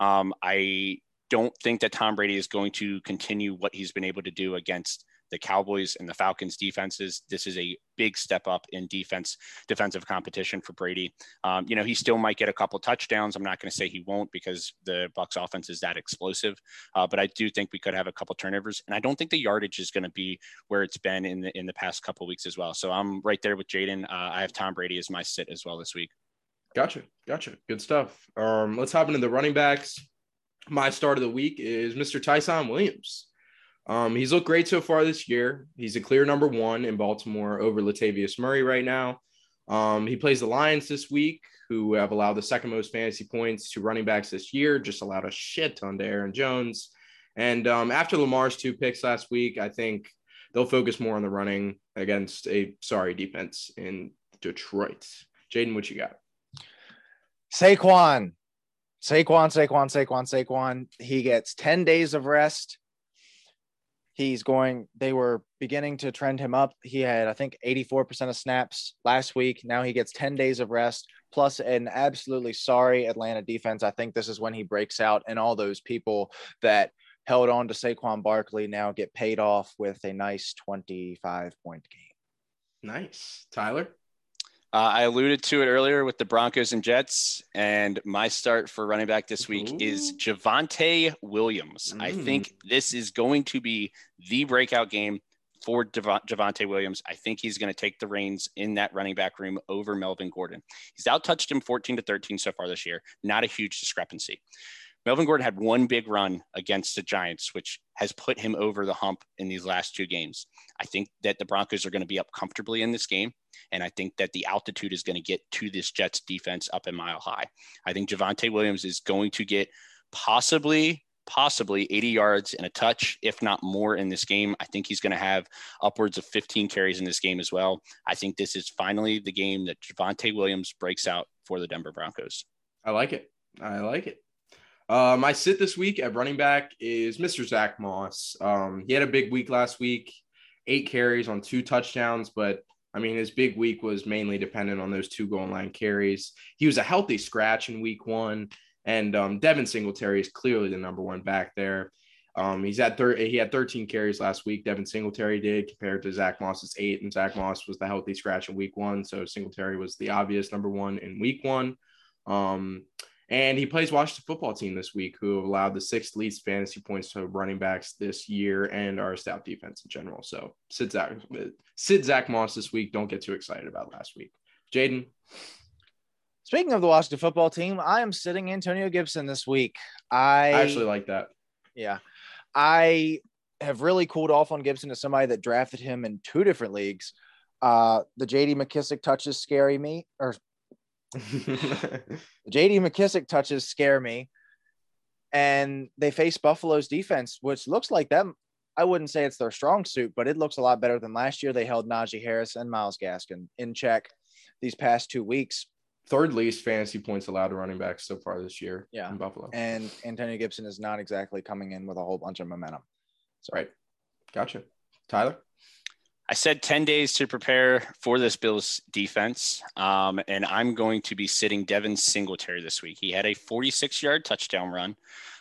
Um, I don't think that Tom Brady is going to continue what he's been able to do against the Cowboys and the Falcons defenses. This is a big step up in defense, defensive competition for Brady. Um, you know, he still might get a couple touchdowns. I'm not going to say he won't because the Bucs offense is that explosive, uh, but I do think we could have a couple turnovers, and I don't think the yardage is going to be where it's been in the in the past couple weeks as well. So I'm right there with Jaden. Uh, I have Tom Brady as my sit as well this week. Gotcha, gotcha. Good stuff. Um, let's hop into the running backs. My start of the week is Mr. Ty'Son Williams. Um, he's looked great so far this year. He's a clear number one in Baltimore over Latavius Murray right now. Um, he plays the Lions this week, who have allowed the second most fantasy points to running backs this year, just allowed a shit ton to Aaron Jones. And um, after Lamar's two picks last week, I think they'll focus more on the running against a sorry defense in Detroit. Jaden, what you got? Saquon, Saquon, Saquon, Saquon, Saquon. He gets 10 days of rest. He's going, they were beginning to trend him up. He had, I think, 84% of snaps last week. Now he gets 10 days of rest plus an absolutely sorry Atlanta defense. I think this is when he breaks out, and all those people that held on to Saquon Barkley now get paid off with a nice 25 point game. Nice. Tyler? Uh, I alluded to it earlier with the Broncos and Jets, and my start for running back this week Ooh. is Javonte Williams. Mm. I think this is going to be the breakout game for Javonte Williams. I think he's going to take the reins in that running back room over Melvin Gordon. He's outtouched him 14 to 13 so far this year. Not a huge discrepancy. Melvin Gordon had one big run against the Giants, which has put him over the hump in these last two games. I think that the Broncos are going to be up comfortably in this game. And I think that the altitude is going to get to this Jets defense up in mile high. I think Javonte Williams is going to get possibly, possibly 80 yards and a touch, if not more in this game. I think he's going to have upwards of 15 carries in this game as well. I think this is finally the game that Javonte Williams breaks out for the Denver Broncos. I like it. I like it. Uh, my sit this week at running back is Mr. Zach Moss. Um, he had a big week last week, eight carries on two touchdowns, but I mean, his big week was mainly dependent on those two goal line carries. He was a healthy scratch in week one, and um, Devin Singletary is clearly the number one back there. Um, he's at thir- he had 13 carries last week. Devin Singletary did compared to Zach Moss's eight, and Zach Moss was the healthy scratch in week one. So Singletary was the obvious number one in week one. Um, and he plays Washington football team this week, who have allowed the sixth least fantasy points to running backs this year and our stout defense in general. So sit Zach, sit Zach Moss this week. Don't get too excited about last week. Jaden. Speaking of the Washington football team, I am sitting Antonio Gibson this week. I, I actually like that. Yeah. I have really cooled off on Gibson as somebody that drafted him in two different leagues. Uh, the JD McKissic touches scary me, or JD McKissic touches scare me. And they face Buffalo's defense, which looks like them. I wouldn't say it's their strong suit, but it looks a lot better than last year. They held Najee Harris and Myles Gaskin in check these past two weeks. Third least fantasy points allowed to running backs so far this year yeah. in Buffalo. And Antonio Gibson is not exactly coming in with a whole bunch of momentum. So. Right. Gotcha. Tyler? I said 10 days to prepare for this Bills defense. Um, and I'm going to be sitting Devin Singletary this week. He had a 46 yard touchdown run.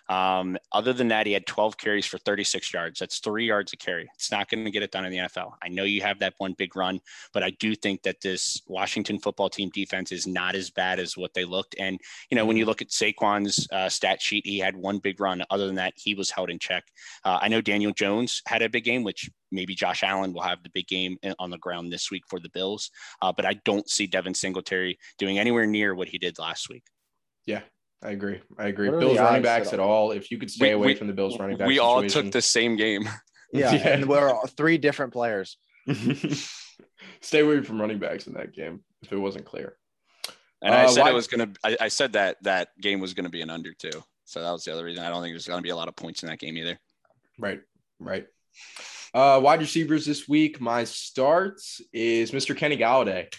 Um, other than that, he had 12 carries for 36 yards. That's three yards a carry. It's not going to get it done in the NFL. I know you have that one big run, but I do think that this Washington football team defense is not as bad as what they looked. And, you know, when you look at Saquon's uh, stat sheet, he had one big run. Other than that, he was held in check. Uh, I know Daniel Jones had a big game, which maybe Josh Allen will have the big game on the ground this week for the Bills. Uh, but I don't see Devin Singletary doing anywhere near what he did last week. Yeah, I agree. I agree. Bills running backs at all. If you could stay we, away we, from the Bills running backs, we all took the same game. Yeah, yeah. and we're three different players. stay away from running backs in that game if it wasn't clear. And uh, I said why- it was gonna. I, I said that that game was gonna be an under too. So that was the other reason. I don't think there's gonna be a lot of points in that game either. Right. Right. Uh, wide receivers this week. My start is Mr. Kenny Golladay.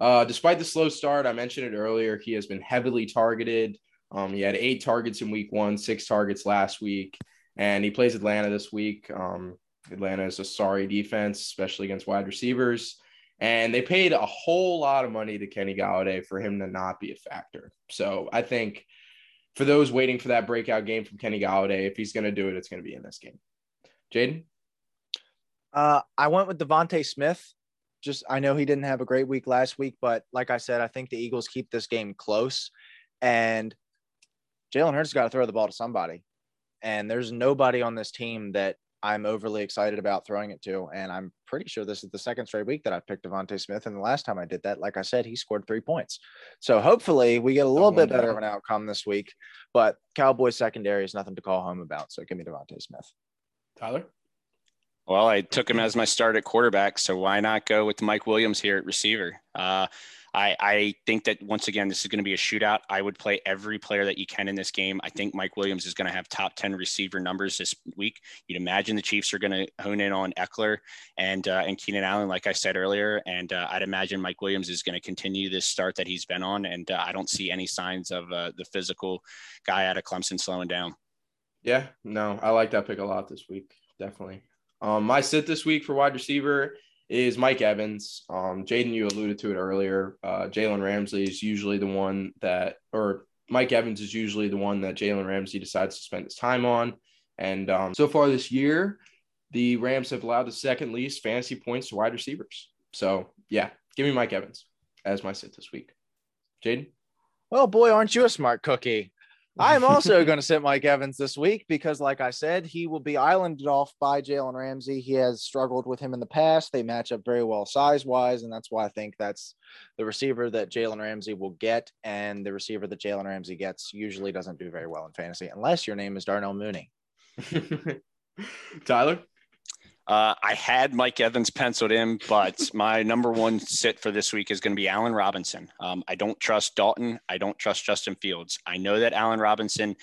Uh, despite the slow start, I mentioned it earlier. He has been heavily targeted. Um, he had eight targets in week one, six targets last week, and he plays Atlanta this week. Um, Atlanta is a sorry defense, especially against wide receivers. And they paid a whole lot of money to Kenny Golladay for him to not be a factor. So I think for those waiting for that breakout game from Kenny Golladay, if he's going to do it, it's going to be in this game. Jaden? Uh, I went with DeVonta Smith. Just I know he didn't have a great week last week, but like I said, I think the Eagles keep this game close. And Jalen Hurts got to throw the ball to somebody. And there's nobody on this team that I'm overly excited about throwing it to. And I'm pretty sure this is the second straight week that I picked DeVonta Smith. And the last time I did that, like I said, he scored three points. So hopefully we get a little bit better of an outcome this week. But Cowboys secondary is nothing to call home about. So give me DeVonta Smith. Tyler? Well, I took him as my start at quarterback, so why not go with Mike Williams here at receiver? Uh, I, I think that once again, this is going to be a shootout. I would play every player that you can in this game. I think Mike Williams is going to have top 10 receiver numbers this week. You'd imagine the Chiefs are going to hone in on Ekeler and, uh, and Keenan Allen, like I said earlier. And uh, I'd imagine Mike Williams is going to continue this start that he's been on. And uh, I don't see any signs of uh, the physical guy out of Clemson slowing down. Yeah, no, I like that pick a lot this week. Definitely. Um, my sit this week for wide receiver is Mike Evans. Um, Jaden, you alluded to it earlier. Uh, Jalen Ramsey is usually the one that, or Mike Evans is usually the one that Jalen Ramsey decides to spend his time on. And um, so far this year, the Rams have allowed the second least fantasy points to wide receivers. So yeah, give me Mike Evans as my sit this week. Jaden? Well, boy, aren't you a smart cookie? I'm also going to sit Mike Evans this week because, like I said, he will be islanded off by Jalen Ramsey. He has struggled with him in the past. They match up very well size wise, and that's why I think that's the receiver that Jalen Ramsey will get. And the receiver that Jalen Ramsey gets usually doesn't do very well in fantasy unless your name is Darnell Mooney. Tyler? Uh, I had Mike Evans penciled in, but my number one sit for this week is going to be Allen Robinson. Um, I don't trust Dalton. I don't trust Justin Fields. I know that Allen Robinson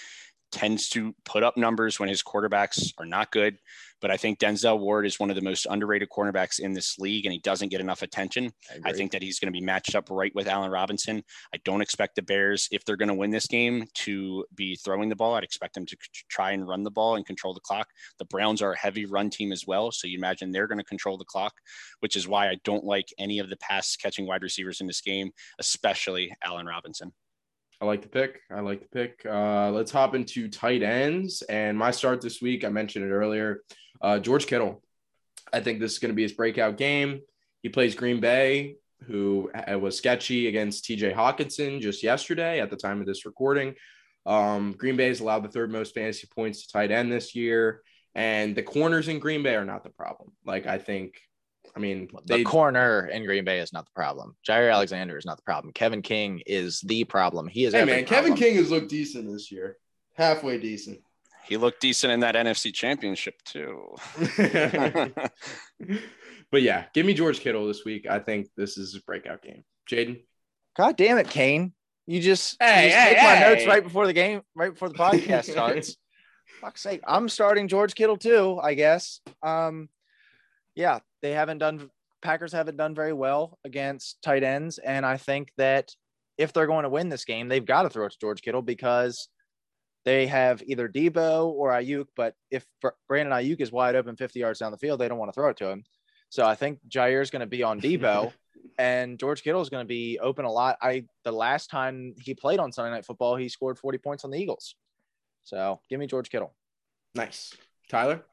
tends to put up numbers when his quarterbacks are not good. But I think Denzel Ward is one of the most underrated cornerbacks in this league, and he doesn't get enough attention. I, I think that he's going to be matched up right with Allen Robinson. I don't expect the Bears, if they're going to win this game, to be throwing the ball. I'd expect them to try and run the ball and control the clock. The Browns are a heavy run team as well, so you imagine they're going to control the clock, which is why I don't like any of the pass catching wide receivers in this game, especially Allen Robinson. I like the pick. I like the pick. Uh, let's hop into tight ends. And my start this week, I mentioned it earlier. Uh, George Kittle. I think this is going to be his breakout game. He plays Green Bay, who was sketchy against TJ Hockenson just yesterday at the time of this recording. Um, Green Bay has allowed the third most fantasy points to tight end this year. And the corners in Green Bay are not the problem. Like, I think I mean, the corner in Green Bay is not the problem. Jaire Alexander is not the problem. Kevin King is the problem. He is. Hey man, Kevin King has looked decent this year. Halfway decent. He looked decent in that NFC Championship too. but yeah, give me George Kittle this week. I think this is a breakout game. Jaden. God damn it, Kane! You just, hey, you just hey, take hey. my notes right before the game, right before the podcast starts. Fuck's sake, I'm starting George Kittle too. I guess. Um, yeah, they haven't done Packers haven't done very well against tight ends, and I think that if they're going to win this game, they've got to throw it to George Kittle because they have either Debo or Aiyuk. But if Brandon Aiyuk is wide open 50 yards down the field, they don't want to throw it to him. So I think Jaire is going to be on Debo, and George Kittle is going to be open a lot. I the last time he played on Sunday Night Football, he scored 40 points on the Eagles. So give me George Kittle. Nice, Tyler.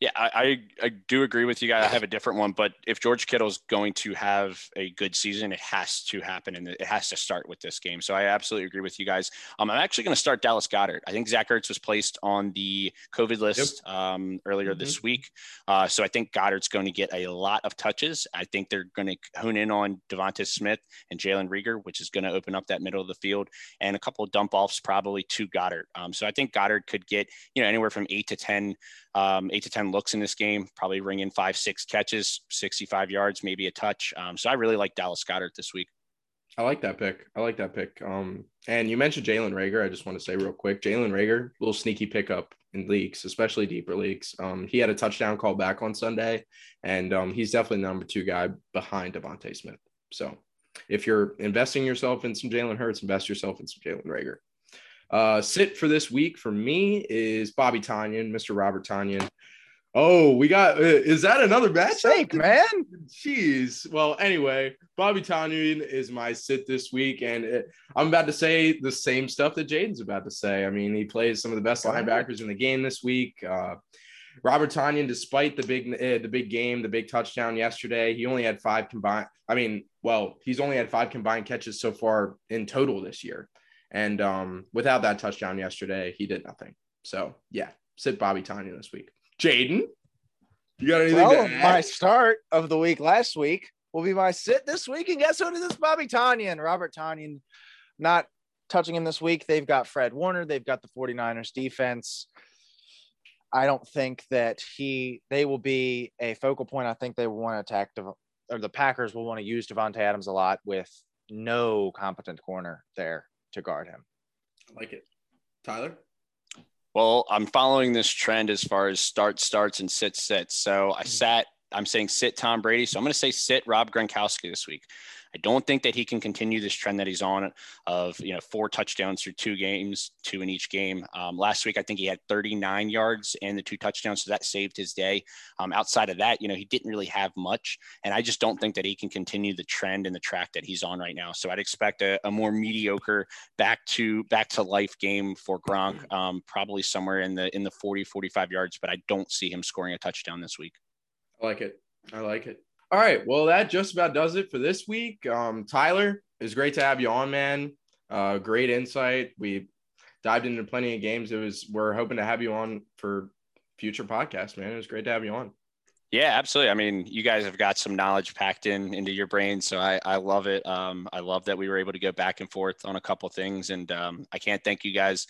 Yeah, I, I, do agree with you guys. I have a different one, but if George Kittle's going to have a good season, it has to happen and it has to start with this game. So I absolutely agree with you guys. Um, I'm actually going to start Dallas Goedert. I think Zach Ertz was placed on the COVID list yep. um, earlier mm-hmm. this week. Uh, so I think Goedert's going to get a lot of touches. I think they're going to hone in on Devonta Smith and Jalen Reagor, which is going to open up that middle of the field and a couple of dump offs probably to Goedert. Um, so I think Goedert could get, you know, anywhere from eight to 10 um, eight to 10 looks in this game, probably ring in five, six catches, 65 yards, maybe a touch. Um, so I really like Dallas Goedert this week. I like that pick. I like that pick. Um, and you mentioned Jalen Reagor. I just want to say real quick, Jalen Reagor, little sneaky pickup in leagues, especially deeper leagues. Um, he had a touchdown call back on Sunday, and um, he's definitely the number two guy behind DeVonta Smith. So if you're investing yourself in some Jalen Hurts, invest yourself in some Jalen Reagor. Uh, sit for this week for me is Bobby Tonyan, Mr. Robert Tonyan. Oh, we got uh, is that another match? Sake, man. Jeez. Well, anyway, Bobby Tonyan is my sit this week, and it, I'm about to say the same stuff that Jaden's about to say. I mean, he plays some of the best linebackers in the game this week. Uh, Robert Tonyan, despite the big uh, the big game, the big touchdown yesterday, he only had five combined. I mean, well, he's only had five combined catches so far in total this year. And um, without that touchdown yesterday, he did nothing. So yeah, sit Bobby Tonyan this week. Jaden, you got anything? Well, my start of the week last week will be my sit this week. And guess who it is? Bobby Tanya Tonyan, Robert Tonyan, not touching him this week. They've got Fred Warner. They've got the 49ers defense. I don't think that he they will be a focal point. I think they will want to attack the or the Packers will want to use Davante Adams a lot with no competent corner there to guard him. I like it. Tyler? Well, I'm following this trend as far as start starts and sit sits. So I mm-hmm. sat I'm saying sit Tom Brady. So I'm going to say sit Rob Gronkowski this week. I don't think that he can continue this trend that he's on of you know four touchdowns through two games, two in each game. Um, last week, I think he had 39 yards and the two touchdowns, so that saved his day. Um, outside of that, you know, he didn't really have much, and I just don't think that he can continue the trend and the track that he's on right now. So I'd expect a, a more mediocre back to back to life game for Gronk, um, probably somewhere in the in the 40 45 yards, but I don't see him scoring a touchdown this week. I like it. I like it. All right. Well, that just about does it for this week. Um, Tyler, it was great to have you on, man. Uh, great insight. We dived into plenty of games. It was we're hoping to have you on for future podcasts, man. It was great to have you on. Yeah, absolutely. I mean, you guys have got some knowledge packed in into your brain, so I, I love it. Um, I love that we were able to go back and forth on a couple things, and um, I can't thank you guys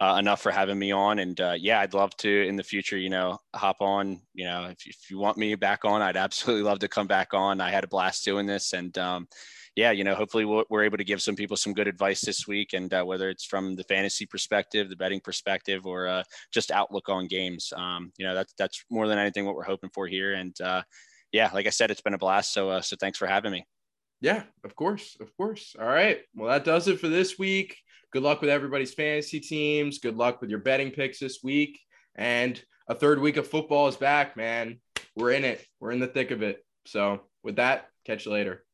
uh, enough for having me on. And uh, yeah, I'd love to in the future, you know, hop on. You know, if, if you want me back on, I'd absolutely love to come back on. I had a blast doing this, and um, yeah, you know, hopefully we're able to give some people some good advice this week, and uh, whether it's from the fantasy perspective, the betting perspective, or uh, just outlook on games. Um, you know, that's that's more than anything what we're hoping for here. And uh, yeah, like I said, it's been a blast. So uh, so thanks for having me. Yeah, of course, of course. All right. Well, that does it for this week. Good luck with everybody's fantasy teams. Good luck with your betting picks this week. And a third week of football is back, man. We're in it. We're in the thick of it. So, with that, catch you later.